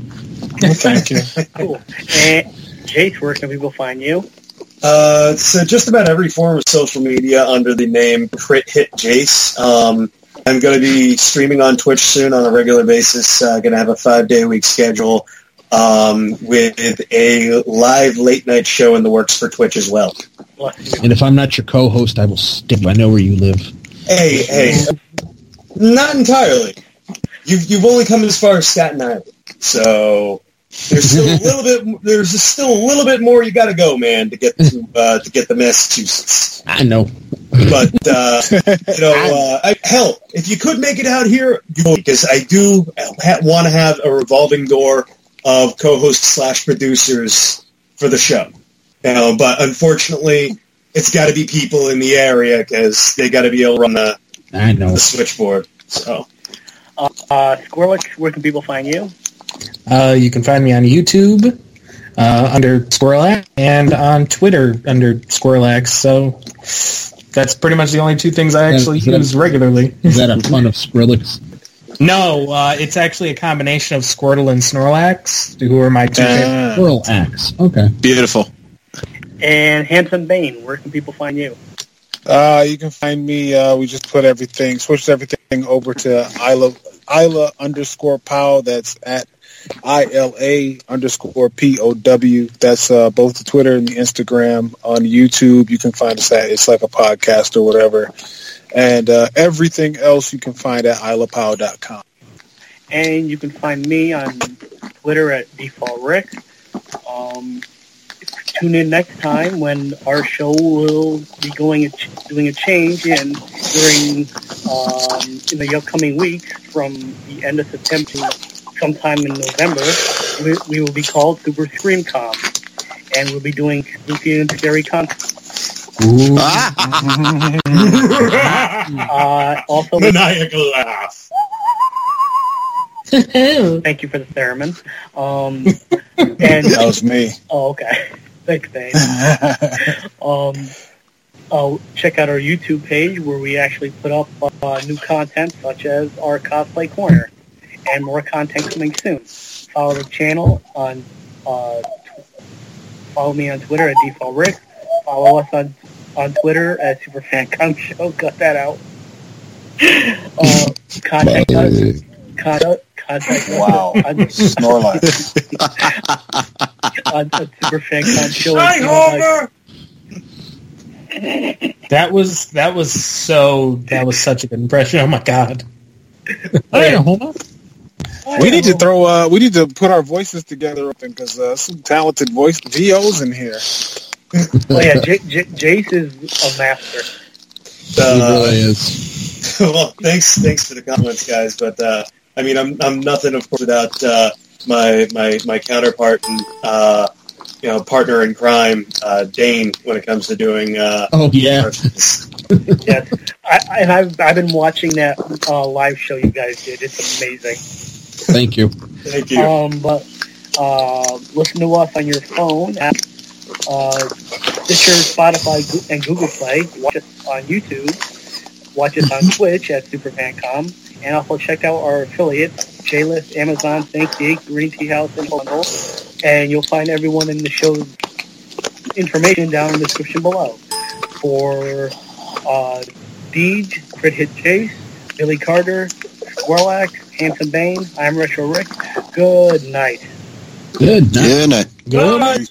Thank you. Cool. And Jace, where can people find you? Uh, so just about every form of social media under the name Crit Hit Jace. Um, I'm going to be streaming on Twitch soon on a regular basis. Uh, going to have a five day a week schedule um, with a live late night show in the works for Twitch as well. And if I'm not your co-host, I will stick. I know where you live. Hey, hey, not entirely. You've you've only come as far as Staten Island, so there's still a little bit. There's still a little bit more you got to go, man, to get to uh, to get to Massachusetts. I know. But uh, you know, uh, I, hell, if you could make it out here, because I do ha- want to have a revolving door of co-hosts slash producers for the show. You know, but unfortunately, it's got to be people in the area because they got to be able to run the, I know. the switchboard. So. Uh, uh, Squirrelix, where can people find you? Uh, you can find me on YouTube uh, under Squirrelax and on Twitter under Squirrelax. So that's pretty much the only two things I actually that- use regularly. Is that a ton of Skrillex? No, uh, it's actually a combination of Squirtle and Snorlax, who are my two favorite. Squirrel axe. Okay. Beautiful. And Handsome Bane, where can people find you? Uh, you can find me. Uh, we just put everything, switched everything over to Isla Isla underscore Pow. That's at I L A underscore P O W. That's uh, both the Twitter and the Instagram. On YouTube, you can find us at It's Like a Podcast or whatever. And uh, everything else you can find at ilapow.com. And you can find me on Twitter at Default Rick. Um, tune in next time when our show will be going a ch- doing a change and during um, in the upcoming weeks from the end of September sometime in November we, we will be called Super Scream Com and we'll be doing spooky and scary content. Uh, also, Maniacal laugh. thank you for the theremin. Um, and That was me. Oh, okay. Thanks, Dane. um, oh, check out our YouTube page where we actually put up uh, new content such as our cosplay corner and more content coming soon. Follow the channel on. Uh, follow me on Twitter at default rick. Follow us on on Twitter at superfancom show. Cut that out. Uh, contact us. Contact, contact us Wow. on, Snorlax. on, on superfancom show. Hi, Homer! That was that was so that was such a good impression. Oh my god! Hey, Homer. We need to throw. Uh, we need to put our voices together because uh, some talented voice VOs in here. Oh yeah, J- J- Jace is a master. He Uh, really is. well, thanks, thanks for the comments, guys. But uh, I mean, I'm I'm nothing, of course, without uh, my my my counterpart and uh, you know partner in crime, uh, Dane, when it comes to doing uh, Oh yeah. impressions. yes, I, and I've I've been watching that uh, live show you guys did. It's amazing. Thank you. Thank you. Um, but uh, listen to us on your phone at uh, Stitcher, Spotify, and Google Play. Watch us on YouTube. Watch us on Twitch at SuperFancom. And also check out our affiliates, JList, Amazon, ThinkGeek, Green Tea House, and Bundle. And you'll find everyone in the show's information down in the description below. For uh, Deej, Crit Hit Jace, Billy Carter, Squirrelack, Handsome Bane, I'm Retro Rick. Good night. Good night. Good night. Good.